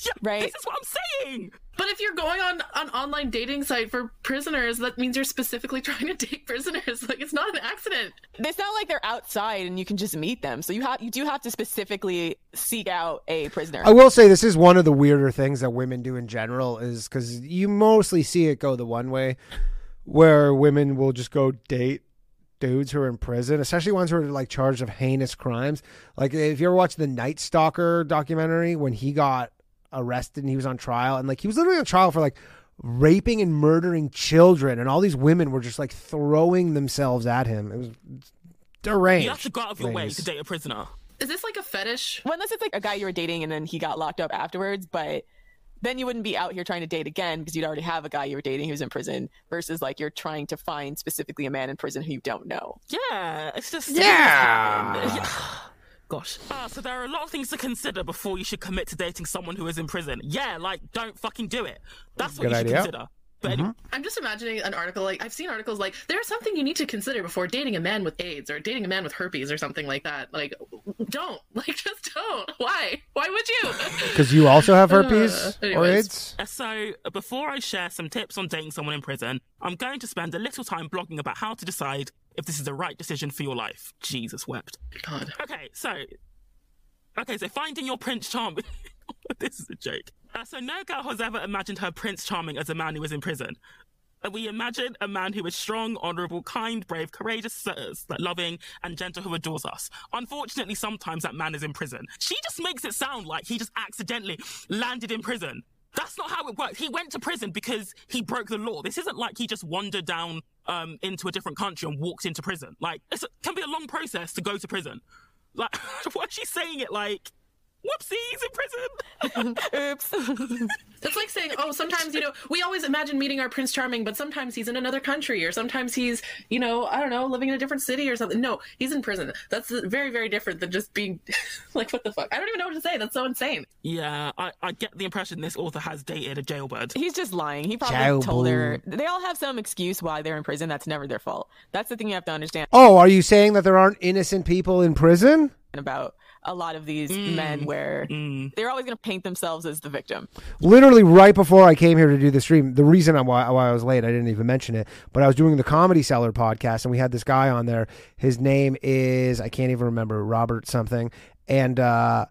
Yeah, Right. This is what I'm lying. But if you're going on an online dating site for prisoners, that means you're specifically <laughs> trying to date prisoners. Like it's not an accident. It's not like they're outside and you can just meet them. So you have you do have to specifically seek out a prisoner. I will say this is one of the weirder things that women do in general is because you mostly see it go the one way, where women will just go date dudes who are in prison, especially ones who are like charged of heinous crimes. Like if you ever watched the Night Stalker documentary when he got arrested and he was on trial, and like he was literally on trial for like raping and murdering children, and all these women were just like throwing themselves at him. It was deranged. You have to go out of your way to date a prisoner. Is this like a fetish? well, unless it's like a guy you were dating and then he got locked up afterwards, but then you wouldn't be out here trying to date again because you'd already have a guy you were dating who's in prison versus like you're trying to find specifically a man in prison who you don't know. Yeah, it's just Yeah. <sighs> Gosh. Ah, so there are a lot of things to consider before you should commit to dating someone who is in prison. Yeah, like don't fucking do it. That's what Good you should idea. consider. But anyway, I'm just imagining an article like I've seen articles like there's something you need to consider before dating a man with AIDS or dating a man with herpes or something like that. Like, don't. <laughs> Like, just don't. Why? Why would you? <laughs> Because you also have herpes Uh, or. AIDS? So, uh, before I share some tips on dating someone in prison, I'm going to spend a little time blogging about how to decide if this is the right decision for your life. Jesus wept. God. Okay, so, okay, so finding your Prince Charming. <laughs> <laughs> this is a joke. Uh, so, no girl has ever imagined her Prince Charming as a man who was in prison. Uh, We imagine a man who is strong, honourable, kind, brave, courageous, uh, loving, and gentle who adores us. Unfortunately, sometimes that man is in prison. She just makes it sound like he just accidentally landed in prison. That's not how it works. He went to prison because he broke the law. This isn't like he just wandered down um, into a different country and walked into prison. Like, it can be a long process to go to prison. Like, <laughs> why is she saying it like, whoopsie, he's in prison? Oops. It's like saying, oh, sometimes, you know, we always imagine meeting our Prince Charming, but sometimes he's in another country or sometimes he's, you know, I don't know, living in a different city or something. No, he's in prison. That's very, very different than just being <laughs> like, what the fuck? I don't even know what to say. That's so insane. yeah, I, I get the impression this author has dated a jailbird. He's just lying. He probably Ciao, told her. They all have some excuse why they're in prison. That's never their fault. That's the thing you have to understand Oh, are you saying that there aren't innocent people in prison? about a lot of these men where they're always going to paint themselves as the victim. Literally, right before I came here to do the stream, the reason why, why I was late, I didn't even mention it, but I was doing the Comedy Cellar podcast, and we had this guy on there. His name is I can't even remember Robert something, and uh,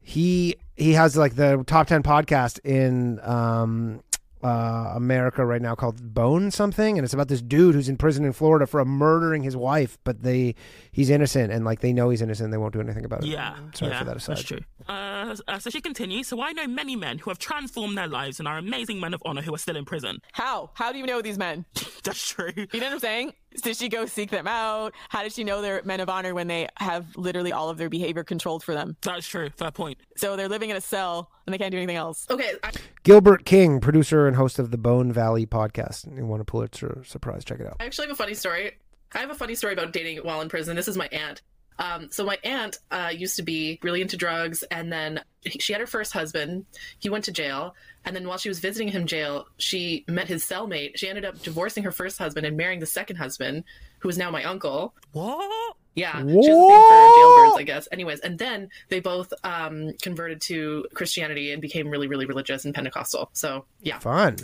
he he has like the top ten podcast in um, uh, America right now called Bone something, and it's about this dude who's in prison in Florida for murdering his wife, but they he's innocent, and like they know he's innocent, they won't do anything about it. Yeah, sorry yeah, for that aside. That's true. Uh, uh, so she continues. So I know many men who have transformed their lives and are amazing men of honor who are still in prison. How? How do you know these men? <laughs> That's true. You know what I'm saying? Did she go seek them out? How did she know they're men of honor when they have literally all of their behavior controlled for them? That's true. Fair point. So they're living in a cell and they can't do anything else. Okay. I, Gilbert King, producer and host of the Bone Valley podcast. You want to pull it to a Pulitzer surprise? Check it out. I actually have a funny story. I have a funny story about dating while in prison. This is my aunt. Um, so my aunt uh, used to be really into drugs, and then she had her first husband. He went to jail, and then while she was visiting him jail, she met his cellmate. She ended up divorcing her first husband and marrying the second husband, who is now my uncle. What? Yeah, she was for jailbirds, I guess. Anyways, and then they both um, converted to Christianity and became really, really religious and Pentecostal. So yeah, Fun.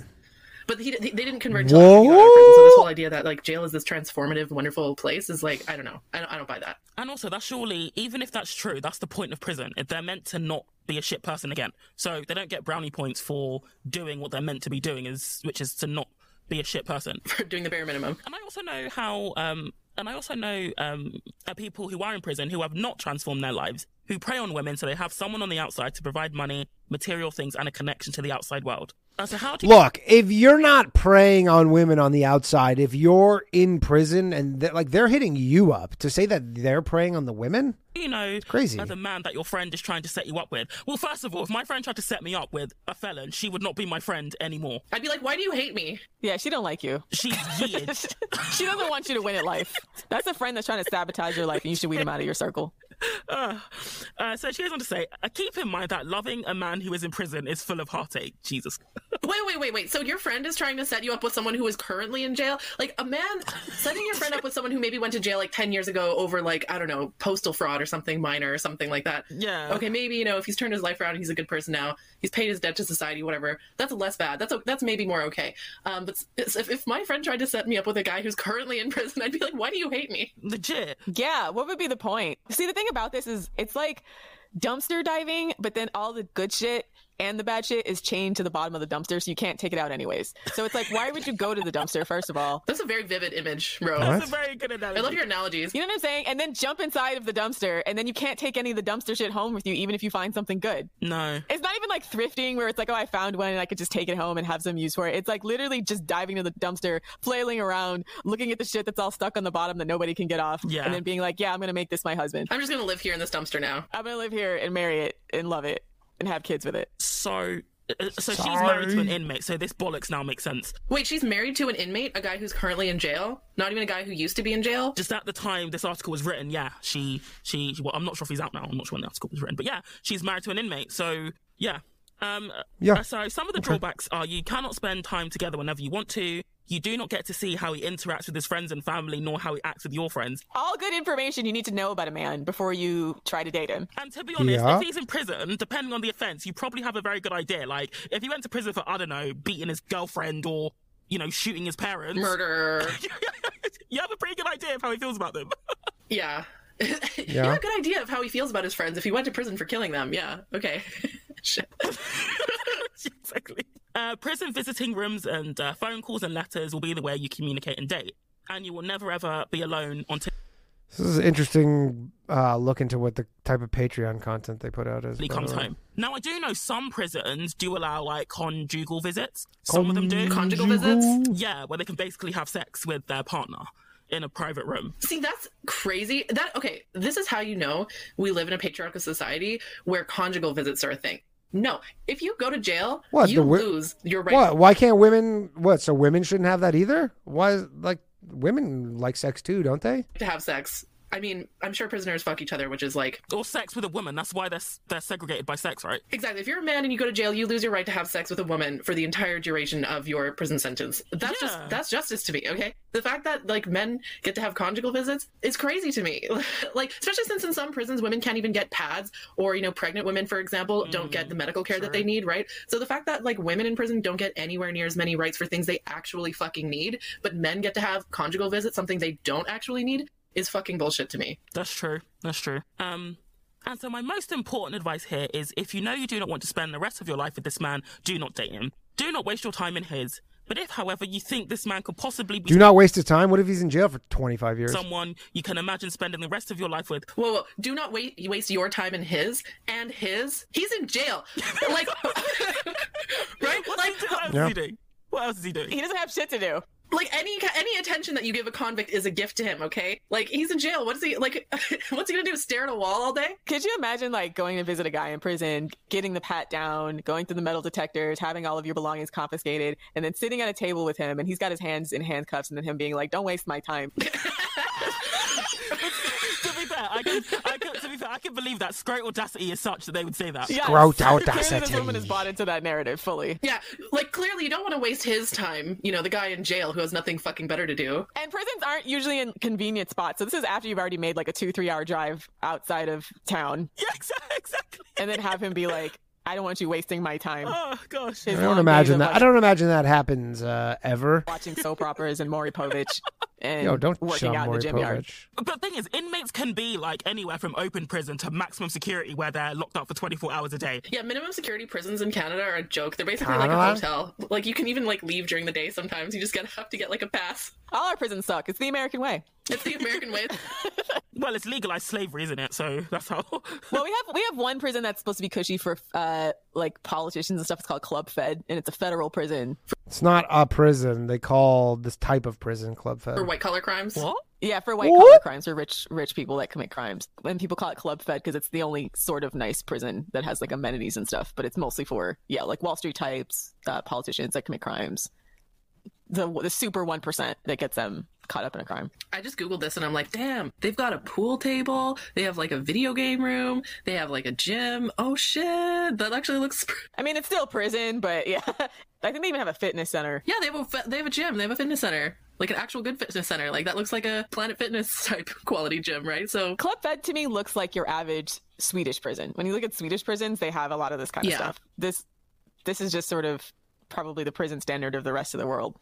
But he, they didn't convert to after he got out of prison. So this whole idea that like jail is this transformative, wonderful place is like I don't know. I don't, I don't buy that. And also, that's surely, even if that's true, that's the point of prison. If They're meant to not be a shit person again. So they don't get brownie points for doing what they're meant to be doing, is which is to not be a shit person. <laughs> For doing the bare minimum. And I also know how, um, and I also know um, uh, people who are in prison who have not transformed their lives, who prey on women so they have someone on the outside to provide money, material things, and a connection to the outside world. So how do you Look, if you're not preying on women on the outside, if you're in prison and they're, like they're hitting you up to say that they're preying on the women, you know, crazy. as a man that your friend is trying to set you up with? Well, first of all, if my friend tried to set me up with a felon, she would not be my friend anymore. I'd be like, why do you hate me? Yeah, she don't like you. She's weird. <laughs> she doesn't want you to win at life. That's a friend that's trying to sabotage your life and you should weed him out of your circle. <laughs> uh, uh, so she goes on to say, uh, keep in mind that loving a man who is in prison is full of heartache. Jesus. <laughs> Wait, wait, wait, wait. So your friend is trying to set you up with someone who is currently in jail? Like a man setting your friend up with someone who maybe went to jail like 10 years ago over like, I don't know, postal fraud or something minor or something like that. Yeah. Okay, maybe, you know, if he's turned his life around, he's a good person now. He's paid his debt to society, whatever. That's less bad. That's that's maybe more okay. Um, but if, if my friend tried to set me up with a guy who's currently in prison, I'd be like, why do you hate me? Legit. Yeah, what would be the point? See, the thing about this is it's like dumpster diving, but then all the good shit and the bad shit is chained to the bottom of the dumpster, so you can't take it out anyways. So it's like, why would you go to the dumpster, first of all? <laughs> That's a very vivid image, Ro. What? That's a very good analogy. I love your analogies. You know what I'm saying? And then jump inside of the dumpster, and then you can't take any of the dumpster shit home with you, even if you find something good. No. It's not even like thrifting where it's like, oh, I found one and I could just take it home and have some use for it. It's like literally just diving to the dumpster, flailing around, looking at the shit that's all stuck on the bottom that nobody can get off, Yeah. and then being like, yeah, I'm gonna make this my husband. I'm just gonna live here in this dumpster now. I'm gonna live here and marry it and love it and have kids with it. So. uh, So she's married to an inmate, so this bollocks now makes sense. Wait, she's married to an inmate, a guy who's currently in jail? Not even a guy who used to be in jail? Just at the time this article was written, yeah, she, she, well, I'm not sure if he's out now. I'm not sure when the article was written, but yeah, she's married to an inmate. So yeah, um, Yeah. uh, So some of the drawbacks are you cannot spend time together whenever you want to. You do not get to see how he interacts with his friends and family, nor how he acts with your friends. All good information you need to know about a man before you try to date him. And to be honest, Yeah. if he's in prison, depending on the offence, you probably have a very good idea. Like, if he went to prison for, I don't know, beating his girlfriend or, you know, shooting his parents, Murder. <laughs> you have a pretty good idea of how he feels about them. <laughs> Yeah. <laughs> yeah. you have a good idea of how he feels about his friends if he went to prison for killing them. Yeah. Okay. Shit. <laughs> exactly. Uh, prison visiting rooms and uh, phone calls and letters will be the way you communicate and date. And you will never ever be alone until This is an interesting uh, look into what the type of Patreon content they put out is. he comes home. Now, I do know some prisons do allow like conjugal visits. Some of them do. Conjugal visits? yeah, where they can basically have sex with their partner in a private room. See, that's crazy. That okay, this is how you know we live in a patriarchal society where conjugal visits are a thing. No, if you go to jail, What, you wi- lose your right. What? Why can't women? What? So women shouldn't have that either? Why? Like women like sex too, don't they? to have sex. I mean, I'm sure prisoners fuck each other, which is like Or sex with a woman. That's why they're, they're segregated by sex, right? exactly. If you're a man and you go to jail, you lose your right to have sex with a woman for the entire duration of your prison sentence. That's Yeah. just that's justice to me. Okay, the fact that like men get to have conjugal visits is crazy to me. <laughs> like, especially since in some prisons women can't even get pads, or you know, pregnant women, for example, don't get the mm, medical care that they need. Right. So the fact that like women in prison don't get anywhere near as many rights for things they actually fucking need, but men get to have conjugal visits, something they don't actually need, is fucking bullshit to me. That's true. That's true. Um, and so my most important advice here is if you know you do not want to spend the rest of your life with this man, do not date him. Do not waste your time in his. But if, however, you think this man could possibly be Do not waste his time. What if he's in jail for twenty five years? someone you can imagine spending the rest of your life with, Whoa, whoa, do not wait, waste your time in his and his. He's in jail. <laughs> like, <laughs> right? What's Like, what else Yeah. is he doing? What else is he doing? He doesn't have shit to do. Like any any attention that you give a convict is a gift to him. Okay, like he's in jail. What is he like? <laughs> What's he gonna do? Stare at a wall all day? Could you imagine like going to visit a guy in prison, getting the pat down, going through the metal detectors, having all of your belongings confiscated, and then sitting at a table with him and he's got his hands in handcuffs and then him being like, Don't waste my time. <laughs> to fair, I can, I can, to be fair, I can believe that. Great audacity is such that they would say that. Yes. Gross <laughs> Clearly this audacity. woman has bought into that narrative fully. Yeah, like clearly you don't want to waste his time. You know, the guy in jail who has nothing fucking better to do. And prisons aren't usually in convenient spots. So this is after you've already made like a two, three hour drive outside of town <laughs> Yeah, exactly. exactly. and then have him be like, I don't want you wasting my time. Oh gosh. His I don't imagine that. like, I don't imagine that happens uh, ever. watching soap operas and Maury Povich <laughs> and Yo, don't working shove out in the gym yard. But the thing is, inmates can be like anywhere from open prison to maximum security where they're locked up for 24 hours a day. Yeah, minimum security prisons in Canada are a joke. They're basically like a hotel. Like you can even like leave during the day sometimes. You just gotta have to get like a pass. All our prisons suck. It's the American way. It's the American way. <laughs> Well, it's legalized slavery, isn't it? So that's how. Well, we have we have one prison that's supposed to be cushy for uh like politicians and stuff. It's called Club Fed, and it's a federal prison. It's not a prison. They call this type of prison club fed. For white collar crimes. what? Yeah, for white What? collar crimes, for rich rich people that commit crimes. And people call it Club Fed because it's the only sort of nice prison that has like amenities and stuff. But it's mostly for yeah, like Wall Street types, uh, politicians that commit crimes. The the super one percent that gets them caught up in a crime. I just googled this and I'm like, damn, they've got a pool table. They have like a video game room. They have like a gym. Oh shit, that actually looks. <laughs> I mean, it's still prison, but yeah, <laughs> I think they even have a fitness center. Yeah, they have a they have a gym. They have a fitness center, like an actual good fitness center. Like that looks like a Planet Fitness <laughs> type quality gym, right? So Club Fed to me looks like your average Swedish prison. When you look at Swedish prisons, they have a lot of this kind of Yeah. stuff. This this is just sort of probably the prison standard of the rest of the world.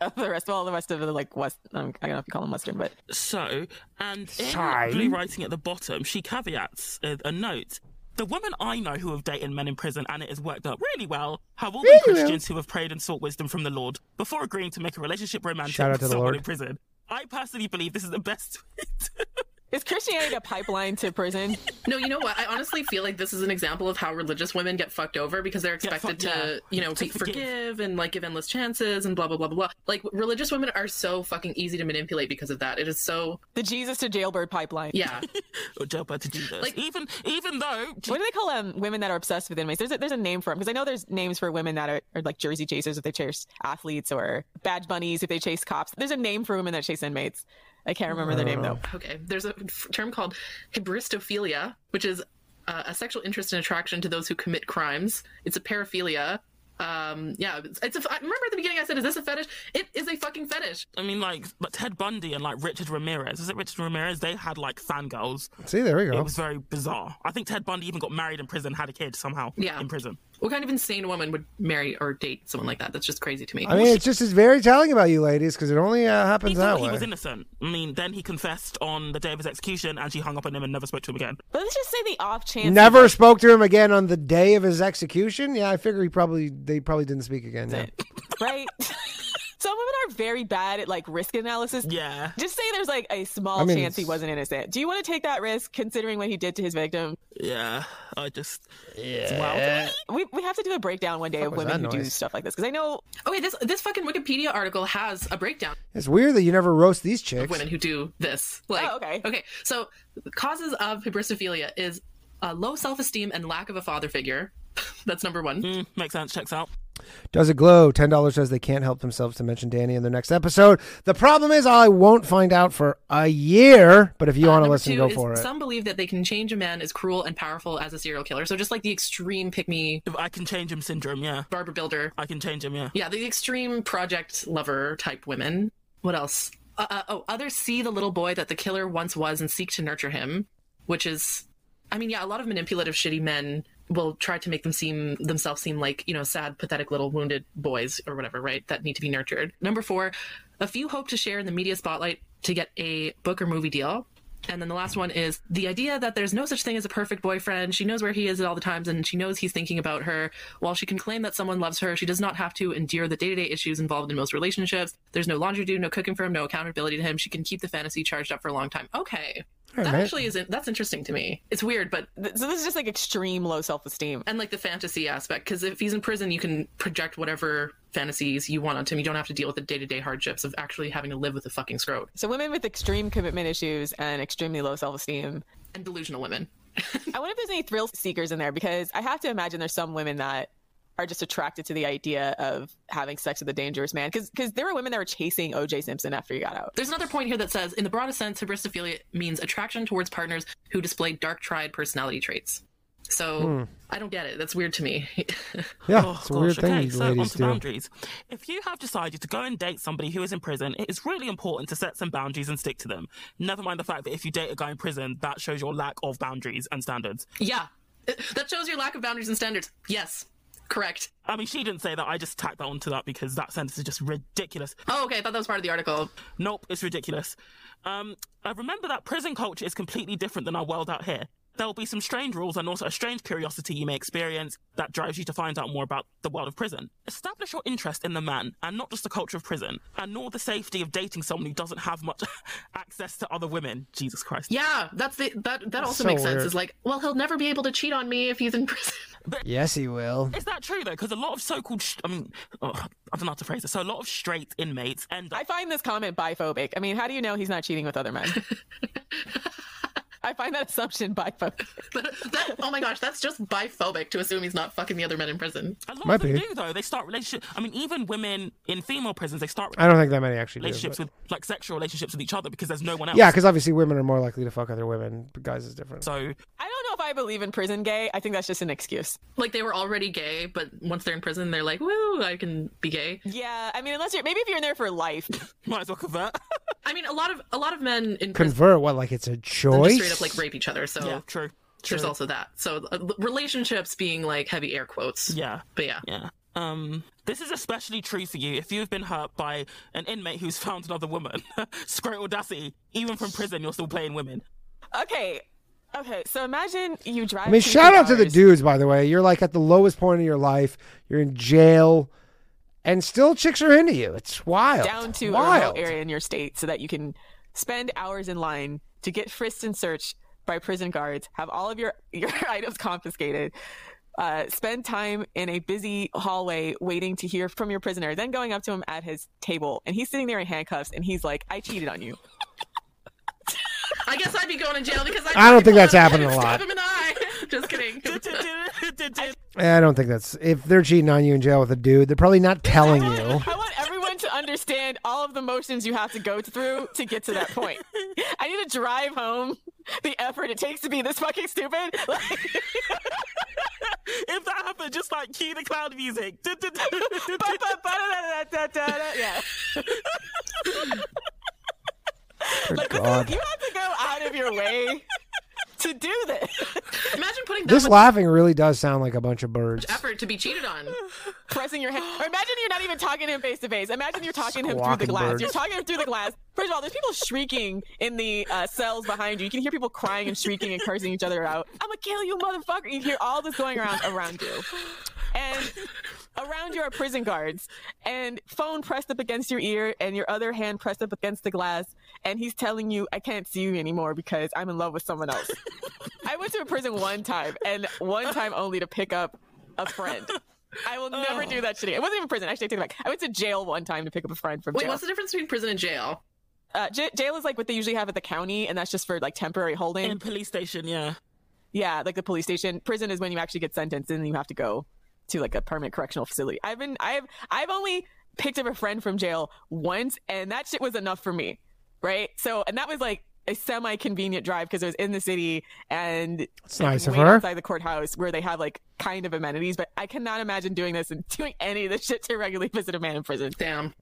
Of <laughs> the rest, well, the rest of the like West. um, I don't know if you call them Western, but So, and in blue writing at the bottom, she caveats a, a note. The women I know who have dated men in prison and it has worked out really well have all been Really. Christians who have prayed and sought wisdom from the Lord before agreeing to make a relationship romantic Shout out with to the someone Lord. in prison. I personally believe this is the best. <laughs> is Christianity a pipeline to prison? no, you know what? I honestly feel like this is an example of how religious women get fucked over because they're expected fucked, to, yeah. you know, To forgive. forgive and like give endless chances and blah blah blah blah blah. Like religious women are so fucking easy to manipulate because of that. It is so The Jesus to jailbird pipeline. yeah. <laughs> or jailbird to Jesus. Like- even even though What do they call um, women that are obsessed with inmates? There's a, there's a name for them because I know there's names for women that are, are like jersey chasers if they chase athletes or badge bunnies if they chase cops. There's a name for women that chase inmates. I can't remember their name though. Okay, there's a f- term called hybristophilia, which is uh, a sexual interest and attraction to those who commit crimes. It's a paraphilia. Um, yeah, it's, it's a. I remember at the beginning I said, "Is this a fetish?" It is a fucking fetish. I mean, like, but Ted Bundy and like Richard Ramirez, is it Richard Ramirez? They had like fangirls. See, there we go. It was very bizarre. I think Ted Bundy even got married in prison, had a kid somehow Yeah. in prison. What kind of insane woman would marry or date someone like that? That's just crazy to me. I mean, it's just it's very telling about you ladies because it only uh, happens thought that he way. was innocent. I mean, then he confessed on the day of his execution, and she hung up on him and never spoke to him again. But let's just say the off chance. Never spoke to him again on the day of his execution. Yeah, I figure he probably they probably didn't speak again. Yeah. <laughs> right? <laughs> Some women are very bad at like risk analysis. Yeah. Just say there's like a small I mean, chance he wasn't innocent. Do you want to take that risk considering what he did to his victim? Yeah, I just Yeah. We, we have to do a breakdown one day of women who that do stuff like this because I know okay, this this fucking Wikipedia article has a breakdown It's weird that you never roast these chicks. women who do this. Like, Oh, okay. okay. So, causes of hybristophilia is uh, low self esteem and lack of a father figure. <laughs> That's number one. mm, makes sense. Checks out. Does it glow? Ten dollars says they can't help themselves to mention Danny in their next episode. The problem is I won't find out for a year. But if you Uh, want to listen, two go for it. Some believe that they can change a man as cruel and powerful as a serial killer. So just like the extreme pick me I can change him syndrome, yeah. Barbara Builder. I can change him, yeah. Yeah, the extreme project lover type women. What else? Uh, uh, oh, others see the little boy that the killer once was and seek to nurture him, which is, I mean, yeah, a lot of manipulative, shitty men will try to make them seem themselves seem like you know sad, pathetic little wounded boys or whatever, right? That need to be nurtured. Number four, a few hope to share in the media spotlight to get a book or movie deal. And then the last one is the idea that there's no such thing as a perfect boyfriend. She knows where he is at all the times and she knows he's thinking about her. While she can claim that someone loves her, she does not have to endure the day to day issues involved in most relationships. There's no laundry do, no cooking for him, no accountability to him. She can keep the fantasy charged up for a long time. Okay. All that right. actually isn't, that's interesting to me. It's weird, but, th- so this is just like extreme low self esteem. and like the fantasy aspect, because if he's in prison, you can project whatever fantasies you want onto him. You don't have to deal with the day to day hardships of actually having to live with a fucking scrote So women with extreme commitment issues and extremely low self esteem. and delusional women. <laughs> I wonder if there's any thrill seekers in there because I have to imagine there's some women that are just attracted to the idea of having sex with a dangerous man. Because because there were women that were chasing OJ Simpson after he got out. There's another point here that says, in the broadest sense, hybristophilia means attraction towards partners who display dark triad personality traits. So hmm. I don't get it. That's weird to me. <laughs> Yeah, Oh, it's a oh, weird gosh, thing okay, so ladies onto do. boundaries. If you have decided to go and date somebody who is in prison, it is really important to set some boundaries and stick to them. Never mind the fact that if you date a guy in prison, that shows your lack of boundaries and standards. yeah, that shows your lack of boundaries and standards. Yes, correct. I mean, she didn't say that. I just tacked that onto that because that sentence is just ridiculous. Oh, okay. I thought that was part of the article. Nope, it's ridiculous. Um, I remember that prison culture is completely different than our world out here. There will be some strange rules and also a strange curiosity you may experience that drives you to find out more about the world of prison. Establish your interest in the man and not just the culture of prison, and nor the safety of dating someone who doesn't have much <laughs> access to other women. Jesus Christ. Yeah, that's the that that also so makes sense. weird. Is like, well, he'll never be able to cheat on me if he's in <laughs> prison. Yes, he will. Is that true though? Because a lot of so-called, sh- I mean, oh, I don't know how to phrase it. So a lot of straight inmates end up I find this comment biphobic. I mean, how do you know he's not cheating with other men? <laughs> I I find that assumption biphobic. that, oh my gosh, that's just biphobic to assume he's not fucking the other men in prison. A lot Might of them be. do though. They start relationships. I mean, even women in female prisons, they start I don't think that many actually do. relationships but- with like sexual relationships with each other because there's no one else. Yeah, because obviously women are more likely to fuck other women. But guys is different. So I don't know if I believe in prison gay. I think that's just an excuse. Like they were already gay, but once they're in prison, they're like, "Woo, I can be gay." Yeah, I mean, unless you're maybe if you're in there for life. <laughs> might as well convert. I mean, a lot of a lot of men in prison Convert what? Like it's a choice? Straight up like rape each other. So yeah, true. there's also that. So uh, relationships being like heavy air quotes. Yeah. But yeah. Yeah. Um, this is especially true for you if you've been hurt by an inmate who's <laughs> found another woman. <laughs> Great audacity. Even from prison, you're still playing women. Okay, okay. So imagine you drive. I mean, two shout out to the dudes, by the way. You're like at the lowest point of your life. You're in jail, and still chicks are into you. It's wild. down to a wild. remote area in your state so that you can spend hours in line to get frisked and searched by prison guards, have all of your, <laughs> your items confiscated, uh, spend time in a busy hallway waiting to hear from your prisoner, then going up to him at his table. And he's sitting there in handcuffs and he's like, I cheated on you. I guess I'd be going to jail because I don't think that's happening a lot. him in the eye. <laughs> Just kidding. <laughs> I don't think that's if they're cheating on you in jail with a dude. They're probably not telling you. I want everyone to understand all of the motions you have to go through to get to that point. <laughs> I need to drive home the effort it takes to be this fucking stupid. <laughs> Like, if that happened, just like cue the cloud music. <laughs> yeah. Good Like, God. you have to go out of your way to do this. <laughs> Imagine putting This laughing really does sound like a bunch of birds. effort to be cheated on. <laughs> Pressing your hand. Or imagine you're not even talking to him face to face. Imagine you're talking to him through the glass. birds. You're talking to him through the glass. First of all, there's people shrieking in the uh, cells behind you. You can hear people crying and shrieking and cursing each other out. I'm gonna kill you, motherfucker. You hear all this going around around you. And around you are prison guards and phone pressed up against your ear and your other hand pressed up against the glass and he's telling you i can't see you anymore because i'm in love with someone else. <laughs> I went to a prison one time and one time only to pick up a friend. I will never do that shit again. It wasn't even prison. Actually i take it back. I went to jail one time to pick up a friend from Wait, jail. what's the difference between prison and jail? uh, j- jail is like what they usually have at the county and that's just for like temporary holding. In police station, yeah. yeah, like the police station. Prison is when you actually get sentenced and then you have to go to like a permanent correctional facility. I've been I've I've only picked up a friend from jail once and that shit was enough for me. Right? So and that was like a semi convenient drive because it was in the city and It's nice of wait her. outside the courthouse where they have like kind of amenities, but I cannot imagine doing this and <laughs> doing any of this shit to regularly visit a man in prison. Damn.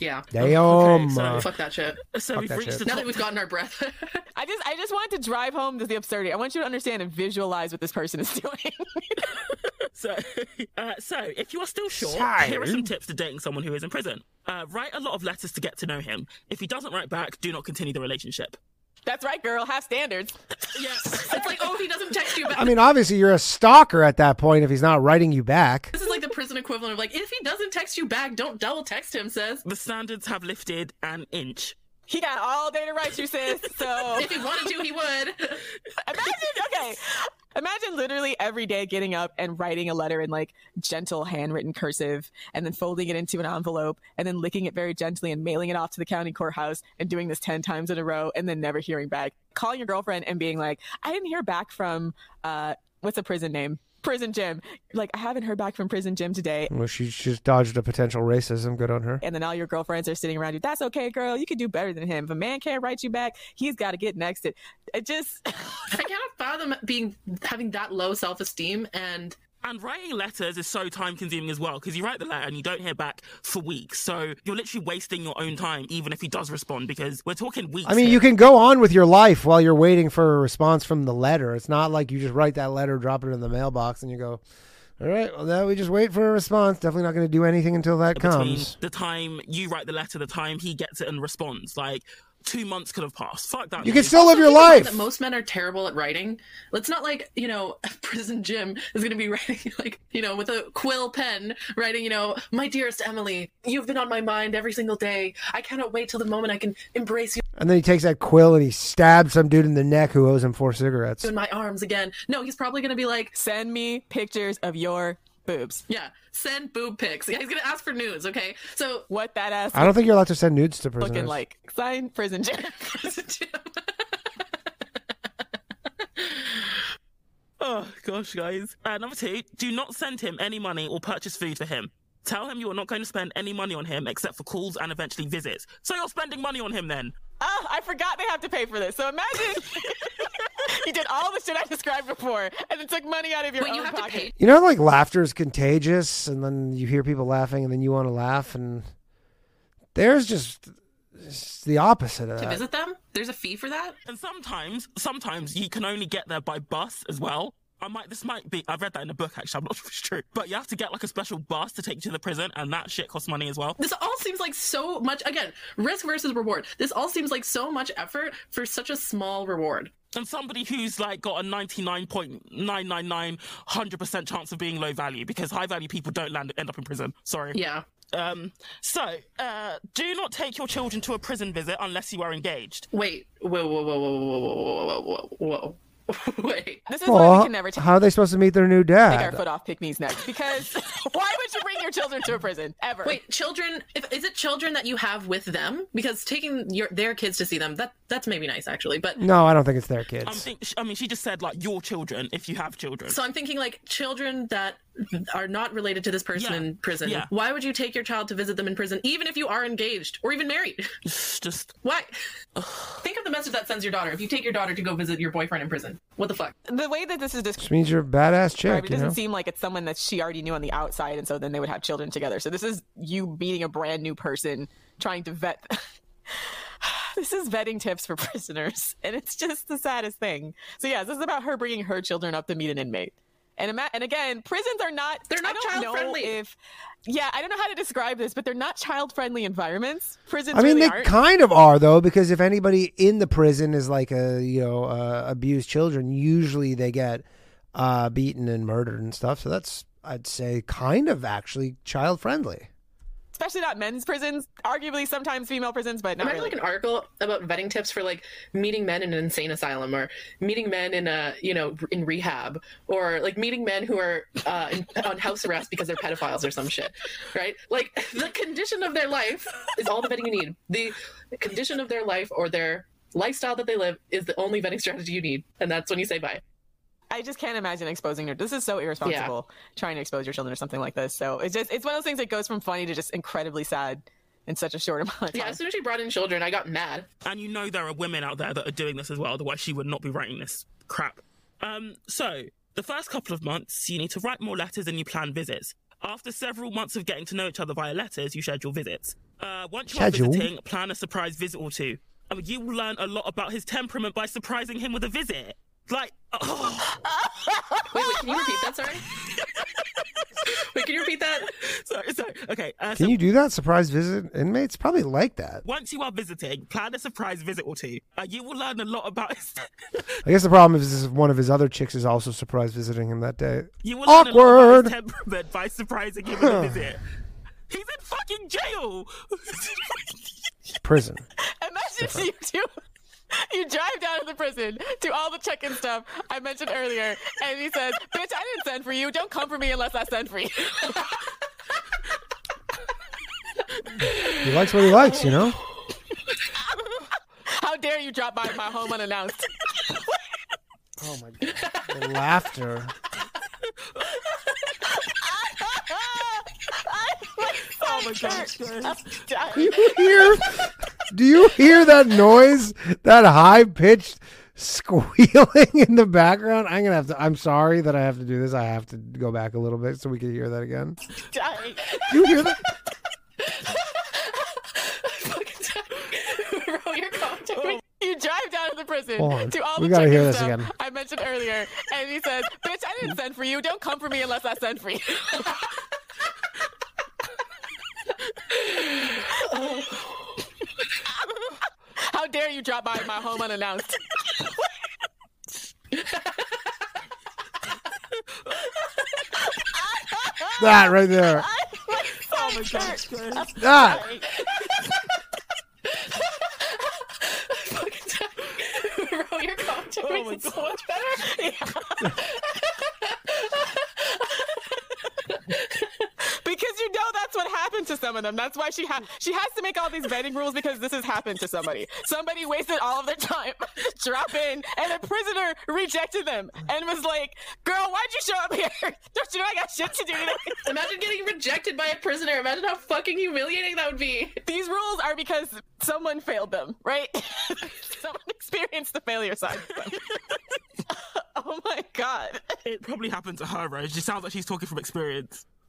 Yeah. Damn. so- uh, Fuck that shit. <laughs> So Fuck we've reached shit. the Now that we've gotten our breath. <laughs> I just I just want to drive home to the absurdity. I want you to understand and visualize what this person is <laughs> doing. So, uh, so if you are still sure, Tired. here are some tips to dating someone who is in prison. Uh, write a lot of letters to get to know him. If he doesn't write back, do not continue the relationship. That's right, girl. Have standards. yes. It's like, oh, he doesn't text you back. I mean, obviously, you're a stalker at that point if he's not writing you back. this is like the prison equivalent of like, if he doesn't text you back, don't double text him, says. The standards have lifted an inch. He got all day to write you, sis. So If he wanted to, he would. imagine, okay, imagine literally every day getting up and writing a letter in like gentle handwritten cursive, and then folding it into an envelope, and then licking it very gently and mailing it off to the county courthouse, and doing this ten times in a row, and then never hearing back. Calling your girlfriend and being like, "I didn't hear back from uh, what's a prison name." Prison Jim. Like, I haven't heard back from Prison Jim today. Well, she just dodged a potential racism. Good on her. and then all your girlfriends are sitting around you. That's okay, girl. You can do better than him. If a man can't write you back, he's got to get next. It, it just, <laughs> I cannot fathom being having that low self esteem and And writing letters is so time consuming as well because you write the letter and you don't hear back for weeks. So you're literally wasting your own time, even if he does respond, because we're talking weeks. I mean, here. you can go on with your life while you're waiting for a response from the letter. It's not like you just write that letter, drop it in the mailbox, and you go, all right, well, now we just wait for a response. Definitely not going to do anything until that between comes. the time you write the letter, the time he gets it and responds. Like two months could have passed. Fuck that. You dude. can still live your Keep in mind life. That most men are terrible at writing. It's not like you know, <laughs> prison Jim is going to be <laughs> writing like you know with a quill pen, writing you know, my dearest Emily, you've been on my mind every single day. I cannot wait till the moment I can embrace you And then he takes that quill and he stabs some dude in the neck who owes him four cigarettes. in my arms again. No, he's probably going to be like, send me pictures of your boobs. yeah, send boob pics. Yeah, he's going to ask for news. Okay, so What that ass I don't think you're allowed to send nudes to prisoners. looking like. Sign Prison Jim. <laughs> prison Jim. <laughs> Oh gosh, guys. Uh, number two, do not send him any money or purchase food for him. Tell him you are not going to spend any money on him except for calls and eventually visits. So you're spending money on him then. Oh, I forgot they have to pay for this. So imagine <laughs> you did all the shit I described before, and it took money out of your Wait, own you have to pocket. pay You know, like laughter is contagious, and then you hear people laughing, and then you want to laugh, and there's just it's the opposite of that. to that. visit them? There's a fee for that? And sometimes, sometimes you can only get there by bus as well. I might, this might be, I've read that in a book actually, I'm not sure if it's true. But you have to get like a special bus to take you to the prison, and that shit costs money as well. This all seems like so much again, risk versus reward. This all seems like so much effort for such a small reward. And somebody who's like got a 99.999 100% chance of being low value because high value people don't land end up in prison. Sorry. Yeah. Um, so, uh, do not take your children to a prison visit unless you are engaged. Wait, whoa, whoa, whoa, whoa, whoa, whoa, whoa, whoa, whoa. <laughs> Wait. This is why we can never take how are they supposed to meet their new dad? take our foot off Pick Me's neck. Because <laughs> why would you bring your children to a prison ever? Wait, children if, is it children that you have with them? Because taking your their kids to see them, that that's maybe nice actually. But No, I don't think it's their I'm kids. think, I mean, she just said like your children if you have children. so I'm thinking like children that are not related to this person Yeah. in prison. Yeah. Why would you take your child to visit them in prison, even if you are engaged or even married? <laughs> just <laughs> Why? Think of the message that sends your daughter if you take your daughter to go visit your boyfriend in prison. What the fuck? the way that this is described. Which means you're a badass It chick, you doesn't know? seem like it's someone that she already knew on the outside, and so then they would have children together. So this is you meeting a brand new person, trying to vet. <laughs> this is vetting tips for prisoners, and it's just the saddest thing. So yes, this is about her bringing her children up to meet an inmate. And ima- and again, prisons are not. They're not I don't know child-friendly. If yeah, I don't know how to describe this, but they're not child friendly environments. Prisons I mean, really they aren't. kind of are though, because if anybody in the prison is like a you know uh, abused children, usually they get uh, beaten and murdered and stuff. So that's I'd say kind of actually child friendly. Especially not men's prisons. Arguably, sometimes female prisons, but not Imagine really. like an article about vetting tips for like meeting men in an insane asylum or meeting men in a you know in rehab or like meeting men who are uh, in, on house arrest because they're pedophiles or some shit, right? Like <laughs> the condition of their life is all the vetting you need. The condition of their life or their lifestyle that they live is the only vetting strategy you need, and that's when you say bye. I just can't imagine exposing your. This is so irresponsible trying to expose your children to something like this. So it's just it's one of those things that goes from funny to just incredibly sad in such a short amount of time. Yeah, as soon as she brought in children, I got mad. and you know there are women out there that are doing this as well. Otherwise, she would not be writing this crap. Um, so the first couple of months, you need to write more letters and you plan visits. After several months of getting to know each other via letters, you schedule visits. Uh, once you are visiting, plan a surprise visit or two. I mean, you will learn a lot about his temperament by surprising him with a visit. Like, oh, Wait, wait, can you repeat that? Sorry. <laughs> wait, can you repeat that? sorry, sorry. Okay, uh, Can so you do that? Surprise visit inmates probably like that. once you are visiting, plan a surprise visit or two. Uh, you will learn a lot about his. I guess the problem is, is one of his other chicks is also surprise visiting him that day. You will learn a lot about Awkward. his temperament by surprising him <laughs> with a visit. He's in fucking jail. Prison. Imagine you do. <laughs> You drive down to the prison, do all the check-in stuff I mentioned earlier, and he says, "Bitch, I didn't send for you. Don't come for me unless I send for you." He likes what he likes, you know. How dare you drop by my home unannounced? Oh my god, the laughter. <laughs> <laughs> oh my gosh, guys. <laughs> Do you hear? Do you hear that noise? That high pitched squealing in the background. I'm gonna have to. I'm sorry that I have to do this. I have to go back a little bit so we can hear that again. Do you hear that? Bro, you're commentary. <laughs> You drive down to the prison, to on. do all We the gotta hear this stuff again. I mentioned earlier, and he says, "Bitch, I didn't send for you. Don't come for me unless I send for you." <laughs> How dare you drop by my home unannounced? That right there. <laughs> Oh my gosh. That grow your coach to oh, make it so much better. Yeah. <laughs> <laughs> Because you know that's what happened to some of them. That's why she has she has to make all these vetting rules because this has happened to somebody. Somebody wasted all of their time <laughs> drop in, and a prisoner rejected them and was like, "Girl, why'd you show up here? <laughs> Don't you know I got shit to do today?" Imagine getting rejected by a prisoner. Imagine how fucking humiliating that would be. These rules are because someone failed them, right? someone experienced the failure side. of them. oh my god. It probably happened to her, Rose. She sounds like she's talking from experience.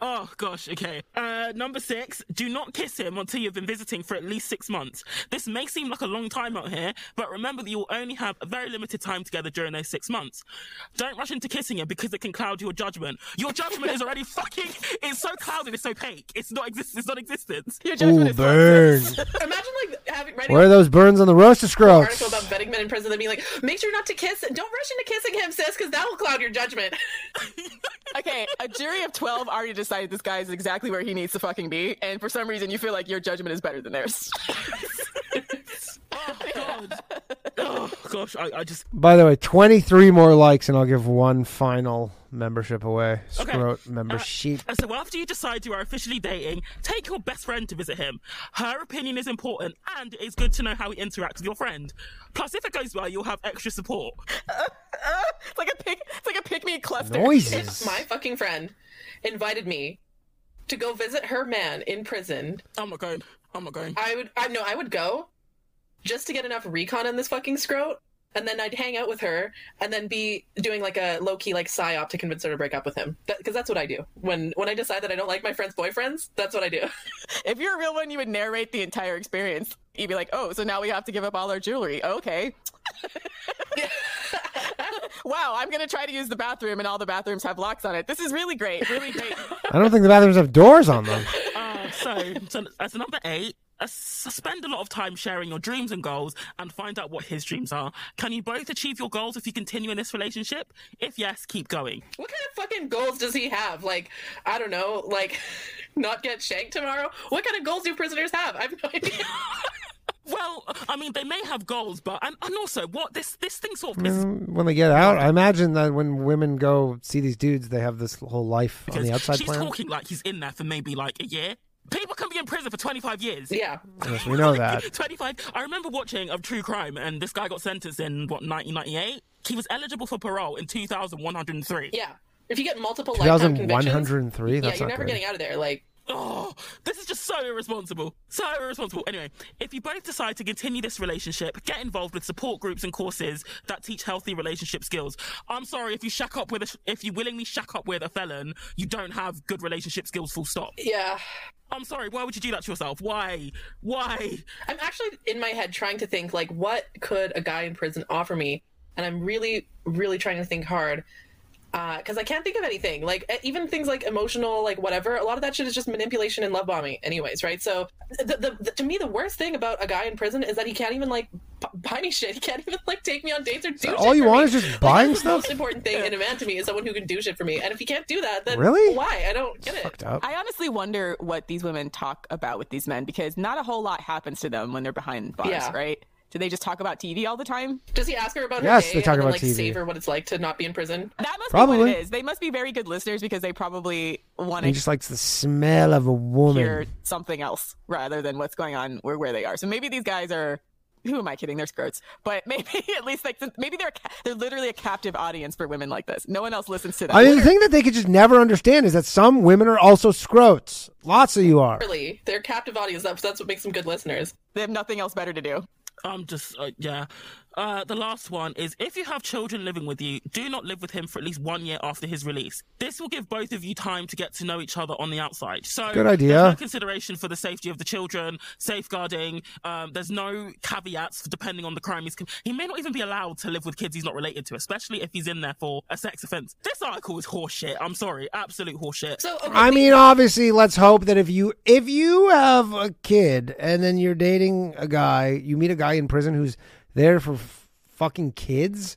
oh gosh, okay. Uh, number six, do not kiss him until you've been visiting for at least six months. This may seem like a long time out here, but remember that you'll only have a very limited time together during those six months. Don't rush into kissing him because it can cloud your judgment. Your judgment is already fucking. It's so clouded. It's opaque. It's not exist. It's not existence. Your judgment Ooh, is burn. <laughs> Imagine like having writing Where are those burns on the roaster article about vetting men in prison and being like, make sure not to kiss. Don't rush into kissing him, sis, because that will cloud your judgment. <laughs> Okay, a jury of 12 already decided this guy is exactly where he needs to fucking be, and for some reason you feel like your judgment is better than theirs. <laughs> Oh god. oh gosh, I, I just. By the way, 23 more likes, and I'll give one final membership away. Okay. Membership. Uh, So after you decide you are officially dating, take your best friend to visit him. Her opinion is important, and it's good to know how he interacts with your friend. Plus, if it goes well, you'll have extra support. <laughs> it's like a pick it's like a pick me cluster. Noises. My fucking friend invited me to go visit her man in prison. I'm not going. I'm not going. I would, I know, I would go just to get enough recon on this fucking scrote, and then I'd hang out with her, and then be doing like a low key like psyop to convince her to break up with him. Because that's what I do when when I decide that I don't like my friend's boyfriends. That's what I do. <laughs> If you're a real one, you would narrate the entire experience. You'd be like, "Oh, so now we have to give up all our jewelry." Okay. <laughs> wow, I'm gonna try to use the bathroom, and all the bathrooms have locks on it. This is really great, really great. <laughs> I don't think the bathrooms have doors on them. <laughs> Uh, so, so as number eight, uh, spend a lot of time sharing your dreams and goals and find out what his dreams are. Can you both achieve your goals if you continue in this relationship? If yes, keep going. What kind of fucking goals does he have? Like, I don't know, like <laughs> not get shanked tomorrow. What kind of goals do prisoners have? I have no idea. Well, I mean, they may have goals, but and, and also what this this thing sort of is When they get out, I imagine that when women go see these dudes, they have this whole life on the outside she's plan. talking like he's in there for maybe like a year. People can be in prison for 25 years. yeah, Yes, we know that. <laughs> 25. I remember watching of true crime, and this guy got sentenced in what 1998. He was eligible for parole in 2103. yeah. If you get multiple lifetime convictions, 2103? yeah, you're never good. getting out of there. Like, Oh, this is just so irresponsible. So irresponsible. Anyway, if you both decide to continue this relationship, get involved with support groups and courses that teach healthy relationship skills. I'm sorry if you shack up with a, if you willingly shack up with a felon, you don't have good relationship skills. Full stop. yeah. I'm sorry. Why would you do that to yourself? Why? Why? I'm actually in my head trying to think like what could a guy in prison offer me, and I'm really, really trying to think hard Uh, because I can't think of anything. Like even things like emotional, like whatever. A lot of that shit is just manipulation and love bombing, anyways, right? So the, the, the to me the worst thing about a guy in prison is that he can't even like b- buy me shit. He can't even like take me on dates or do. shit all you for want me. is just Like, buying that's The stuff? most important thing in a man to me is someone who can do shit for me. And if he can't do that, then Really? why? I don't get it. Fucked up. I honestly wonder what these women talk about with these men because not a whole lot happens to them when they're behind bars, Yeah. right? Do they just talk about TV all the time? Does he ask her about Yes, her day they talk and then, about like TV. savor what it's like to not be in prison? That must be Probably. what it is. They must be very good listeners because they probably want to. He to just likes the smell of a woman. hear something else rather than what's going on where where they are. So maybe these guys are. Who am I kidding? They're skirts, but <laughs> maybe at least like maybe they're ca- they're literally a captive audience for women like this. No one else listens to them. I mean, the thing that they could just never understand is that some women are also scrotes. Lots of you are. Really, they're captive audience. That's that's what makes them good listeners. they have nothing else better to do. I'm just, uh, yeah. Uh, the last one is if you have children living with you, do not live with him for at least one year after his release. This will give both of you time to get to know each other on the outside. So, Good idea. No consideration for the safety of the children, safeguarding. Um, there's no caveats depending on the crime he's. Com- he may not even be allowed to live with kids he's not related to, especially if he's in there for a sex offense. This article is horseshit. I'm sorry, absolute horseshit. So okay, I mean, obviously, let's hope that if you if you have a kid and then you're dating a guy, you meet a guy in prison who's there for f- fucking kids.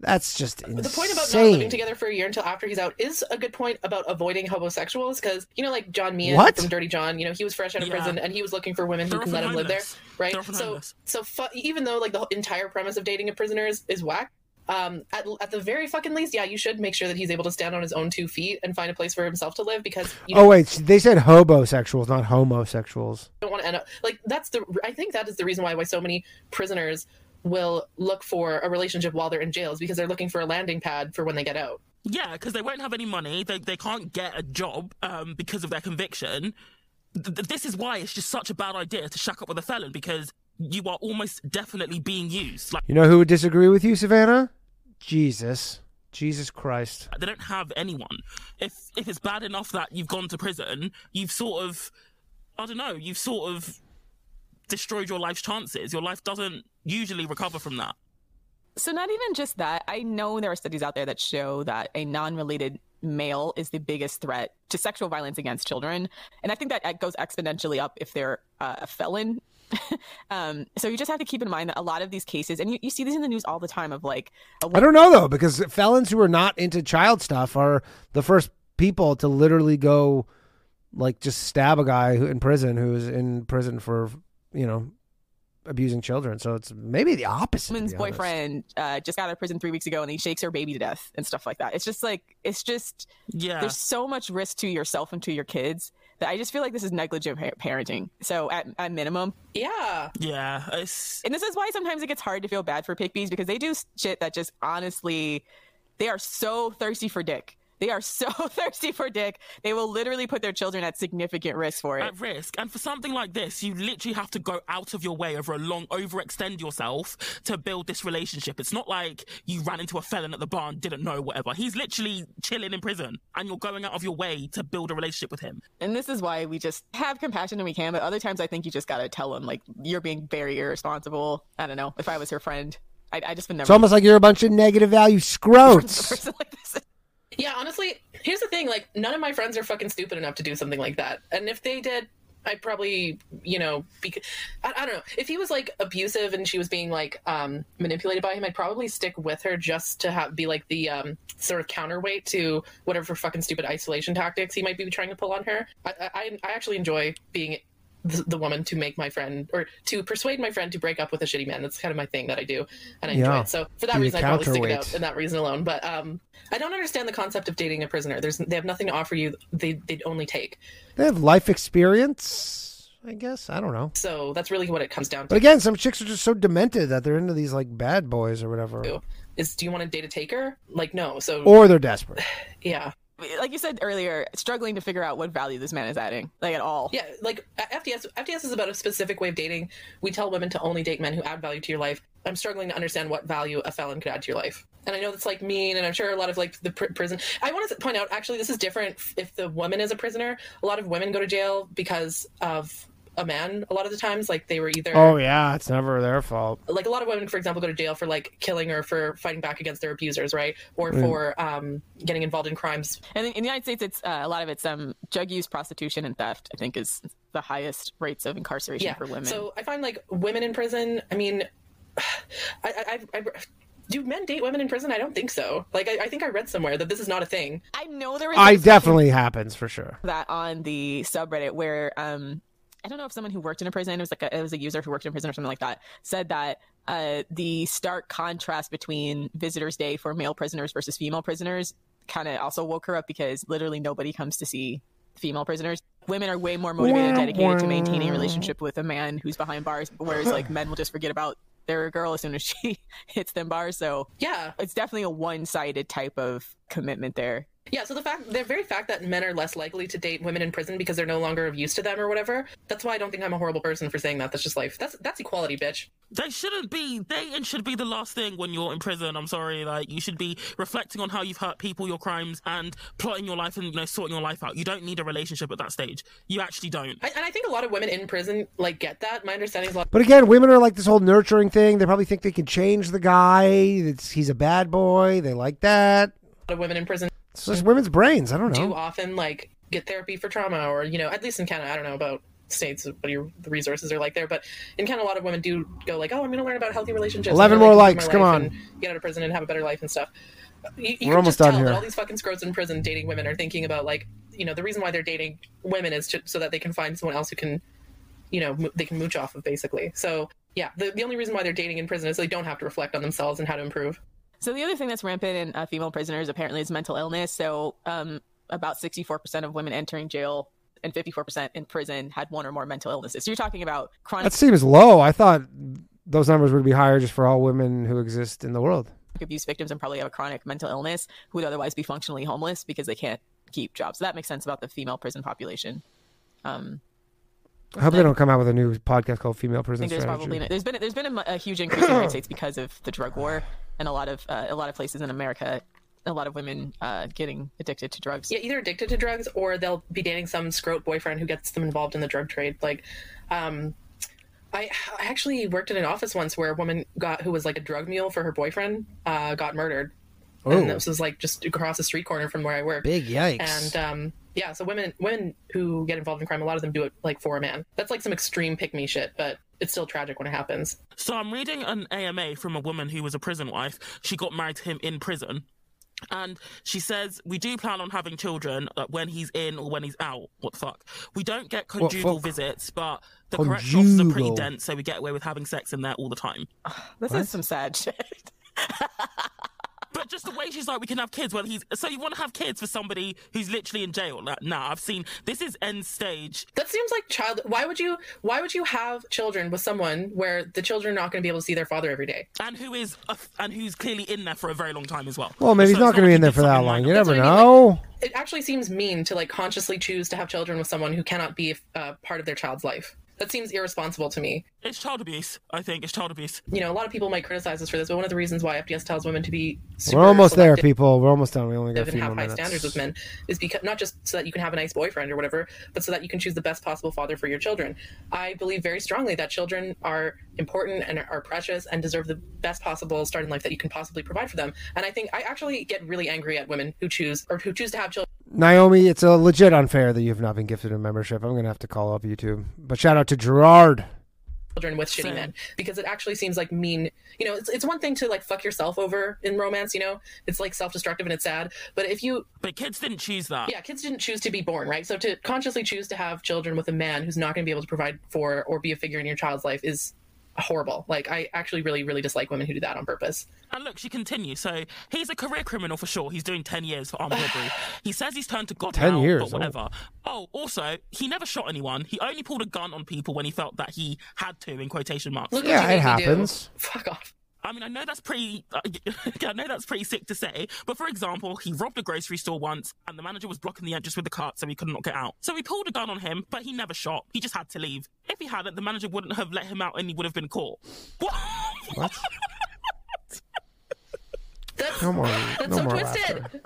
That's just insane. the point about not living together for a year until after he's out is a good point about avoiding homosexuals because you know, like John Meehan What? from Dirty John, you know, he was fresh out of Yeah. prison and he was looking for women who They're can let him live there, right? They're So, so fu- even though like the entire premise of dating a prisoner is, is whack, um, at, at the very fucking least, yeah, you should make sure that he's able to stand on his own two feet and find a place for himself to live because you Oh wait, they said hobosexuals, not homosexuals. don't want to end up like that's the. I think that is the reason why why so many prisoners will look for a relationship while they're in jails because they're looking for a landing pad for when they get out. Yeah, because they won't have any money. They they can't get a job um, because of their conviction. Th- th- this is why it's just such a bad idea to shack up with a felon because you are almost definitely being used. Like You know who would disagree with you, Savannah? Jesus, Jesus Christ. they don't have anyone. If if it's bad enough that you've gone to prison, you've sort of I don't know, you've sort of destroyed your life's chances. Your life doesn't usually recover from that. So not even just that. I know there are studies out there that show that a non-related male is the biggest threat to sexual violence against children, and I think that goes exponentially up if they're uh, a felon. <laughs> um, so you just have to keep in mind that a lot of these cases, and you, you see these in the news all the time, of like a I don't know though, because felons who are not into child stuff are the first people to literally go, like, just stab a guy who, in prison who's in prison for, you know, abusing children. So it's maybe the opposite. woman's boyfriend uh, just got out of prison three weeks ago, and he shakes her baby to death and stuff like that. It's just like it's just Yeah. there's so much risk to yourself and to your kids that I just feel like this is negligent parenting. So at, at minimum, Yeah, Yeah. It's and this is why sometimes it gets hard to feel bad for pickbees because they do shit that just honestly, they are so thirsty for dick. They are so <laughs> thirsty for dick. They will literally put their children at significant risk for it. at risk. And for something like this, you literally have to go out of your way over a long, overextend yourself to build this relationship. It's not like you ran into a felon at the bar and didn't know whatever. He's literally chilling in prison and you're going out of your way to build a relationship with him. And this is why we just have compassion and we can, but other times I think you just gotta tell them like you're being very irresponsible. I don't know. If I was her friend, I, I just would never. It's almost like you're a bunch of negative value scrotes. <laughs> like this. Yeah. Honestly, here's the thing: like, none of my friends are fucking stupid enough to do something like that. And if they did, I'd probably, you know, be. I, I don't know. If he was like abusive and she was being like um, manipulated by him, I'd probably stick with her just to have be like the um, sort of counterweight to whatever fucking stupid isolation tactics he might be trying to pull on her. I, I, I actually enjoy being the, the woman to make my friend or to persuade my friend to break up with a shitty man. That's kind of my thing that I do, and I enjoy it. So for that Be reason, I probably stick it out in that reason alone. But um, I don't understand the concept of dating a prisoner. There's they have nothing to offer you. They they'd only take. They have life experience, I guess. I don't know. So that's really what it comes down to. But again, some chicks are just so demented that they're into these like bad boys or whatever, Is do you want to date a taker? Like no. So or they're desperate. <sighs> yeah, Like you said earlier, struggling to figure out what value this man is adding, like at all. yeah. Like FDS FDS is about a specific way of dating. We tell women to only date men who add value to your life. I'm struggling to understand what value a felon could add to your life. And I know that's like mean, and I'm sure a lot of like the pr- prison. I want to point out actually, this is different. If the woman is a prisoner, a lot of women go to jail because of a man. A lot of the times, like they were either Oh yeah, it's never their fault. like a lot of women, for example, go to jail for like killing or for fighting back against their abusers, right? Or for um, getting involved in crimes. And in the United States, it's uh, a lot of it's um, drug use, prostitution, and theft. I think is the highest rates of incarceration Yeah. for women. So I find like women in prison. I mean, <sighs> I, I, I, I do men date women in prison? I don't think so. Like I, I think I read somewhere that this is not a thing. I know there is. I definitely happens for sure. that on the subreddit where um I don't know if someone who worked in a prison, it was like a, it was a user who worked in a prison or something like that, said that uh, the stark contrast between visitors' day for male prisoners versus female prisoners kind of also woke her up because literally nobody comes to see female prisoners. Women are way more motivated and dedicated to maintaining a relationship with a man who's behind bars, whereas like men will just forget about their girl as soon as she <laughs> hits them bars. So Yeah. it's definitely a one-sided type of commitment there. Yeah, so the fact, the very fact that men are less likely to date women in prison because they're no longer of use to them or whatever, that's why I don't think I'm a horrible person for saying that. That's just life. That's that's equality, bitch. They shouldn't be. Dating should be the last thing when you're in prison. I'm sorry. Like you should be reflecting on how you've hurt people, your crimes, and plotting your life and you know sorting your life out. You don't need a relationship at that stage. You actually don't. I, and I think a lot of women in prison like get that. My understanding is a lot But again, women are like this whole nurturing thing. They probably think they can change the guy. It's, he's a bad boy. They like that. of women in prison It's just women's brains. I don't do know. often like get therapy for trauma or you know at least in canada i don't know about states what your the resources are like there but in canada a lot of women do go like oh i'm going to learn about healthy relationships 11 more like, likes, come on. get out of prison and have a better life and stuff you, you We're almost done here. that all these fucking scrotes in prison dating women are thinking about like you know the reason why they're dating women is to, so that they can find someone else who can you know mo- they can mooch off of basically so yeah the, the only reason why they're dating in prison is they don't have to reflect on themselves and how to improve So the other thing that's rampant in uh, female prisoners apparently is mental illness. So um, about 64% of women entering jail and 54% in prison had one or more mental illnesses. So you're talking about chronic That seems low. I thought those numbers would be higher just for all women who exist in the world. abuse victims and probably have a chronic mental illness who would otherwise be functionally homeless because they can't keep jobs. So that makes sense about the female prison population. Um, I hope they don't come out with a new podcast called Female I think there's Strategy. probably there's been there's been a, a huge increase in <clears throat> the United States because of the drug war and a lot of uh, a lot of places in America, a lot of women uh, getting addicted to drugs. yeah, either addicted to drugs or they'll be dating some scrote boyfriend who gets them involved in the drug trade. Like, um, I, I actually worked in an office once where a woman got who was like a drug mule for her boyfriend uh, got murdered, and Oh. this was like just across the street corner from where I work. Big yikes. And um, yeah, so women women who get involved in crime, a lot of them do it like for a man. That's like some extreme pick me shit, but it's still tragic when it happens. So I'm reading an AMA from a woman who was a prison wife. She got married to him in prison. And she says, We do plan on having children uh, when he's in or when he's out. What the fuck? We don't get conjugal visits, but the correctional officers are pretty dense, so we get away with having sex in there all the time. This is some sad <laughs> shit. But just the way she's like, we can have kids. Well, he's so you want to have kids for somebody who's literally in jail? Like, nah, I've seen this is end stage. That seems like child. Why would you? Why would you have children with someone where the children are not going to be able to see their father every day? and who is a, and who's clearly in there for a very long time as well. well, maybe So he's not going to be in there for that long. You never what I mean, know. It actually seems mean to like consciously choose to have children with someone who cannot be uh, part of their child's life. That seems irresponsible to me. It's child abuse. I think it's child abuse. You know, a lot of people might criticize us for this, but one of the reasons why FDS tells women to be super We're almost there, people. We're almost done. We only got a few have more high minutes. standards with men is because not just so that you can have a nice boyfriend or whatever, but so that you can choose the best possible father for your children. I believe very strongly that children are important and are precious and deserve the best possible start in life that you can possibly provide for them. And I think I actually get really angry at women who choose or who choose to have children Naomi, it's a legit unfair that you have not been gifted a membership. I'm going to have to call up YouTube. But shout out to Gerard. children with shitty men because it actually seems like mean you know it's, it's one thing to like fuck yourself over in romance you know it's like self-destructive and it's sad but if you But kids didn't choose that. yeah kids didn't choose to be born right so to consciously choose to have children with a man who's not going to be able to provide for or be a figure in your child's life is horrible like i actually really really dislike women who do that on purpose And look, she continues. So he's a career criminal for sure. He's doing 10 years for armed robbery. <sighs> He says he's turned to God 10 now, years, but whatever. Oh. also, he never shot anyone. He only pulled a gun on people when he felt that he had to, in quotation marks. Look Yeah, what it made do. happens. fuck off I mean, I know that's pretty. Uh, <laughs> I know that's pretty sick to say, but for example, he robbed a grocery store once, and the manager was blocking the entrance with the cart, so he could not get out. So he pulled a gun on him, but he never shot. He just had to leave. If he hadn't, the manager wouldn't have let him out, and he would have been caught. What? What? <laughs> that's Come on. That's no so twisted. laughter.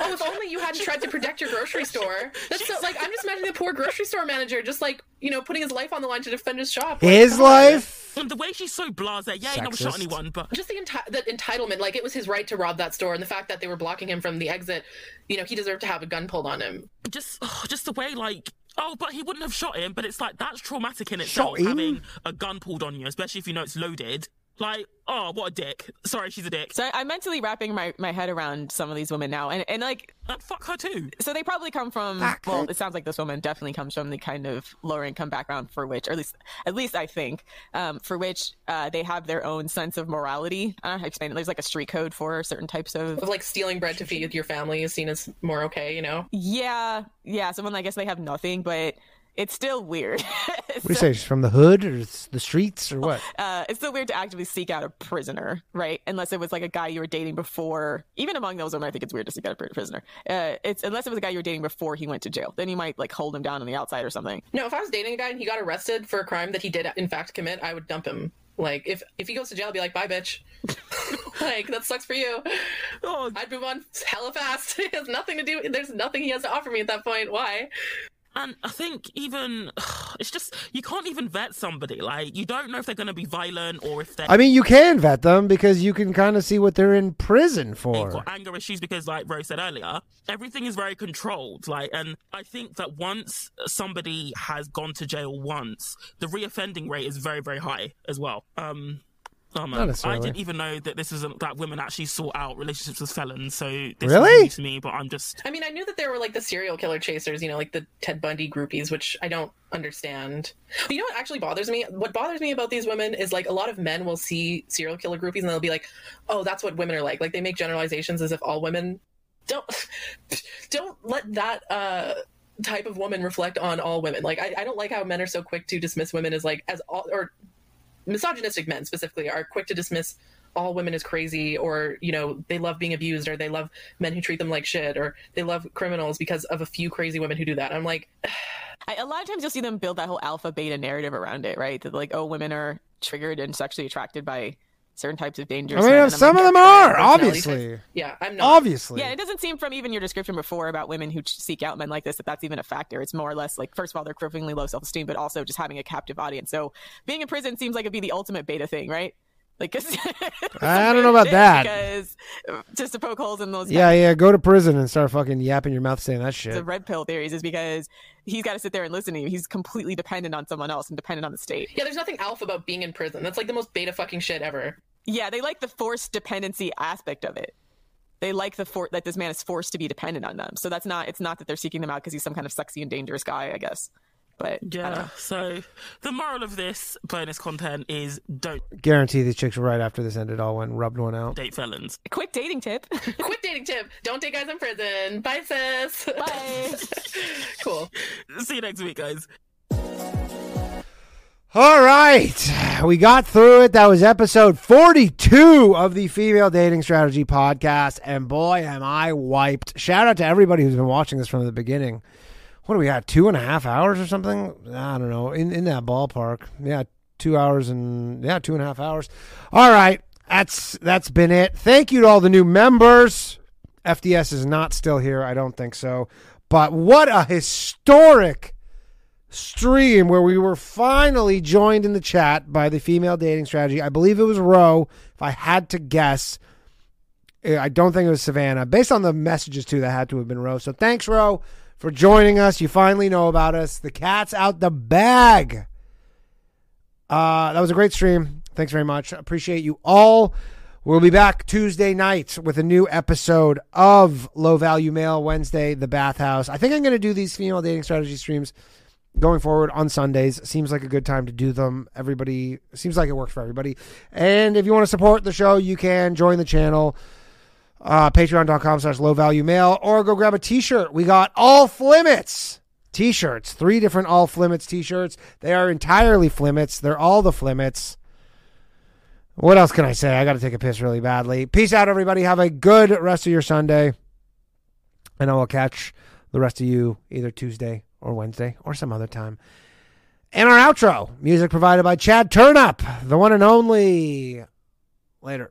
oh, if only you hadn't tried to protect your grocery <laughs> store. That's so like I'm just imagining the poor grocery store manager just like you know putting his life on the line to defend his shop. Like, His come on. life? And the way she's so blasé, yeah, he never shot anyone, but Just the, enti- the entitlement, like it was his right to rob that store, and the fact that they were blocking him from the exit, you know, he deserved to have a gun pulled on him. just oh, just the way like oh but he wouldn't have shot him but it's like that's traumatic in itself having a gun pulled on you especially if you know it's loaded like oh what a dick. Sorry she's a dick. So I, I'm mentally wrapping my, my head around some of these women now, and and like and fuck her too. so they probably come from Fuck well her. it sounds like this woman definitely comes from the kind of lower income background for which or at least at least i think um, for which uh, they have their own sense of morality. I don't know how to explain it. There's like a street code for certain types of Of like stealing bread to feed your family is seen as more okay, you know. yeah. Yeah. Someone i guess they have nothing but it's still weird <laughs> What do you say? She's from the hood or it's the streets or what? uh, it's still weird to actively seek out a prisoner, right? Unless it was like a guy you were dating before. Even among those women, I think it's weird to seek out a prisoner. Uh, it's unless it was a guy you were dating before he went to jail. Then you might like hold him down on the outside or something. No, if I was dating a guy and he got arrested for a crime that he did in fact commit, I would dump him. Like if if he goes to jail, I'd be like, bye, bitch. <laughs> <laughs> like that sucks for you. oh I'd move on hella fast. it has nothing to do. There's nothing he has to offer me at that point. Why? And i think even <sighs> it's just you can't even vet somebody. Like you don't know if they're going to be violent or if they're I mean, you can vet them because you can kind of see what they're in prison for. got anger issues because like rose said earlier everything is very controlled. Like and i think that once somebody has gone to jail once the reoffending rate is very very high as well. Um Oh Not man, I didn't even know that this isn't that women actually sort out relationships with felons. So this Really? is new to me, but I'm just I mean, I knew that there were like the serial killer chasers, you know, like the Ted Bundy groupies, which I don't understand. But you know what actually bothers me? What bothers me about these women is like a lot of men will see serial killer groupies and they'll be like, "Oh, that's what women are like." Like they make generalizations as if all women don't <laughs> don't let that uh type of woman reflect on all women. Like I, I don't like how men are so quick to dismiss women as like as all or misogynistic men specifically are quick to dismiss all women as crazy or you know they love being abused or they love men who treat them like shit or they love criminals because of a few crazy women who do that i'm like <sighs> I, a lot of times you'll see them build that whole alpha beta narrative around it, right? That like, oh, women are triggered and sexually attracted by certain types of dangers. I mean, And I'm some of them they're obviously, yeah i'm not obviously. Yeah, it doesn't seem from even your description before about women who seek out men like this that that's even a factor. It's more or less like, first of all, they're cripplingly low self esteem, but also just having a captive audience. So being in prison seems like it'd be the ultimate beta thing, right? Like, 'cause <laughs> I don't know about that. Because just to poke holes in those yeah, yeah. Go to prison and start fucking yapping your mouth saying that shit. the red pill theories is because he's got to sit there and listen to you. He's completely dependent on someone else and dependent on the state. yeah there's nothing alpha about being in prison that's like the most beta fucking shit ever Yeah, they like the forced dependency aspect of it. They like the for that this man is forced to be dependent on them. So that's not it's not that they're seeking them out because he's some kind of sexy and dangerous guy, I guess. But yeah. So the moral of this bonus content is don't Guarantee these chicks right after this ended all went and rubbed one out. date felons. quick dating tip. <laughs> quick dating tip don't date guys in prison bye sis Bye. <laughs> cool See you next week, guys. All right. We got through it. That was episode 42 of the Female Dating Strategy Podcast. And boy, am I wiped. Shout out to everybody who's been watching this from the beginning. What do we got? Two and a half hours or something? I don't know. In, in that ballpark. Yeah, two hours and, yeah, two and a half hours. All right. That's That's been it. Thank you to all the new members. FDS is not still here. I don't think so. But what a historic stream where we were finally joined in the chat by the female dating strategy. I believe it was Roe. If I had to guess, Eh, I don't think it was Savannah. Based on the messages too, that had to have been Roe. So thanks, Roe, for joining us. You finally know about us. The cat's out the bag. Uh, that was a great stream. Thanks very much. Appreciate you all. We'll be back Tuesday night with a new episode of Low Value Mail Wednesday, The Bathhouse. I think I'm going to do these female dating strategy streams going forward on Sundays. Seems like a good time to do them. Everybody seems like it works for everybody. And if you want to support the show, you can join the channel. Uh, Patreon.com slash low value mail or go grab a t shirt. We got all Flimmits t shirts, three different all Flimmits t shirts. They are entirely Flimmits. They're all the Flimmits. What else can I say? I got to take a piss really badly. Peace out, everybody. Have a good rest of your Sunday. And I will catch the rest of you either Tuesday or Wednesday or some other time. And our outro music provided by Chad Turnup, the one and only. Later.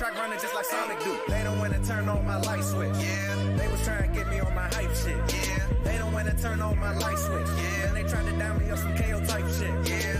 track running just like Sonic do. They don't wanna turn on my light switch. Yeah. They was trying to get me on my hype shit. Yeah. They don't wanna turn on my light switch. Yeah. And they tried to down me on some KO type shit. Yeah.